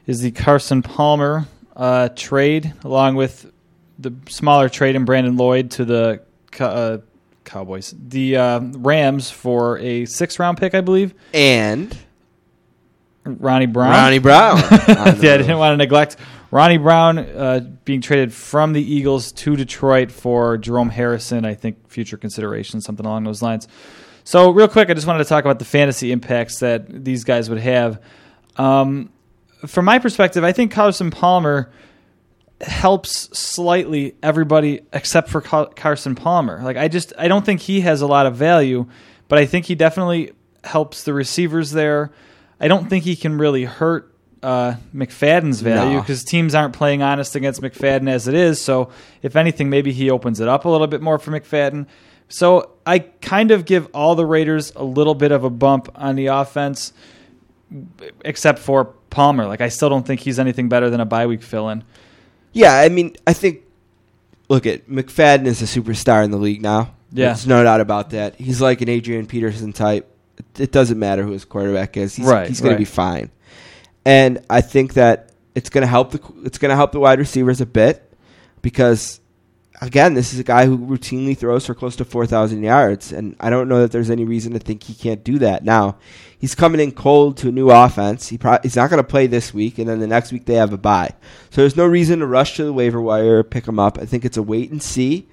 Speaker 3: is the Carson Palmer uh, trade, along with the smaller trade in Brandon Lloyd to the uh, Cowboys, the uh, Rams for a six-round pick, I believe.
Speaker 2: And
Speaker 3: Ronnie Brown.
Speaker 2: Ronnie Brown.
Speaker 3: yeah, I didn't want to neglect Ronnie Brown uh, being traded from the Eagles to Detroit for Jerome Harrison. I think future consideration, something along those lines. So, real quick, I just wanted to talk about the fantasy impacts that these guys would have. Um, from my perspective, I think Carson Palmer helps slightly everybody except for Car- Carson Palmer. Like I just I don't think he has a lot of value, but I think he definitely helps the receivers there. I don't think he can really hurt uh, McFadden's value because teams aren't playing honest against McFadden as it is. So if anything, maybe he opens it up a little bit more for McFadden. So I kind of give all the Raiders a little bit of a bump on the offense, except for Palmer. Like I still don't think he's anything better than a bye week fill in.
Speaker 2: Yeah, I mean, I think. Look at McFadden is a superstar in the league now.
Speaker 3: Yeah.
Speaker 2: there's no doubt about that. He's like an Adrian Peterson type. It- doesn't matter who his quarterback is. He's,
Speaker 3: Right,
Speaker 2: he's going
Speaker 3: right.
Speaker 2: to be fine. And I think that it's going to help the it's going to help the wide receivers a bit because again, this is a guy who routinely throws for close to 4,000 yards, and I don't know that there's any reason to think he can't do that. Now, he's coming in cold to a new offense. He pro- he's not going to play this week, and then the next week they have a bye. So there's no reason to rush to the waiver wire, pick him up. I think it's a wait and see.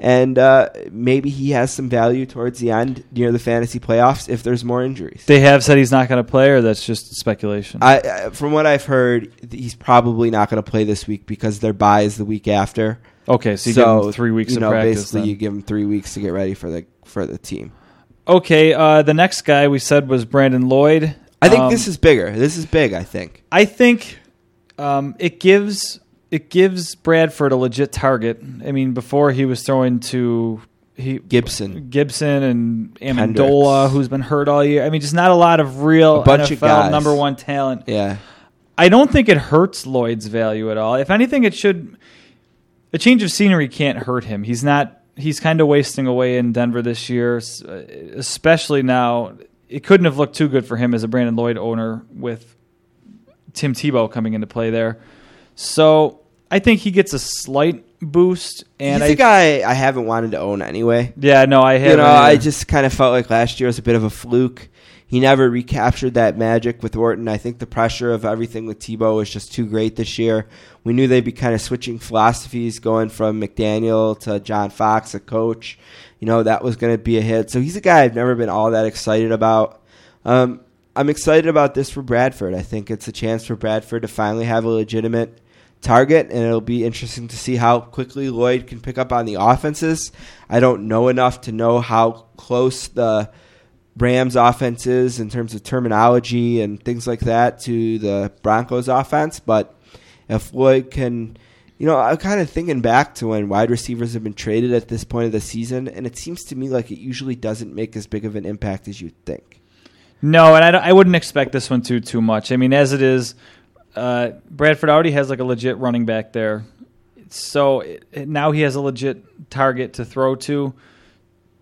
Speaker 2: And uh, maybe he has some value towards the end near the fantasy playoffs if there's more injuries.
Speaker 3: They have said he's not going to play, or that's just speculation.
Speaker 2: I, I, from what I've heard, he's probably not going to play this week because their bye is the week after.
Speaker 3: Okay, so you give him three weeks
Speaker 2: you
Speaker 3: of
Speaker 2: know,
Speaker 3: practice.
Speaker 2: Basically,
Speaker 3: then.
Speaker 2: you give him three weeks to get ready for the for the team.
Speaker 3: Okay, uh, the next guy we said was Brandon Lloyd.
Speaker 2: I think
Speaker 3: Um,
Speaker 2: this is bigger. This is big. I think.
Speaker 3: I think um, it gives it gives Bradford a legit target. I mean, before he was throwing to he
Speaker 2: Gibson.
Speaker 3: Gibson and Amendola,
Speaker 2: Hendricks.
Speaker 3: who's been hurt all year. I mean, just not a lot of real NFL
Speaker 2: of
Speaker 3: number one talent.
Speaker 2: Yeah.
Speaker 3: I don't think it hurts Lloyd's value at all. If anything, it should. A change of scenery can't hurt him. He's not. He's kind of wasting away in Denver this year, especially now. It couldn't have looked too good for him as a Brandon Lloyd owner with Tim Tebow coming into play there. So I think he gets a slight boost. And
Speaker 2: He's
Speaker 3: I,
Speaker 2: a guy I haven't wanted to own anyway.
Speaker 3: yeah, no, I have.
Speaker 2: you know, I just kind of felt like last year was a bit of a fluke. He never recaptured that magic with Orton. I think the pressure of everything with Tebow was just too great this year. We knew they'd be kind of switching philosophies, going from McDaniel to John Fox, a coach. You know, that was going to be a hit. So he's a guy I've never been all that excited about. Um, I'm excited about this for Bradford. I think it's a chance for Bradford to finally have a legitimate target, and it'll be interesting to see how quickly Lloyd can pick up on the offenses. I don't know enough to know how close the Rams offenses in terms of terminology and things like that to the Broncos offense, but if Lloyd can, you know, I'm kind of thinking back to when wide receivers have been traded at this point of the season, and it seems to me like it usually doesn't make as big of an impact as you'd think.
Speaker 3: No, and I, I wouldn't expect this one too too much. I mean, as it is, uh, Bradford already has like a legit running back there, so it- now he has a legit target to throw to.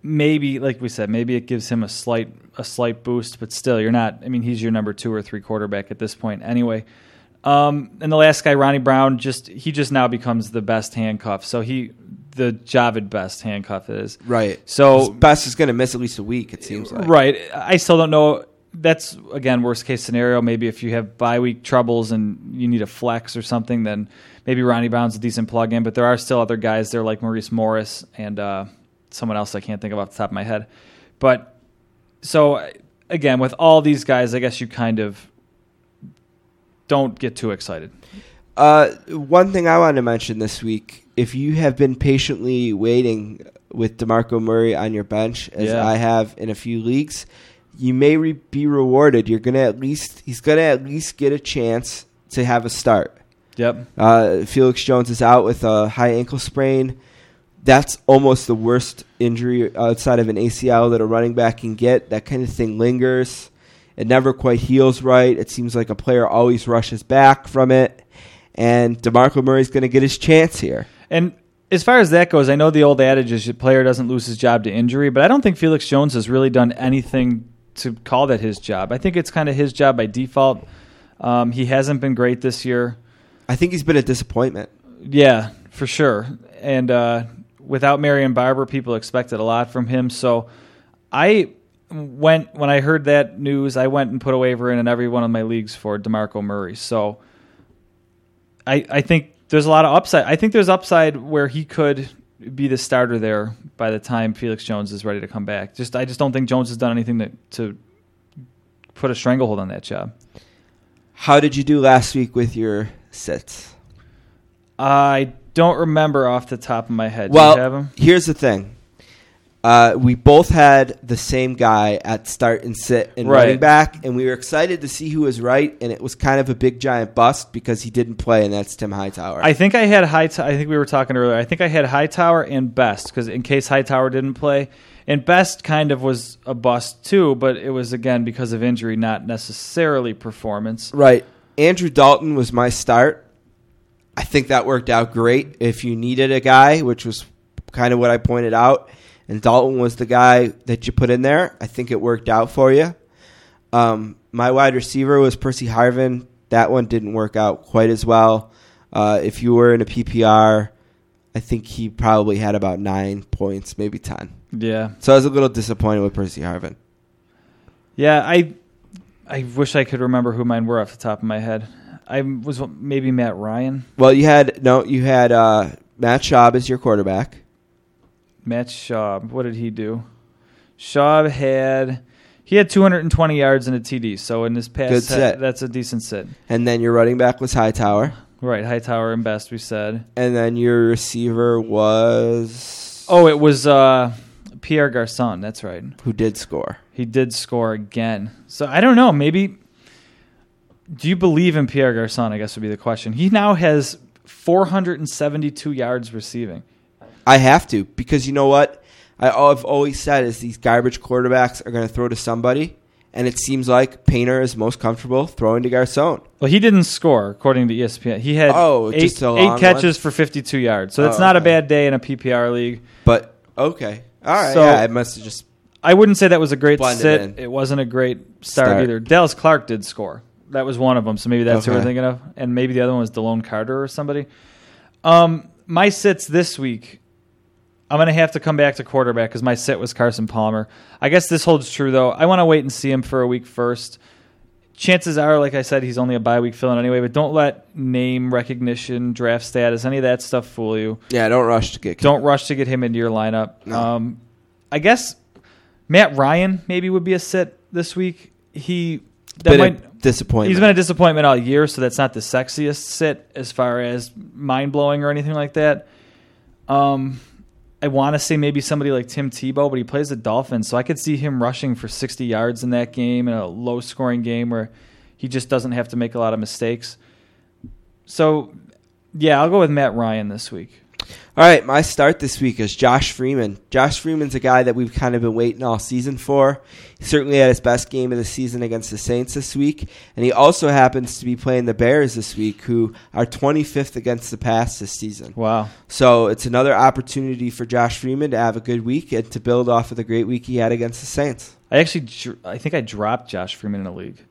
Speaker 3: Maybe, like we said, maybe it gives him a slight a slight boost, but still, you're not. I mean, he's your number two or three quarterback at this point, anyway. Um, and the last guy, Ronnie Brown, just he just now becomes the best handcuff. So he, the Jahvid Best handcuff is
Speaker 2: Right.
Speaker 3: So
Speaker 2: Best is going to miss at least a week. It seems like.
Speaker 3: Right. I still don't know. That's again worst case scenario. Maybe if you have bye week troubles and you need a flex or something, then maybe Ronnie Brown's a decent plug in. But there are still other guys there like Maurice Morris and uh, someone else I can't think of off the top of my head. But so again, with all these guys, I guess you kind of don't get too excited.
Speaker 2: Uh, one thing I wanted to mention this week: if you have been patiently waiting with Demarco Murray on your bench, as
Speaker 3: Yeah.
Speaker 2: I have in a few leagues, you may re- be rewarded. You're gonna at least he's gonna at least get a chance to have a start.
Speaker 3: Yep.
Speaker 2: Uh, Felix Jones is out with a high ankle sprain. That's almost the worst injury outside of an ACL that a running back can get. That kind of thing lingers. It never quite heals right. It seems like a player always rushes back from it. And DeMarco Murray's going to get his chance here.
Speaker 3: And as far as that goes, I know the old adage is a player doesn't lose his job to injury, but I don't think Felix Jones has really done anything to call that his job. I think it's kind of his job by default. Um, he hasn't been great this year.
Speaker 2: I think he's been a disappointment.
Speaker 3: Yeah, for sure. And uh, without Marion Barber, people expected a lot from him. So I went when I heard that news, I went and put a waiver in in every one of my leagues for Demarco Murray. So I I think there's a lot of upside. I think there's upside where he could be the starter there by the time Felix Jones is ready to come back. Just I just don't think Jones has done anything to to put a stranglehold on that job.
Speaker 2: How did you do last week with your sits?
Speaker 3: I don't remember off the top of my head. Do
Speaker 2: Well,
Speaker 3: you have 'em?
Speaker 2: here's the thing. Uh, we both had the same guy at start and sit and
Speaker 3: Right.
Speaker 2: running back, and we were excited to see who was right. And it was kind of a big giant bust because he didn't play, and that's Tim Hightower.
Speaker 3: I think I had high. I think we were talking earlier. I think I had Hightower and Best because in case Hightower didn't play, and Best kind of was a bust too, but it was again because of injury, not necessarily performance.
Speaker 2: right. Andrew Dalton was my start. I think that worked out great. If you needed a guy, which was kind of what I pointed out, and Dalton was the guy that you put in there, I think it worked out for you. Um, my wide receiver was Percy Harvin. That one didn't work out quite as well. Uh, if you were in a PPR, I think he probably had about nine points, maybe ten.
Speaker 3: Yeah,
Speaker 2: So I was a little disappointed with Percy Harvin.
Speaker 3: yeah. I I wish I could remember who mine were off the top of my head. I was maybe Matt Ryan,
Speaker 2: Well, you had no, you had uh, Matt Schaub as your quarterback.
Speaker 3: Matt Schaub. What did he do? Schaub had he had 220 yards and a TD. So in this past
Speaker 2: Good
Speaker 3: set, that's a decent sit.
Speaker 2: And then your running back was Hightower.
Speaker 3: Right, Hightower and Best. We said.
Speaker 2: And then your receiver was
Speaker 3: Oh, it was uh, Pierre Garcon. That's right.
Speaker 2: who did score.
Speaker 3: He did score again. So I don't know. Maybe. Do you believe in Pierre Garcon? I guess would be the question. He now has 472 yards receiving.
Speaker 2: I have to because you know what I, I've always said is these garbage quarterbacks are going to throw to somebody, and it seems like Painter is most comfortable throwing to Garcon.
Speaker 3: Well, he didn't score according to ESPN. He had
Speaker 2: Oh,
Speaker 3: eight,
Speaker 2: just a long
Speaker 3: eight catches for 52 yards. So that's
Speaker 2: Oh,
Speaker 3: not a bad day in a PPR league.
Speaker 2: But okay, all right,
Speaker 3: So-
Speaker 2: yeah, I must have just
Speaker 3: I wouldn't say that was a great sit.
Speaker 2: in.
Speaker 3: It wasn't a great start,
Speaker 2: Start.
Speaker 3: either. Dallas Clark did score. That was one of them. So maybe that's who we're
Speaker 2: Okay.
Speaker 3: thinking of. And maybe the other one was Delone Carter or somebody. Um, my sits this week, I'm going to have to come back to quarterback because my sit was Carson Palmer. I guess this holds true, though. I want to wait and see him for a week first. Chances are, like I said, he's only a bye week fill in anyway, but don't let name recognition, draft status, any of that stuff fool you.
Speaker 2: yeah. Don't rush to get
Speaker 3: Don't rush to get him into your lineup.
Speaker 2: No.
Speaker 3: Um, I guess Matt Ryan maybe would be a sit this week. He that
Speaker 2: bit
Speaker 3: might
Speaker 2: disappointment.
Speaker 3: he's been a disappointment all year, so that's not the sexiest sit as far as mind blowing or anything like that. Um, I want to say maybe somebody like Tim Tebow, but he plays the Dolphins, so I could see him rushing for 60 yards in that game in a low scoring game where he just doesn't have to make a lot of mistakes. So, yeah, I'll go with Matt Ryan this week.
Speaker 2: All right, my start this week is Josh Freeman. Josh Freeman's a guy that we've kind of been waiting all season for. He certainly had his best game of the season against the Saints this week, and he also happens to be playing the Bears this week, who are 25th against the pass this season.
Speaker 3: Wow.
Speaker 2: So it's another opportunity for Josh Freeman to have a good week and to build off of the great week he had against the Saints.
Speaker 3: I actually, I think I dropped Josh Freeman in a league.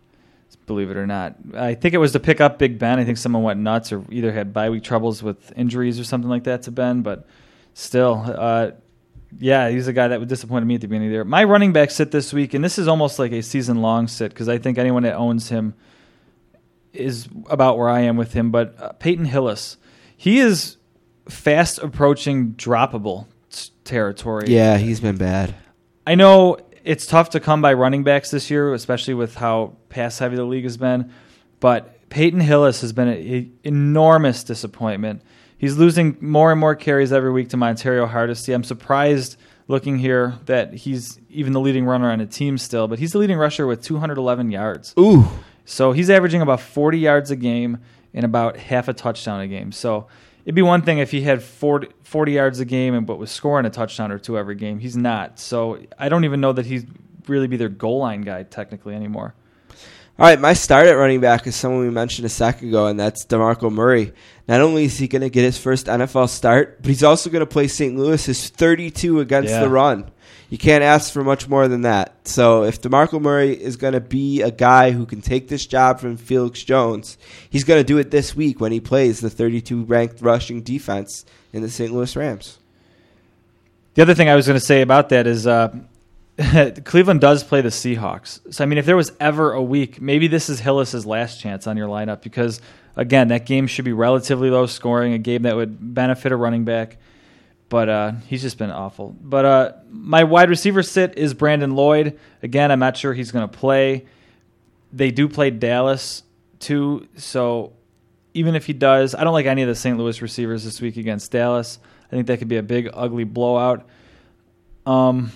Speaker 3: Believe it or not, I think it was to pick up Big Ben. I think someone went nuts or either had bye week troubles with injuries or something like that to Ben. But still, uh, yeah, he's a guy that would disappoint me at the beginning of the year. My running back sit this week, and this is almost like a season long sit because I think anyone that owns him is about where I am with him. But uh, Peyton Hillis, he is fast approaching droppable territory.
Speaker 2: Yeah, he's been bad.
Speaker 3: I know it's tough to come by running backs this year, especially with how pass heavy the league has been. But Peyton Hillis has been an enormous disappointment. He's losing more and more carries every week to Montario Hardesty. I'm surprised looking here that he's even the leading runner on a team still, but he's the leading rusher with 211 yards.
Speaker 2: Ooh,
Speaker 3: So he's averaging about 40 yards a game and about half a touchdown a game. So it'd be one thing if he had 40, 40 yards a game and but was scoring a touchdown or two every game. He's not. So I don't even know that he'd really be their goal line guy technically anymore.
Speaker 2: All right, my start at running back is someone we mentioned a second ago, and that's DeMarco Murray. Not only is he going to get his first NFL start, but he's also going to play St. Louis his 32 against
Speaker 3: Yeah.
Speaker 2: the run. You can't ask for much more than that. So if DeMarco Murray is going to be a guy who can take this job from Felix Jones, he's going to do it this week when he plays the 32 ranked rushing defense in the St. Louis Rams.
Speaker 3: The other thing I was going to say about that is uh, Cleveland does play the Seahawks. So I mean, if there was ever a week, maybe this is Hillis's last chance on your lineup because again, that game should be relatively low scoring, a game that would benefit a running back. But uh, he's just been awful. But uh, my wide receiver sit is Brandon Lloyd. Again, I'm not sure he's going to play. They do play Dallas too. So even if he does, I don't like any of the St. Louis receivers this week against Dallas. I think that could be a big, ugly blowout. Um,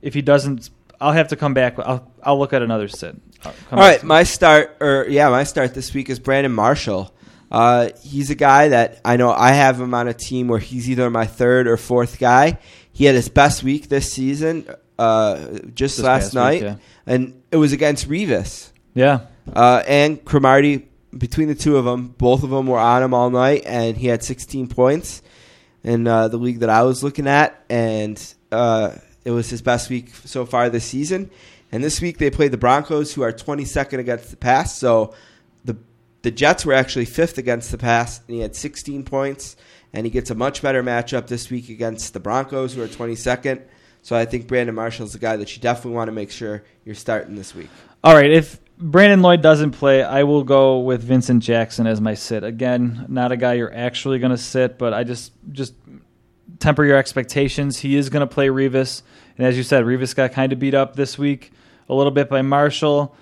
Speaker 3: if he doesn't, I'll have to come back. I'll I'll look at another sit. Come
Speaker 2: All right, my start, or yeah, my start this week is Brandon Marshall. Uh, he's a guy that I know I have him on a team where he's either my third or fourth guy. He had his best week this season, uh, just
Speaker 3: This
Speaker 2: last night,
Speaker 3: week, yeah.
Speaker 2: and it was against Revis
Speaker 3: yeah,
Speaker 2: uh, and Cromartie. Between the two of them, both of them were on him all night, and he had 16 points in uh, the league that I was looking at, and uh, it was his best week so far this season. And this week they played the Broncos, who are 22nd against the pass. So the Jets were actually fifth against the pass, and he had 16 points. And he gets a much better matchup this week against the Broncos, who are 22nd. So I think Brandon Marshall's the guy that you definitely want to make sure you're starting this week.
Speaker 3: All right, if Brandon Lloyd doesn't play, I will go with Vincent Jackson as my sit. Again, not a guy you're actually going to sit, but I just just temper your expectations. He is going to play Revis, and as you said, Revis got kind of beat up this week a little bit by Marshall.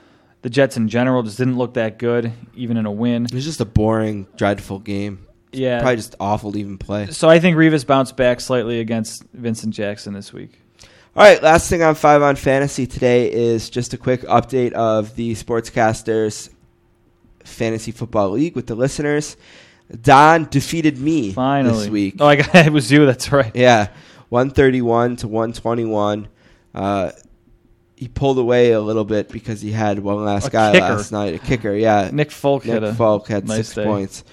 Speaker 3: The Jets in general just didn't look that good, even in a win.
Speaker 2: It was just a boring, dreadful game.
Speaker 3: Yeah,
Speaker 2: Probably just awful to even play.
Speaker 3: so I think Revis bounced back slightly against Vincent Jackson this week.
Speaker 2: All right, last thing on Five on Fantasy today is just a quick update of the Sportscasters Fantasy Football League with the listeners. Don defeated me
Speaker 3: Finally,
Speaker 2: this week.
Speaker 3: Oh, I got it was you. That's right.
Speaker 2: Yeah, 131 to 121. Uh, he pulled away a little bit because he had one last
Speaker 3: A
Speaker 2: guy
Speaker 3: kicker.
Speaker 2: last night, a kicker. Yeah,
Speaker 3: Nick Folk
Speaker 2: Nick
Speaker 3: had a
Speaker 2: Folk had
Speaker 3: nice
Speaker 2: six
Speaker 3: day.
Speaker 2: points,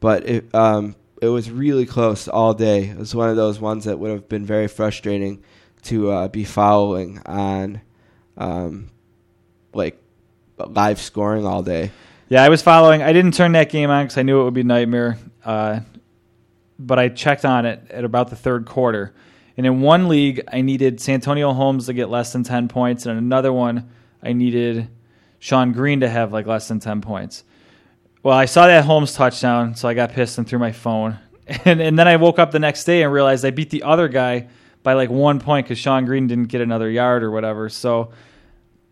Speaker 2: but it um it was really close all day. It was one of those ones that would have been very frustrating to uh, be following on, um, like live scoring all day.
Speaker 3: Yeah, I was following. I didn't turn that game on because I knew it would be nightmare. Uh, but I checked on it at about the third quarter. And in one league, I needed Santonio Holmes to get less than 10 points. And in another one, I needed Shonn Greene to have like less than 10 points. Well, I saw that Holmes touchdown, so I got pissed and threw my phone. And, and then I woke up the next day and realized I beat the other guy by like one point because Shonn Greene didn't get another yard or whatever. So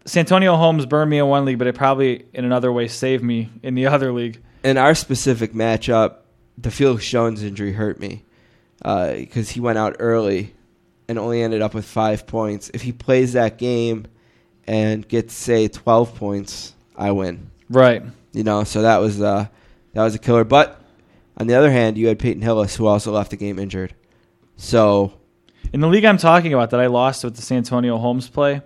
Speaker 3: Santonio Holmes burned me in one league, but it probably in another way saved me in the other league.
Speaker 2: In our specific matchup, the Felix Jones injury hurt me uh, because he went out early and only ended up with five points. If he plays that game and gets say twelve points, I win.
Speaker 3: Right.
Speaker 2: You know, so that was uh, that was a killer. But on the other hand, you had Peyton Hillis, who also left the game injured. So
Speaker 3: In the league I'm talking about that I lost with the Santonio Holmes play,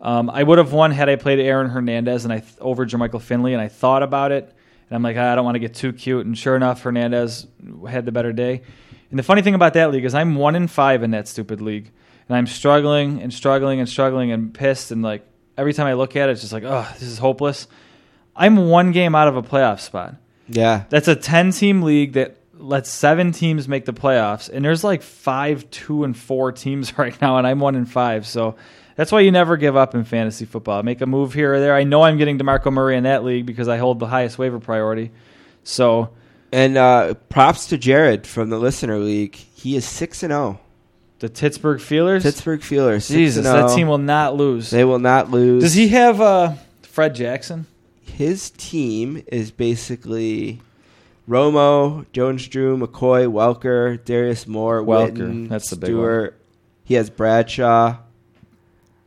Speaker 3: um, I would have won had I played Aaron Hernandez and I th- over Jermichael Finley, and I thought about it, and I'm like, "Ah, I don't want to get too cute. And sure enough, Hernandez had the better day. And the funny thing about that league is I'm one in five in that stupid league, and I'm struggling and struggling and struggling and pissed, and like every time I look at it, it's just like, oh, this is hopeless. I'm one game out of a playoff spot.
Speaker 2: yeah,
Speaker 3: That's a 10 team league that lets seven teams make the playoffs. And there's like five, two, and four teams right now, and I'm one in five. So that's why you never give up in fantasy football. Make a move here or there. I know I'm getting DeMarco Murray in that league because I hold the highest waiver priority. So
Speaker 2: and uh, props to Jared from the Listener League. He is six and zero.
Speaker 3: the Pittsburgh Feelers.
Speaker 2: Pittsburgh Feelers. 6
Speaker 3: Jesus, that team will not lose.
Speaker 2: They will not lose.
Speaker 3: Does he have uh, Fred Jackson?
Speaker 2: His team is basically Romo, Jones, Drew, McCoy, Welker, Darius Moore,
Speaker 3: Welker,
Speaker 2: Witten,
Speaker 3: that's the big
Speaker 2: Stewart. He has Bradshaw.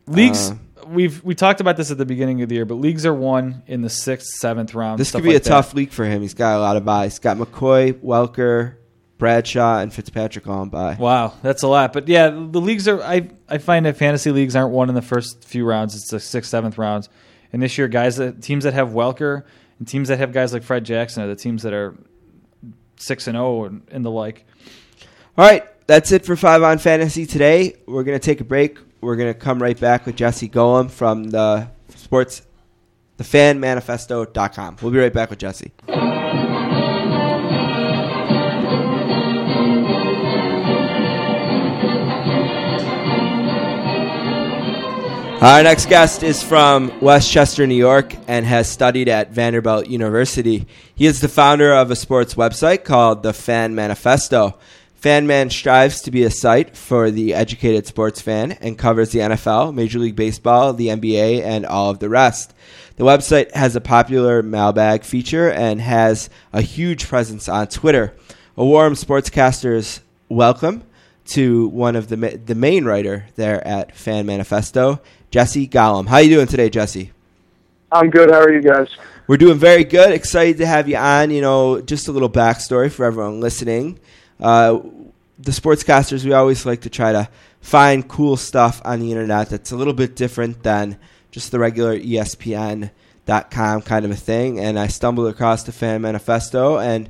Speaker 3: Leagues.
Speaker 2: Uh,
Speaker 3: We've we talked about this at the beginning of the year, but leagues are won in the sixth, seventh round.
Speaker 2: This could be
Speaker 3: like
Speaker 2: a
Speaker 3: that.
Speaker 2: tough league for him. He's got a lot of buys. He's got McCoy, Welker, Bradshaw, and Fitzpatrick all on buy.
Speaker 3: Wow, that's a lot. But yeah, the leagues are. I I find that fantasy leagues aren't won in the first few rounds. It's the sixth, seventh rounds. And this year, guys, that teams that have Welker and teams that have guys like Fred Jackson are the teams that are six and zero and, and the like.
Speaker 2: All right, that's it for Five on Fantasy today. We're going to take a break. We're going to come right back with Jesse Golomb from the sports, thefanmanifesto.com. We'll be right back with Jesse. Our next guest is from Westchester, New York, and has studied at Vanderbilt University. He is the founder of a sports website called The Fan Manifesto. FanMan strives to be a site for the educated sports fan and covers the NFL, Major League Baseball, the NBA, and all of the rest. The website has a popular mailbag feature and has a huge presence on Twitter. A warm sportscasters welcome to one of the ma- the main writer there at Fan Manifesto, Jesse Golomb. How are you doing today, Jesse?
Speaker 8: I'm good. How are you guys?
Speaker 2: We're doing very good. Excited to have you on. You know, just a little backstory for everyone listening. Uh, the sportscasters, we always like to try to find cool stuff on the internet that's a little bit different than just the regular ESPN.com kind of a thing. And I stumbled across the Fan Manifesto and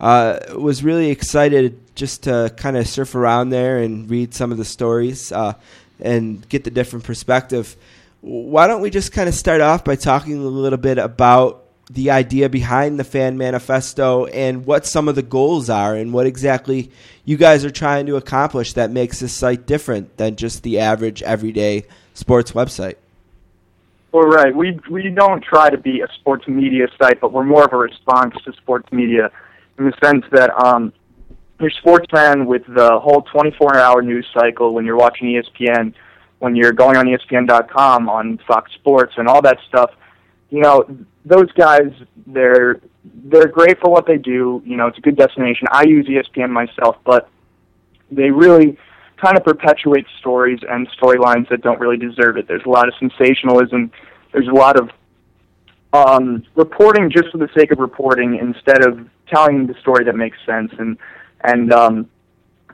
Speaker 2: uh, was really excited just to kind of surf around there and read some of the stories uh, and get the different perspective. Why don't we just kind of start off by talking a little bit about the idea behind the fan manifesto and what some of the goals are and what exactly you guys are trying to accomplish that makes this site different than just the average everyday sports website.
Speaker 8: Well, right. We we don't try to be a sports media site, but we're more of a response to sports media in the sense that um, you're sports fan with the whole 24-hour news cycle when you're watching ESPN, when you're going on ESPN.com, on Fox Sports, and all that stuff. You know, those guys, they're they're great for what they do. You know, it's a good destination. I use ESPN myself, but they really kind of perpetuate stories and storylines that don't really deserve it. There's a lot of sensationalism. There's a lot of um, reporting just for the sake of reporting instead of telling the story that makes sense. And and um,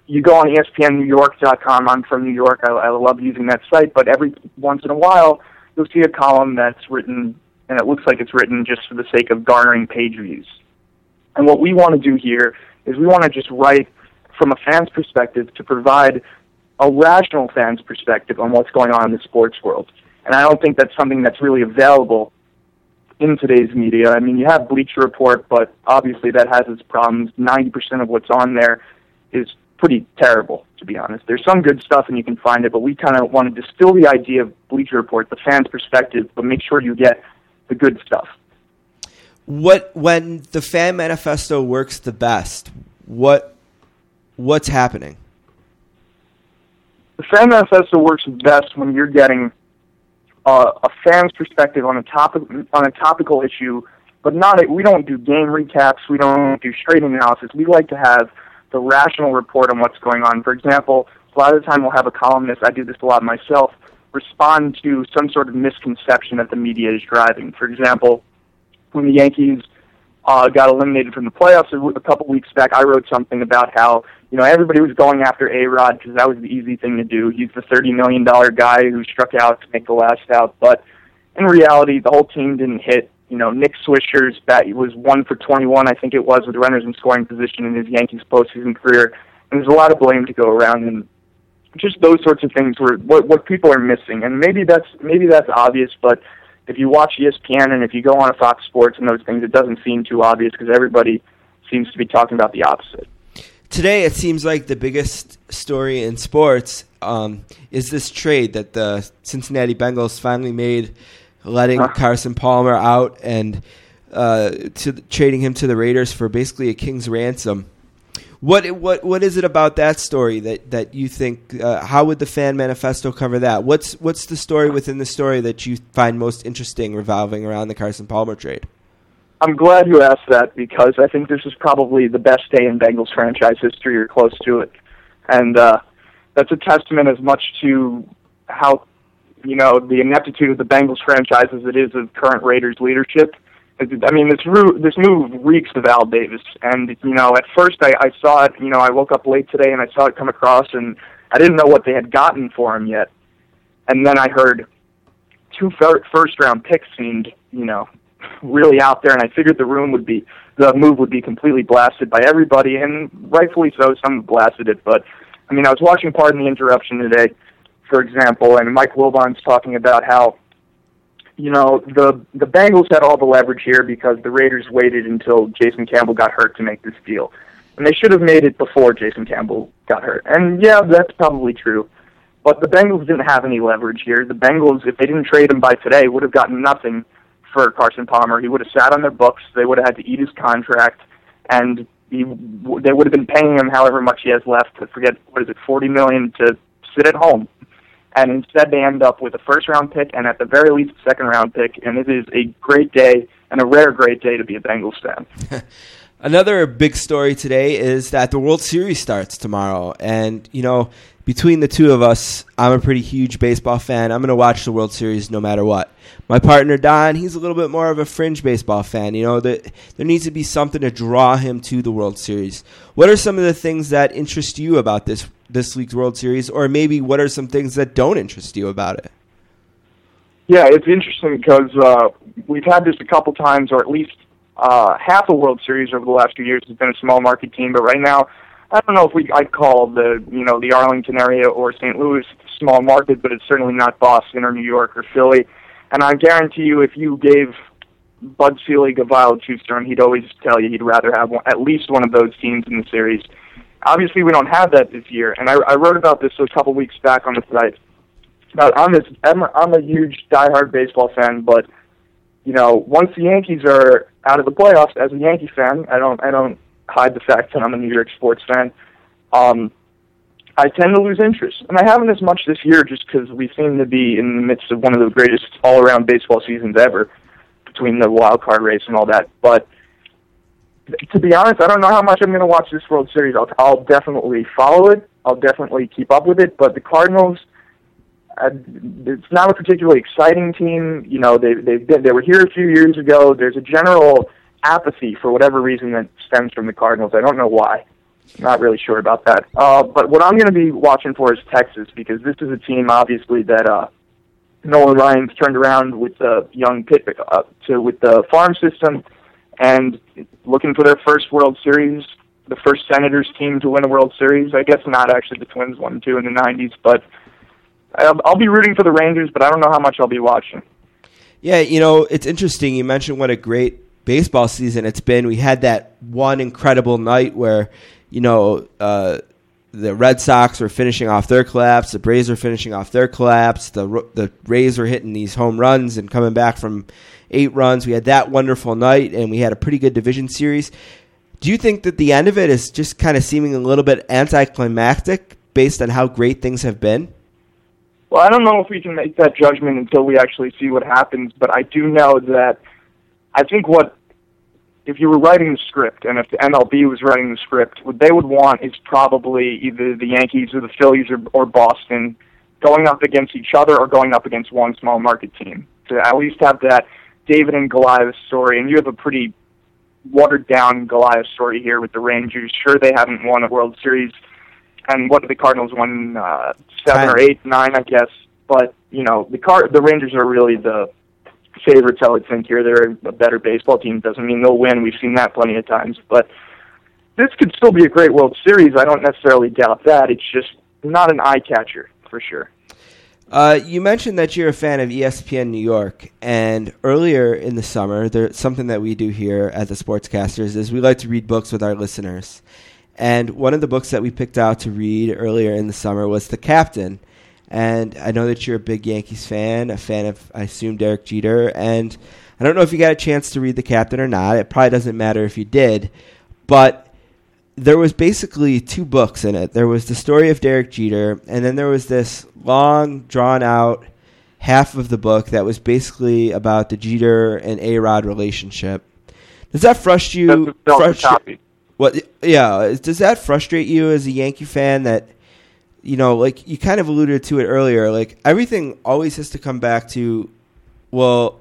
Speaker 8: you go on ESPNNewYork.com. I'm from New York. I, I love using that site, but every once in a while you'll see a column that's written and it looks like it's written just for the sake of garnering page views. And what we want to do here is we want to just write from a fan's perspective to provide a rational fan's perspective on what's going on in the sports world. And I don't think that's something that's really available in today's media. I mean, you have Bleacher Report, but obviously that has its problems. 90% of what's on there is pretty terrible, to be honest. There's some good stuff and you can find it, but we kind of want to distill the idea of Bleacher Report, the fan's perspective, but make sure you get the good stuff.
Speaker 2: What when the fan manifesto works the best? What what's happening?
Speaker 8: The fan manifesto works best when you're getting uh, a fan's perspective on a topic on a topical issue, but not we don't do game recaps. We don't do straight analysis. We like to have the rational report on what's going on. For example, a lot of the time we'll have a columnist. I do this a lot myself. Respond to some sort of misconception that the media is driving. For example, when the Yankees uh, got eliminated from the playoffs a, couple weeks back, I wrote something about how you know everybody was going after A Rod because that was the easy thing to do. He's the thirty million dollar guy who struck out to make the last out, but in reality, the whole team didn't hit. You know, Nick Swisher's bat was one for twenty one, I think it was, with runners in scoring position in his Yankees postseason career. And there's a lot of blame to go around, and just those sorts of things were what what people are missing. And maybe that's maybe that's obvious, but if you watch ESPN and if you go on a Fox Sports and those things, it doesn't seem too obvious because everybody seems to be talking about the opposite.
Speaker 2: Today, it seems like the biggest story in sports um, is this trade that the Cincinnati Bengals finally made, letting
Speaker 8: Huh.
Speaker 2: Carson Palmer out and uh, to trading him to the Raiders for basically a king's ransom. What what what is it about that story that that you think? Uh, how would the fan manifesto cover that? What's what's the story within the story that you find most interesting revolving around the Carson Palmer trade?
Speaker 8: I'm glad you asked that because I think this is probably the best day in Bengals franchise history or close to it. And uh, that's a testament as much to how, you know, the ineptitude of the Bengals franchise as it is of current Raiders leadership. I mean, this this move reeks of Al Davis. And, you know, at first I, I saw it, you know, I woke up late today and I saw it come across and I didn't know what they had gotten for him yet. And then I heard two fir- first round picks seemed, you know, really out there, and I figured the room would be the move would be completely blasted by everybody, and rightfully so. Some blasted it, but I mean, I was watching Pardon the Interruption today, for example, and Mike Wilbon's talking about how you know the the Bengals had all the leverage here because the Raiders waited until Jason Campbell got hurt to make this deal, and they should have made it before Jason Campbell got hurt. And yeah, that's probably true. But the Bengals didn't have any leverage here. The Bengals, if they didn't trade him by today, would have gotten nothing for Carson Palmer. He would have sat on their books. They would have had to eat his contract, and he they would have been paying him however much he has left. I forget what is it, forty million to sit at home, and instead they end up with a first round pick and at the very least a second round pick. And it is a great day and a rare great day to be a Bengals fan.
Speaker 2: Another big story today is that the World Series starts tomorrow. And, you know, between the two of us, I'm a pretty huge baseball fan. I'm going to watch the World Series no matter what. My partner, Don, he's a little bit more of a fringe baseball fan. You know, the, there needs to be something to draw him to the World Series. What are some of the things that interest you about this, this week's World Series? Or maybe what are some things that don't interest you about it?
Speaker 8: Yeah, it's interesting because uh, we've had this a couple times, or at least uh, half the World Series over the last few years has been a small market team. But right now, I don't know if we I'd call the you know the Arlington area or St. Louis small market, but it's certainly not Boston or New York or Philly. And I guarantee you, if you gave Bud Selig a vial violent and he'd always tell you he'd rather have one, at least one of those teams in the series. Obviously, we don't have that this year, and I, I wrote about this a couple weeks back on the site. About I'm this a, I'm a huge diehard baseball fan, but you know once the Yankees are out of the playoffs, as a Yankee fan, I don't I don't hide the fact that I'm a New York sports fan. Um, I tend to lose interest, and I haven't as much this year just because we seem to be in the midst of one of the greatest all-around baseball seasons ever, between the wild card race and all that. But to be honest, I don't know how much I'm going to watch this World Series. I'll, I'll definitely follow it. I'll definitely keep up with it. But the Cardinals, it's not a particularly exciting team. You know, they they've been they were here a few years ago. There's a general apathy for whatever reason that stems from the Cardinals. I don't know why. Not really sure about that. Uh, but what I'm going to be watching for is Texas because this is a team obviously that uh, Nolan Ryan's turned around with the young pit uh, to with the farm system and looking for their first World Series, the first Senators team to win a World Series. I guess not actually the Twins won two in the '90s, but I'll, I'll be rooting for the Rangers. But I don't know how much I'll be watching.
Speaker 2: Yeah, you know, it's interesting. You mentioned what a great baseball season it's been. We had that one incredible night where, you know, uh, the Red Sox were finishing off their collapse, the Braves were finishing off their collapse, the the Rays were hitting these home runs and coming back from eight runs. We had that wonderful night, and we had a pretty good division series. Do you think that the end of it is just kind of seeming a little bit anticlimactic based on how great things have been?
Speaker 8: Well, I don't know if we can make that judgment until we actually see what happens, but I do know that I think what if you were writing the script and if the MLB was writing the script, what they would want is probably either the Yankees or the Phillies or, or Boston going up against each other or going up against one small market team to at least have that David and Goliath story. And you have a pretty watered down Goliath story here with the Rangers. Sure, they haven't won a World Series, and what did the Cardinals won? Uh, seven or eight, nine, I guess. But you know, the car the Rangers are really the favorites, I would think here. They're a better baseball team. Doesn't mean they'll win. We've seen that plenty of times. But this could still be a great World Series. I don't necessarily doubt that. It's just not an eye catcher for sure.
Speaker 2: Uh, you mentioned that you're a fan of ESPN New York, and earlier in the summer, there something that we do here at the Sportscasters is we like to read books with our listeners. And one of the books that we picked out to read earlier in the summer was The Captain. And I know that you're a big Yankees fan, a fan of, I assume, Derek Jeter. And I don't know if you got a chance to read The Captain or not. It probably doesn't matter if you did. But there was basically two books in it. There was the story of Derek Jeter, and then there was this long, drawn out half of the book that was basically about the Jeter and A Rod relationship. Does that frustrate you?
Speaker 8: Frustra-
Speaker 2: what? Yeah. Does that frustrate you as a Yankee fan that you know, like you kind of alluded to it earlier, like everything always has to come back to, well,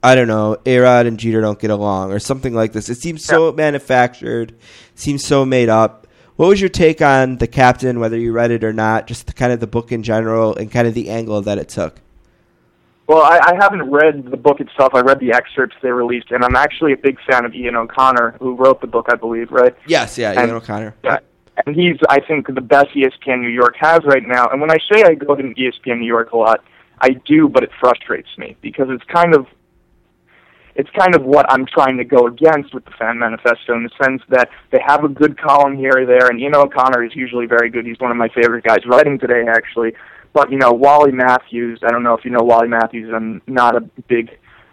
Speaker 2: I don't know, Arod and Jeter don't get along or something like this. It seems so yeah. manufactured, seems so made up. What was your take on the captain, whether you read it or not, just the, kind of the book in general and kind of the angle that it took?
Speaker 8: Well, I, I haven't read the book itself. I read the excerpts they released, and I'm actually a big fan of Ian O'Connor, who wrote the book, I believe, right?
Speaker 2: Yes, yeah, and, Ian O'Connor.
Speaker 8: Yeah, and he's I think the best ESPN New York has right now. And when I say I go to ESPN New York a lot, I do, but it frustrates me because it's kind of it's kind of what I'm trying to go against with the fan manifesto in the sense that they have a good column here or there, and Ian O'Connor is usually very good. He's one of my favorite guys writing today, actually. But you know, Wally Matthews. I don't know if you know Wally Matthews. I'm not a big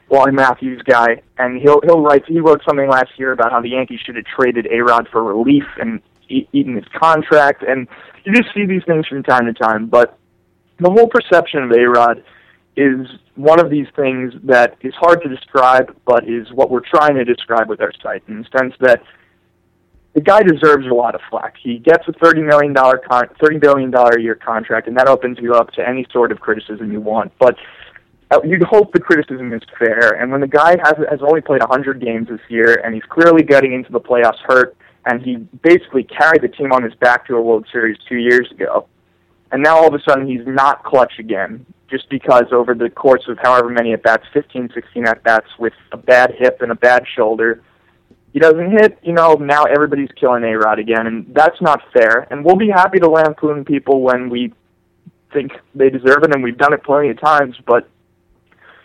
Speaker 8: Wally Matthews guy, and he'll he'll write. He wrote something last year about how the Yankees should have traded A Rod for relief and e- eaten his contract, and you just see these things from time to time. But the whole perception of A Rod is one of these things that is hard to describe, but is what we're trying to describe with our site in the sense that the guy deserves a lot of flack. He gets a thirty million dollar con- thirty billion dollar a year contract, and that opens you up to any sort of criticism you want. But uh, you'd hope the criticism is fair. And when the guy has has only played a 100 games this year, and he's clearly getting into the playoffs hurt, and he basically carried the team on his back to a World Series two years ago, and now all of a sudden he's not clutch again, just because over the course of however many at bats, 15, 16 at bats, with a bad hip and a bad shoulder, he doesn't hit. You know, now everybody's killing A Rod again, and that's not fair. And we'll be happy to lampoon people when we think they deserve it, and we've done it plenty of times, but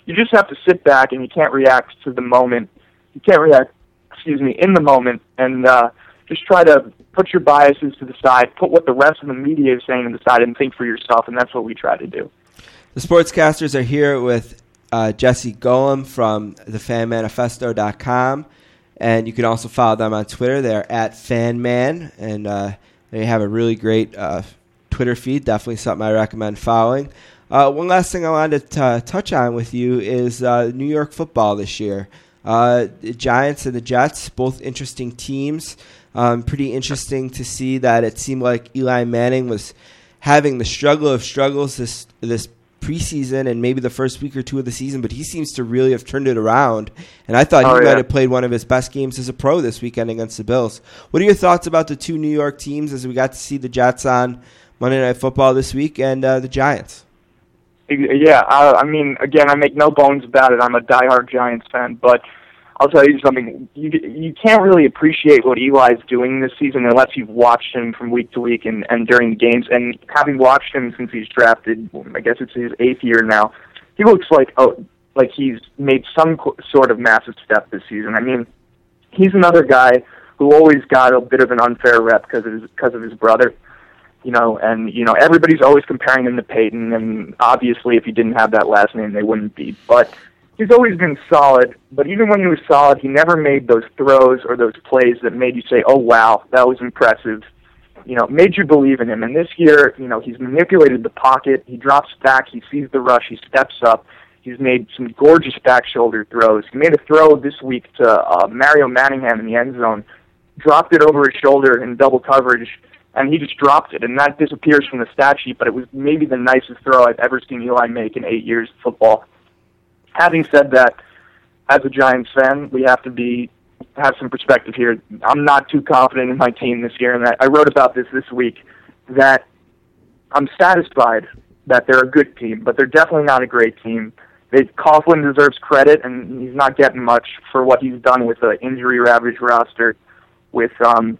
Speaker 8: you just have to sit back and you can't react to the moment. You can't react, excuse me, in the moment, and uh, just try to put your biases to the side, put what the rest of the media is saying to the side, and think for yourself. And that's what we try to do.
Speaker 2: The sportscasters are here with uh, Jesse Golomb from thefanmanifesto.com, and you can also follow them on Twitter. They're at FanMan, and uh, they have a really great uh, Twitter feed. Definitely something I recommend following. Uh, one last thing I wanted to uh, touch on with you is uh, New York football this year. Uh, the Giants and the Jets, both interesting teams. Um, pretty interesting to see that it seemed like Eli Manning was having the struggle of struggles this this preseason and maybe the first week or two of the season, but he seems to really have turned it around. And I thought
Speaker 8: Oh,
Speaker 2: he
Speaker 8: yeah.
Speaker 2: might have played one of his best games as a pro this weekend against the Bills. What are your thoughts about the two New York teams as we got to see the Jets on Monday Night Football this week and uh, the Giants?
Speaker 8: Yeah, I, I mean, again, I make no bones about it. I'm a diehard Giants fan, but I'll tell you something. You you can't really appreciate what Eli's doing this season unless you've watched him from week to week and and during the games. And having watched him since he's drafted, I guess it's his eighth year now. He looks like oh, like he's made some sort of massive step this season. I mean, he's another guy who always got a bit of an unfair rep because of his because of his brother you know, and you know everybody's always comparing him to Peyton, and obviously if he didn't have that last name, they wouldn't be. But he's always been solid. But even when he was solid, he never made those throws or those plays that made you say, "Oh wow, that was impressive." You know, made you believe in him. And this year, you know, he's manipulated the pocket. He drops back. He sees the rush. He steps up. He's made some gorgeous back shoulder throws. He made a throw this week to uh, Mario Manningham in the end zone, dropped it over his shoulder in double coverage, and he just dropped it, and that disappears from the stat sheet. But it was maybe the nicest throw I've ever seen Eli make in eight years of football. Having said that, as a Giants fan, we have to be have some perspective here. I'm not too confident in my team this year, and I, I wrote about this this week that I'm satisfied that they're a good team, but they're definitely not a great team. They, Coughlin deserves credit, and he's not getting much for what he's done with the injury ravaged roster, with um,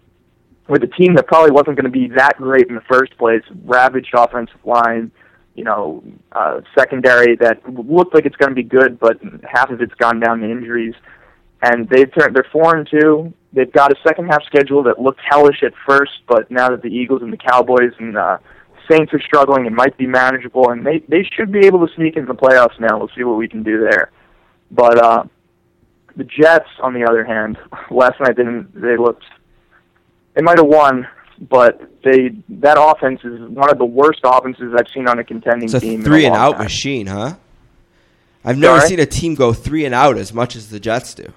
Speaker 8: with a team that probably wasn't going to be that great in the first place. Ravaged offensive line, you know, uh, secondary that looked like it's going to be good, but half of it's gone down to injuries. And they've turned, they're four and two. They've got a second half schedule that looked hellish at first, but now that the Eagles and the Cowboys and uh, Saints are struggling, it might be manageable, and they they should be able to sneak into the playoffs now. We'll see what we can do there. But uh, the Jets, on the other hand, last night they didn't, they looked they might have won, but they that offense is one of the worst offenses I've seen on a contending
Speaker 2: It's a
Speaker 8: team.
Speaker 2: three and out
Speaker 8: time.
Speaker 2: machine, huh? I've never
Speaker 8: Sorry?
Speaker 2: seen a team go three and out as much as the Jets do.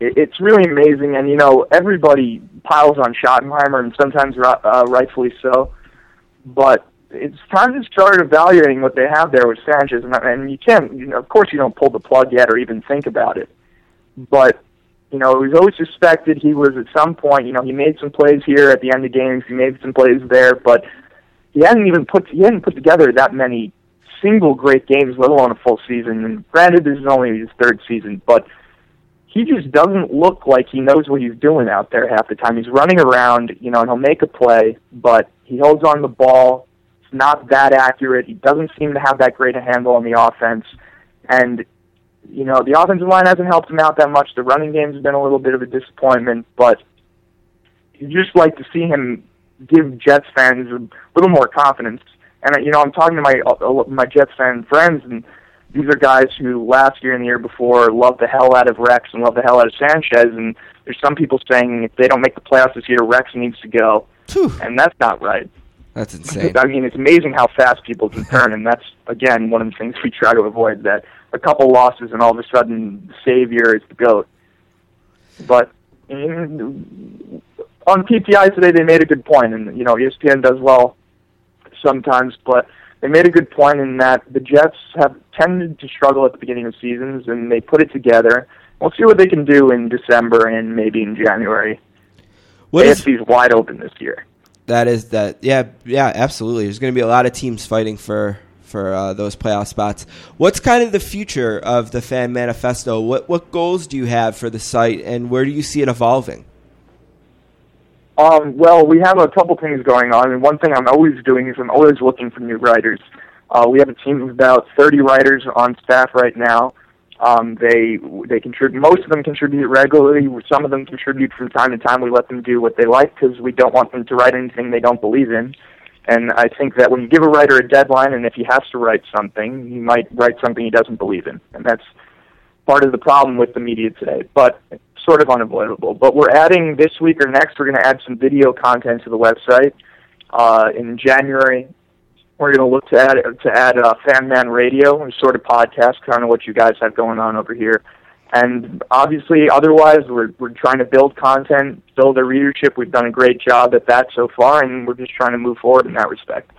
Speaker 8: It's really amazing, and you know everybody piles on Schottenheimer, and sometimes uh, rightfully so. But it's time to start evaluating what they have there with Sanchez, and, and you can't. You know, of course, you don't pull the plug yet or even think about it. But you know, it was always suspected he was at some point. You know, he made some plays here at the end of games. He made some plays there, but he hadn't even put he hadn't put together that many single great games, let alone a full season. And granted, this is only his third season, but he just doesn't look like he knows what he's doing out there half the time. He's running around, you know, and he'll make a play, but he holds on the ball. It's not that accurate. He doesn't seem to have that great a handle on the offense. And, you know, the offensive line hasn't helped him out that much. The running game's been a little bit of a disappointment, but you just like to see him give Jets fans a little more confidence. And, you know, I'm talking to my uh, my Jets fan friends, and these are guys who last year and the year before loved the hell out of Rex and loved the hell out of Sanchez, and there's some people saying if they don't make the playoffs this year, Rex needs to go,
Speaker 2: Phew,
Speaker 8: and that's not right.
Speaker 2: that's insane.
Speaker 8: I mean, it's amazing how fast people can turn, and that's again one of the things we try to avoid. That a couple losses and all of a sudden, the savior is the goat. But mm, on PTI today, they made a good point, and you know, ESPN does well sometimes, but they made a good point in that the Jets have tended to struggle at the beginning of seasons, and they put it together. We'll see what they can do in December and maybe in January.
Speaker 2: What is
Speaker 8: AFC's wide open this year.
Speaker 2: that? Is that? Yeah, yeah, absolutely. There's going to be a lot of teams fighting for for uh, those playoff spots. What's kind of the future of the fan manifesto? What what goals do you have for the site, and where do you see it evolving?
Speaker 8: Um, well, we have a couple things going on, and one thing I'm always doing is I'm always looking for new writers. Uh, we have a team of about 30 writers on staff right now. Um, they they contribute. Most of them contribute regularly. Some of them contribute from time to time. We let them do what they like because we don't want them to write anything they don't believe in. And I think that when you give a writer a deadline, and if he has to write something, he might write something he doesn't believe in, and that's part of the problem with the media today. But sort of unavoidable. But we're adding this week or next. We're going to add some video content to the website. Uh, in January, we're going to look to add to add uh, Fan Man Radio, a sort of podcast, kind of what you guys have going on over here. And obviously, otherwise, we're we're trying to build content, build a readership. We've done a great job at that so far, and we're just trying to move forward in that respect.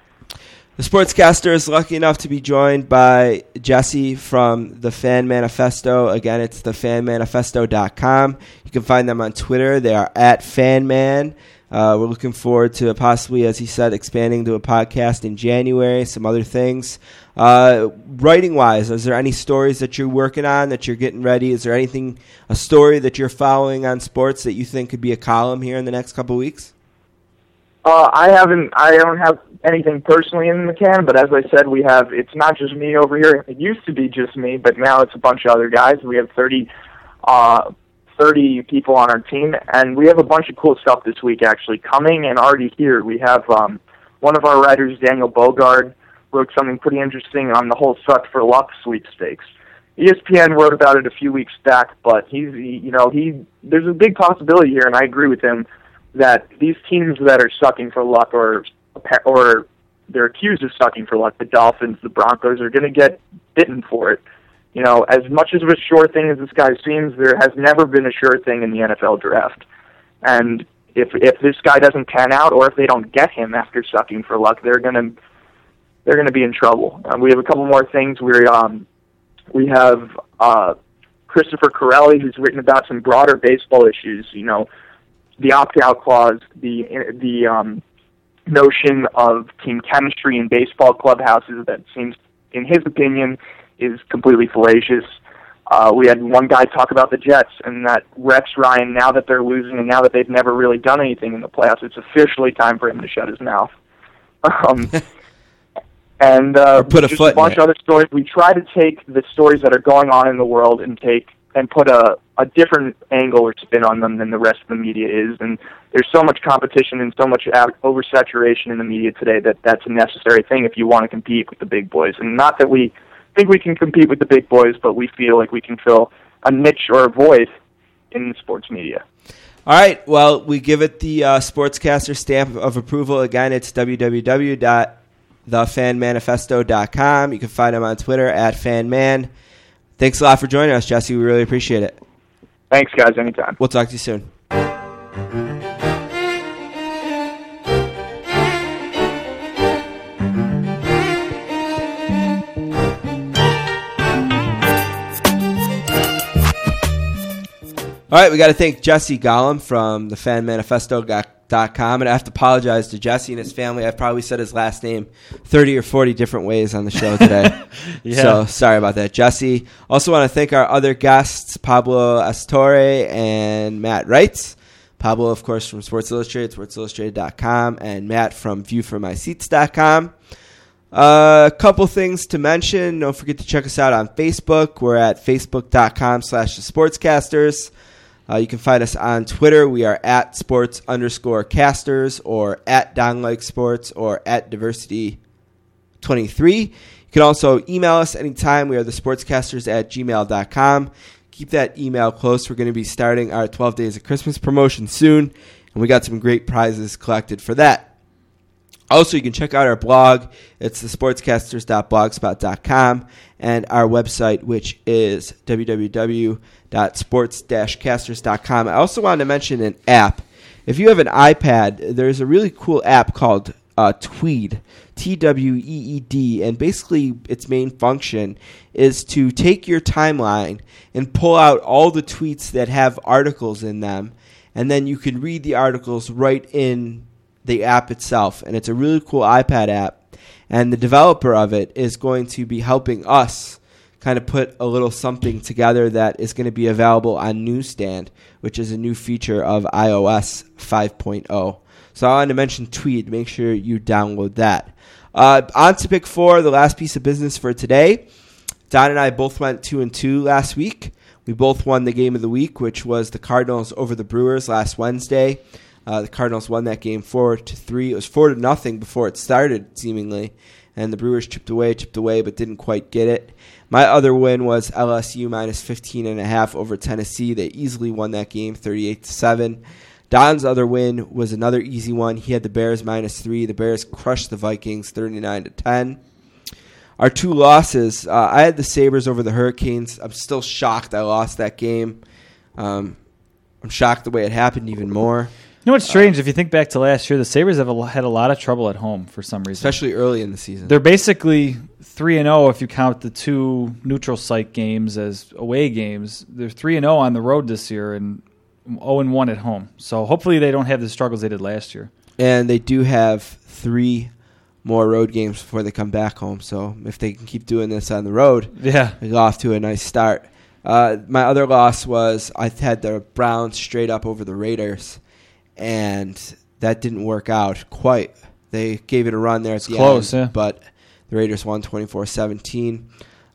Speaker 2: The sportscaster is lucky enough to be joined by Jesse from the Fan Manifesto. Again, it's thefanmanifesto.com. You can find them on Twitter. They are at FanMan. Uh, we're looking forward to possibly, as he said, expanding to a podcast in January, some other things. Uh, writing wise, is there any stories that you're working on that you're getting ready? Is there anything, a story that you're following on sports that you think could be a column here in the next couple weeks?
Speaker 8: Uh, I haven't. I don't have anything personally in the can, but as I said, we have. It's not just me over here. It used to be just me, but now it's a bunch of other guys. We have thirty, uh, thirty people on our team, and we have a bunch of cool stuff this week actually coming and already here. We have um, one of our writers, Daniel Bogard, wrote something pretty interesting on the whole "suck for luck" sweepstakes. ESPN wrote about it a few weeks back, but he's he, you know he there's a big possibility here, and I agree with him that these teams that are sucking for luck or or they're accused of sucking for luck, the Dolphins, the Broncos, are going to get bitten for it. You know, as much of a sure thing as this guy seems, there has never been a sure thing in the NFL draft. And if if this guy doesn't pan out, or if they don't get him after sucking for luck, they're gonna they're gonna be in trouble. Um, we have a couple more things. We um we have uh, Christopher Corelli, who's written about some broader baseball issues. You know, the opt-out clause, the the um, notion of team chemistry in baseball clubhouses that seems, in his opinion, is completely fallacious. Uh, we had one guy talk about the Jets and that Rex Ryan, now that they're losing and now that they've never really done anything in the playoffs, it's officially time for him to shut his mouth. Um, and uh,
Speaker 2: Or put a foot
Speaker 8: a bunch of other stories. We try to take the stories that are going on in the world and take and put a a different angle or spin on them than the rest of the media is. And there's so much competition and so much oversaturation in the media today that that's a necessary thing if you want to compete with the big boys. And not that we think we can compete with the big boys, but we feel like we can fill a niche or a void in sports media.
Speaker 2: All right. Well, we give it the uh, sportscaster stamp of approval. Again, it's www.thefanmanifesto.com. You can find him on Twitter at fanman. Thanks a lot for joining us, Jesse. We really appreciate it.
Speaker 8: Thanks, guys. Anytime.
Speaker 2: We'll talk to you soon. All right, we got to thank Jesse Golomb from the fanmanifesto.com. And I have to apologize to Jesse and his family. I've probably said his last name 30 or 40 different ways on the show today.
Speaker 3: Yeah.
Speaker 2: So sorry about that, Jesse. Also want to thank our other guests, Pablo S. Torre and Matt Reitz. Pablo, of course, from Sports Illustrated, sportsillustrated.com, and Matt from viewfrommyseats.com. Uh, a couple things to mention. Don't forget to check us out on Facebook. We're at facebook.com slash the sportscasters. Uh, you can find us on Twitter. We are at sports underscore casters or at Don Like Sports or at diversity 23. You can also email us anytime. We are the sportscasters at gmail.com. Keep that email close. We're going to be starting our 12 Days of Christmas promotion soon, and we got some great prizes collected for that. Also, you can check out our blog. It's the sportscasters.blogspot.com and our website, which is www.sports-casters.com. I also wanted to mention an app. If you have an iPad, there's a really cool app called uh, Tweed, T W E E D, and basically its main function is to take your timeline and pull out all the tweets that have articles in them, and then you can read the articles right in the app itself. And it's a really cool iPad app, and the developer of it is going to be helping us kind of put a little something together that is going to be available on Newsstand, which is a new feature of iOS 5.0. So I wanted to mention Tweed. Make sure you download that. Uh, on to pick four, the last piece of business for today. Don and I both went two and two last week. We both won the game of the week, which was the Cardinals over the Brewers last Wednesday. Uh, the Cardinals won that game four to three. It was four to nothing before it started, seemingly, and the Brewers chipped away, chipped away, but didn't quite get it. My other win was LSU minus 15 and a half over Tennessee. They easily won that game, 38 to seven. Don's other win was another easy one. He had the Bears minus three. The Bears crushed the Vikings 39 to 10. Our two losses, uh, I had the Sabres over the Hurricanes. I'm still shocked I lost that game. Um, I'm shocked the way it happened even more,
Speaker 3: You know what's strange? if you think back to last year, the Sabres have a, had a lot of trouble at home for some reason.
Speaker 2: especially early in the season.
Speaker 3: They're basically three and zero if you count the two neutral site games as away games. They're three and zero on the road this year and zero and one at home. So hopefully they don't have the struggles they did last year.
Speaker 2: and they do have three more road games before they come back home. So if they can keep doing this on the road,
Speaker 3: Yeah,
Speaker 2: they got off to a nice start. Uh, my other loss was I had the Browns straight up over the Raiders, and that didn't work out quite. They gave it a run there It's the
Speaker 3: close,
Speaker 2: end,
Speaker 3: yeah.
Speaker 2: but the Raiders won 24-17.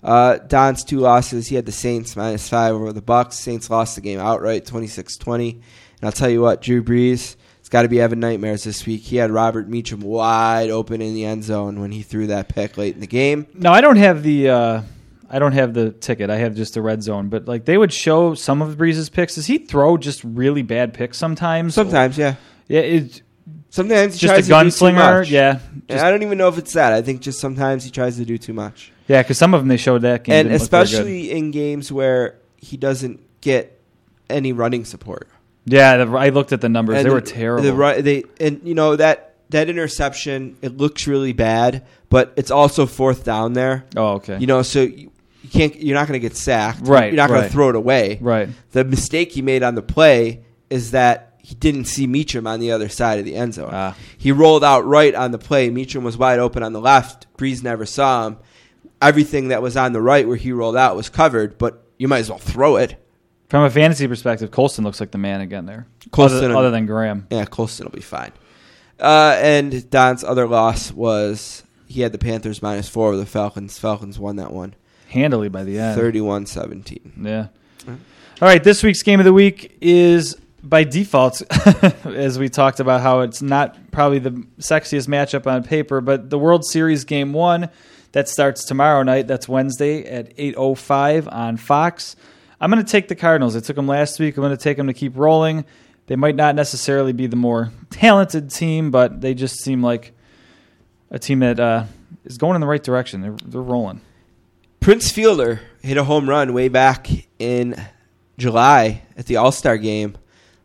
Speaker 2: Uh, Don's two losses. He had the Saints minus five over the Bucks. Saints lost the game outright, 26-20. And I'll tell you what, Drew Brees has got to be having nightmares this week. He had Robert Meacham wide open in the end zone when he threw that pick late in the game.
Speaker 3: No, I don't have the. Uh, I don't have the ticket. I have just the red zone. But like they would show some of Brees's picks. Does he throw just really bad picks sometimes?
Speaker 2: Sometimes, yeah.
Speaker 3: Yeah, it's
Speaker 2: Sometimes he
Speaker 3: just a
Speaker 2: tries to do too
Speaker 3: gunslinger.
Speaker 2: much.
Speaker 3: Yeah,
Speaker 2: And I don't even know if it's that. I think just sometimes he tries to do too much.
Speaker 3: yeah. Because some of them they showed that game,
Speaker 2: and
Speaker 3: didn't look good.
Speaker 2: especially in games where he doesn't get any running support.
Speaker 3: Yeah, the, I looked at the numbers.
Speaker 2: And
Speaker 3: they
Speaker 2: the-
Speaker 3: were terrible.
Speaker 2: The they and you know that that interception it looks really bad, but it's also fourth down there.
Speaker 3: oh, okay.
Speaker 2: You know, so you, can't. You're not going to get sacked.
Speaker 3: Right,
Speaker 2: You're not going
Speaker 3: right.
Speaker 2: to throw it away.
Speaker 3: right.
Speaker 2: The mistake he made on the play is that he didn't see Meacham on the other side of the end zone.
Speaker 3: Ah.
Speaker 2: He rolled out right on the play. Meacham was wide open on the left. Brees never saw him. Everything that was on the right where he rolled out was covered, but you might as well throw it.
Speaker 3: From a fantasy perspective, Colston looks like the man again there.
Speaker 2: Colston-
Speaker 3: other, other than Graham.
Speaker 2: Yeah, Colston will be fine. Uh, and Don's other loss was he had the Panthers minus four with the Falcons. Falcons won that one
Speaker 3: handily by the end.
Speaker 2: 31 17.
Speaker 3: Yeah. All right. This week's game of the week is by default, as we talked about how it's not probably the sexiest matchup on paper, but the World Series game one that starts tomorrow night. That's Wednesday at 8:05 on Fox. I'm going to take the Cardinals. I took them last week. I'm going to take them to keep rolling. They might not necessarily be the more talented team, but they just seem like a team that uh, is going in the right direction. They're they're rolling.
Speaker 2: Prince Fielder hit a home run way back in July at the All Star game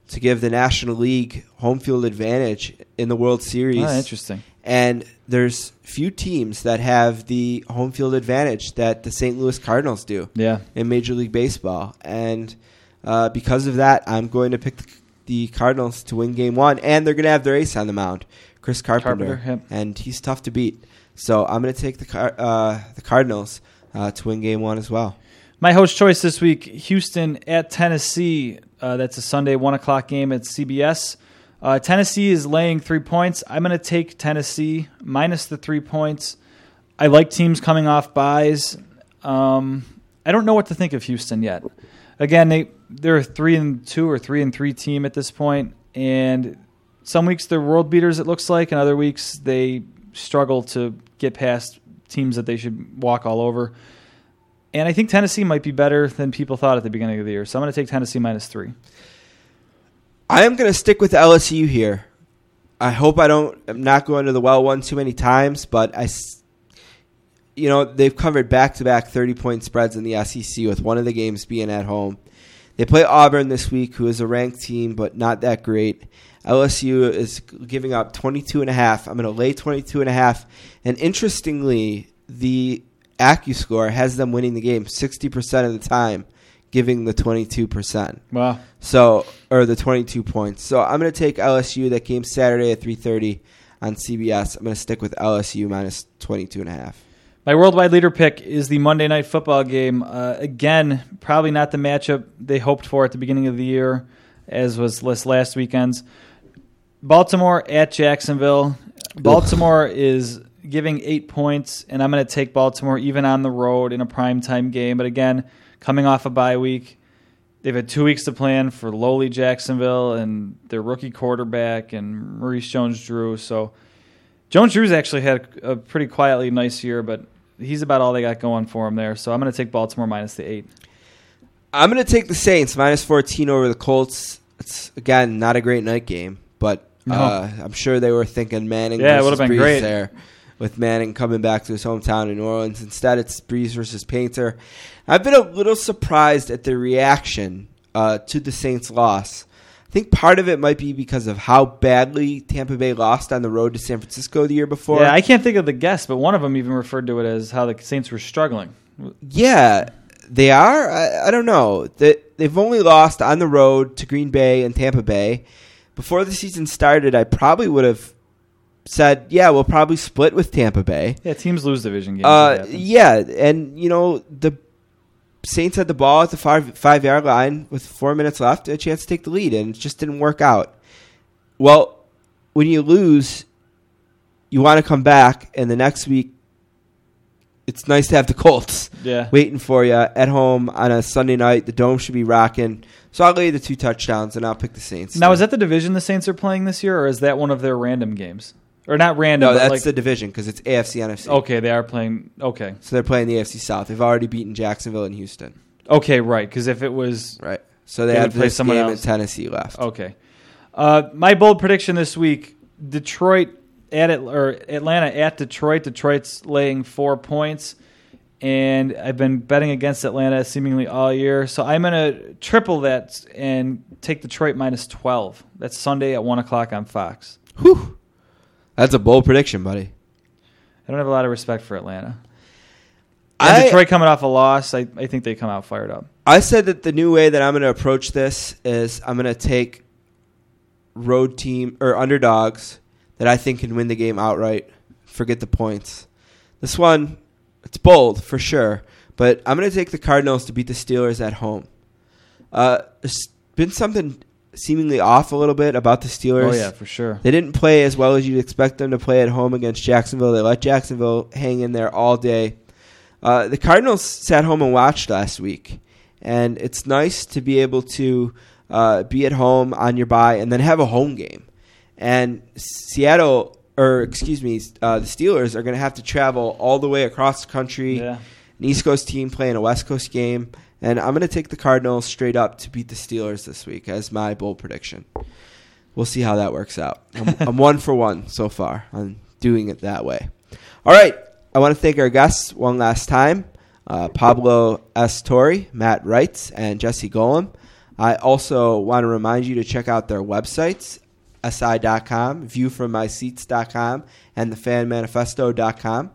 Speaker 2: to give the National League home field advantage in the World Series.
Speaker 3: Ah, interesting.
Speaker 2: And there's few teams that have the home field advantage that the St. Louis Cardinals do
Speaker 3: Yeah.
Speaker 2: in Major League Baseball. And uh, because of that, I'm going to pick the, the Cardinals to win game one. And they're going to have their ace on the mound, Chris Carpenter.
Speaker 3: Carpenter, yep.
Speaker 2: And he's tough to beat. So I'm going to take the, uh, the Cardinals uh, to win game one as well.
Speaker 3: My host choice this week: Houston at Tennessee. Uh, that's a Sunday one o'clock game at CBS. Uh, Tennessee is laying three points. I'm going to take Tennessee minus the three points. I like teams coming off buys. Um, I don't know what to think of Houston yet. Again, they they're a three and two or three and three team at this point, and some weeks they're world beaters. It looks like, and other weeks they struggle to get past teams that they should walk all over. And I think Tennessee might be better than people thought at the beginning of the year. So I'm going to take Tennessee minus three.
Speaker 2: I am going to stick with LSU here. I hope I don't. I'm not going to the well one too many times, but I, you know, they've covered back to back 30 point spreads in the SEC with one of the games being at home. They play Auburn this week, who is a ranked team, but not that great. LSU is giving up 22 and a half. I'm going to lay 22 and a half. And interestingly, the AccuScore has them winning the game 60% of the time, giving the 22%.
Speaker 3: Wow.
Speaker 2: So, or the 22 points. So I'm going to take LSU. That game Saturday at 3:30 on CBS. I'm going to stick with LSU minus 22 and a half.
Speaker 3: My worldwide leader pick is the Monday night football game. Uh, again, probably not the matchup they hoped for at the beginning of the year, as was this last weekend's. Baltimore at Jacksonville. Baltimore is giving eight points, and I'm going to take Baltimore even on the road in a primetime game. But again, coming off a bye week, they've had two weeks to plan for lowly Jacksonville and their rookie quarterback and Maurice Jones-Drew. So Jones Drew's actually had a pretty quietly nice year, but he's about all they got going for him there. So I'm going to take Baltimore minus the eight.
Speaker 2: I'm going to take the Saints minus 14 over the Colts. It's again not a great night game, but
Speaker 3: No.
Speaker 2: uh, I'm sure they were thinking Manning.
Speaker 3: Yeah, it would've been
Speaker 2: Brees
Speaker 3: great.
Speaker 2: there. With Manning coming back to his hometown in New Orleans, instead it's Brees versus Painter. I've been a little surprised at the reaction uh, to the Saints' loss. I think part of it might be because of how badly Tampa Bay lost on the road to San Francisco the year before.
Speaker 3: Yeah, I can't think of the guess, but one of them even referred to it as how the Saints were struggling.
Speaker 2: Yeah, they are. I, I don't know. They, they've only lost on the road to Green Bay and Tampa Bay. Before the season started, I probably would have said, "Yeah, we'll probably split with Tampa Bay."
Speaker 3: Yeah, teams lose division games.
Speaker 2: Uh, yeah, and you know the Saints had the ball at the five five yard line with four minutes left, a chance to take the lead, and it just didn't work out. Well, when you lose, you want to come back, and the next week, it's nice to have the Colts
Speaker 3: Yeah.
Speaker 2: waiting for you at home on a Sunday night. The dome should be rocking. So I'll lay the two touchdowns, and I'll pick the Saints.
Speaker 3: Now, is that the division the Saints are playing this year, or is that one of their random games? Or not random,
Speaker 2: no?
Speaker 3: but
Speaker 2: That's
Speaker 3: like,
Speaker 2: the division because it's AFC NFC.
Speaker 3: okay, they are playing. Okay,
Speaker 2: So they're playing the AFC South. They've already beaten Jacksonville and Houston.
Speaker 3: okay, right. Because if it was
Speaker 2: Right. So they,
Speaker 3: They
Speaker 2: have
Speaker 3: would play someone
Speaker 2: game
Speaker 3: else.
Speaker 2: in Tennessee left.
Speaker 3: Okay. Uh, my bold prediction this week: Detroit at it, or Atlanta at Detroit. Detroit's laying four points, and I've been betting against Atlanta seemingly all year. So I'm going to triple that and take Detroit minus twelve. That's Sunday at one o'clock on Fox.
Speaker 2: Whew. That's a bold prediction, buddy.
Speaker 3: I don't have a lot of respect for Atlanta. And
Speaker 2: I,
Speaker 3: Detroit coming off a loss, I, I think they come out fired up.
Speaker 2: I said that the new way that I'm going to approach this is I'm going to take road team or underdogs that I think can win the game outright. Forget the points. This one, it's bold for sure, but I'm going to take the Cardinals to beat the Steelers at home. Uh, there's been something seemingly off a little bit about the Steelers.
Speaker 3: Oh yeah, for sure.
Speaker 2: They didn't play as well as you'd expect them to play at home against Jacksonville. They let Jacksonville hang in there all day. Uh, the Cardinals sat home and watched last week, and it's nice to be able to uh, be at home on your bye and then have a home game. And Seattle, or excuse me, uh, the Steelers are going to have to travel all the way across the country.
Speaker 3: Yeah.
Speaker 2: An East Coast team playing a West Coast game, and I'm going to take the Cardinals straight up to beat the Steelers this week as my bold prediction. We'll see how that works out. I'm, I'm one for one so far on doing it that way. All right. I want to thank our guests one last time uh, Pablo S. Torre, Matt Reitz, and Jesse Golomb. I also want to remind you to check out their websites si.com, viewfrommyseats.com, and thefanmanifesto.com.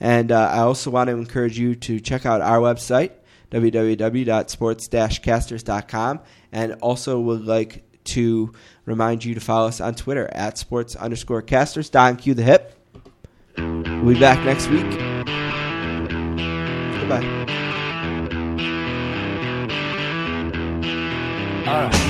Speaker 2: And uh, I also want to encourage you to check out our website, www.sports-casters.com, and also would like to remind you to follow us on Twitter at sports underscore casters. Don Q the hip. We'll be back next week. Goodbye.
Speaker 9: All right.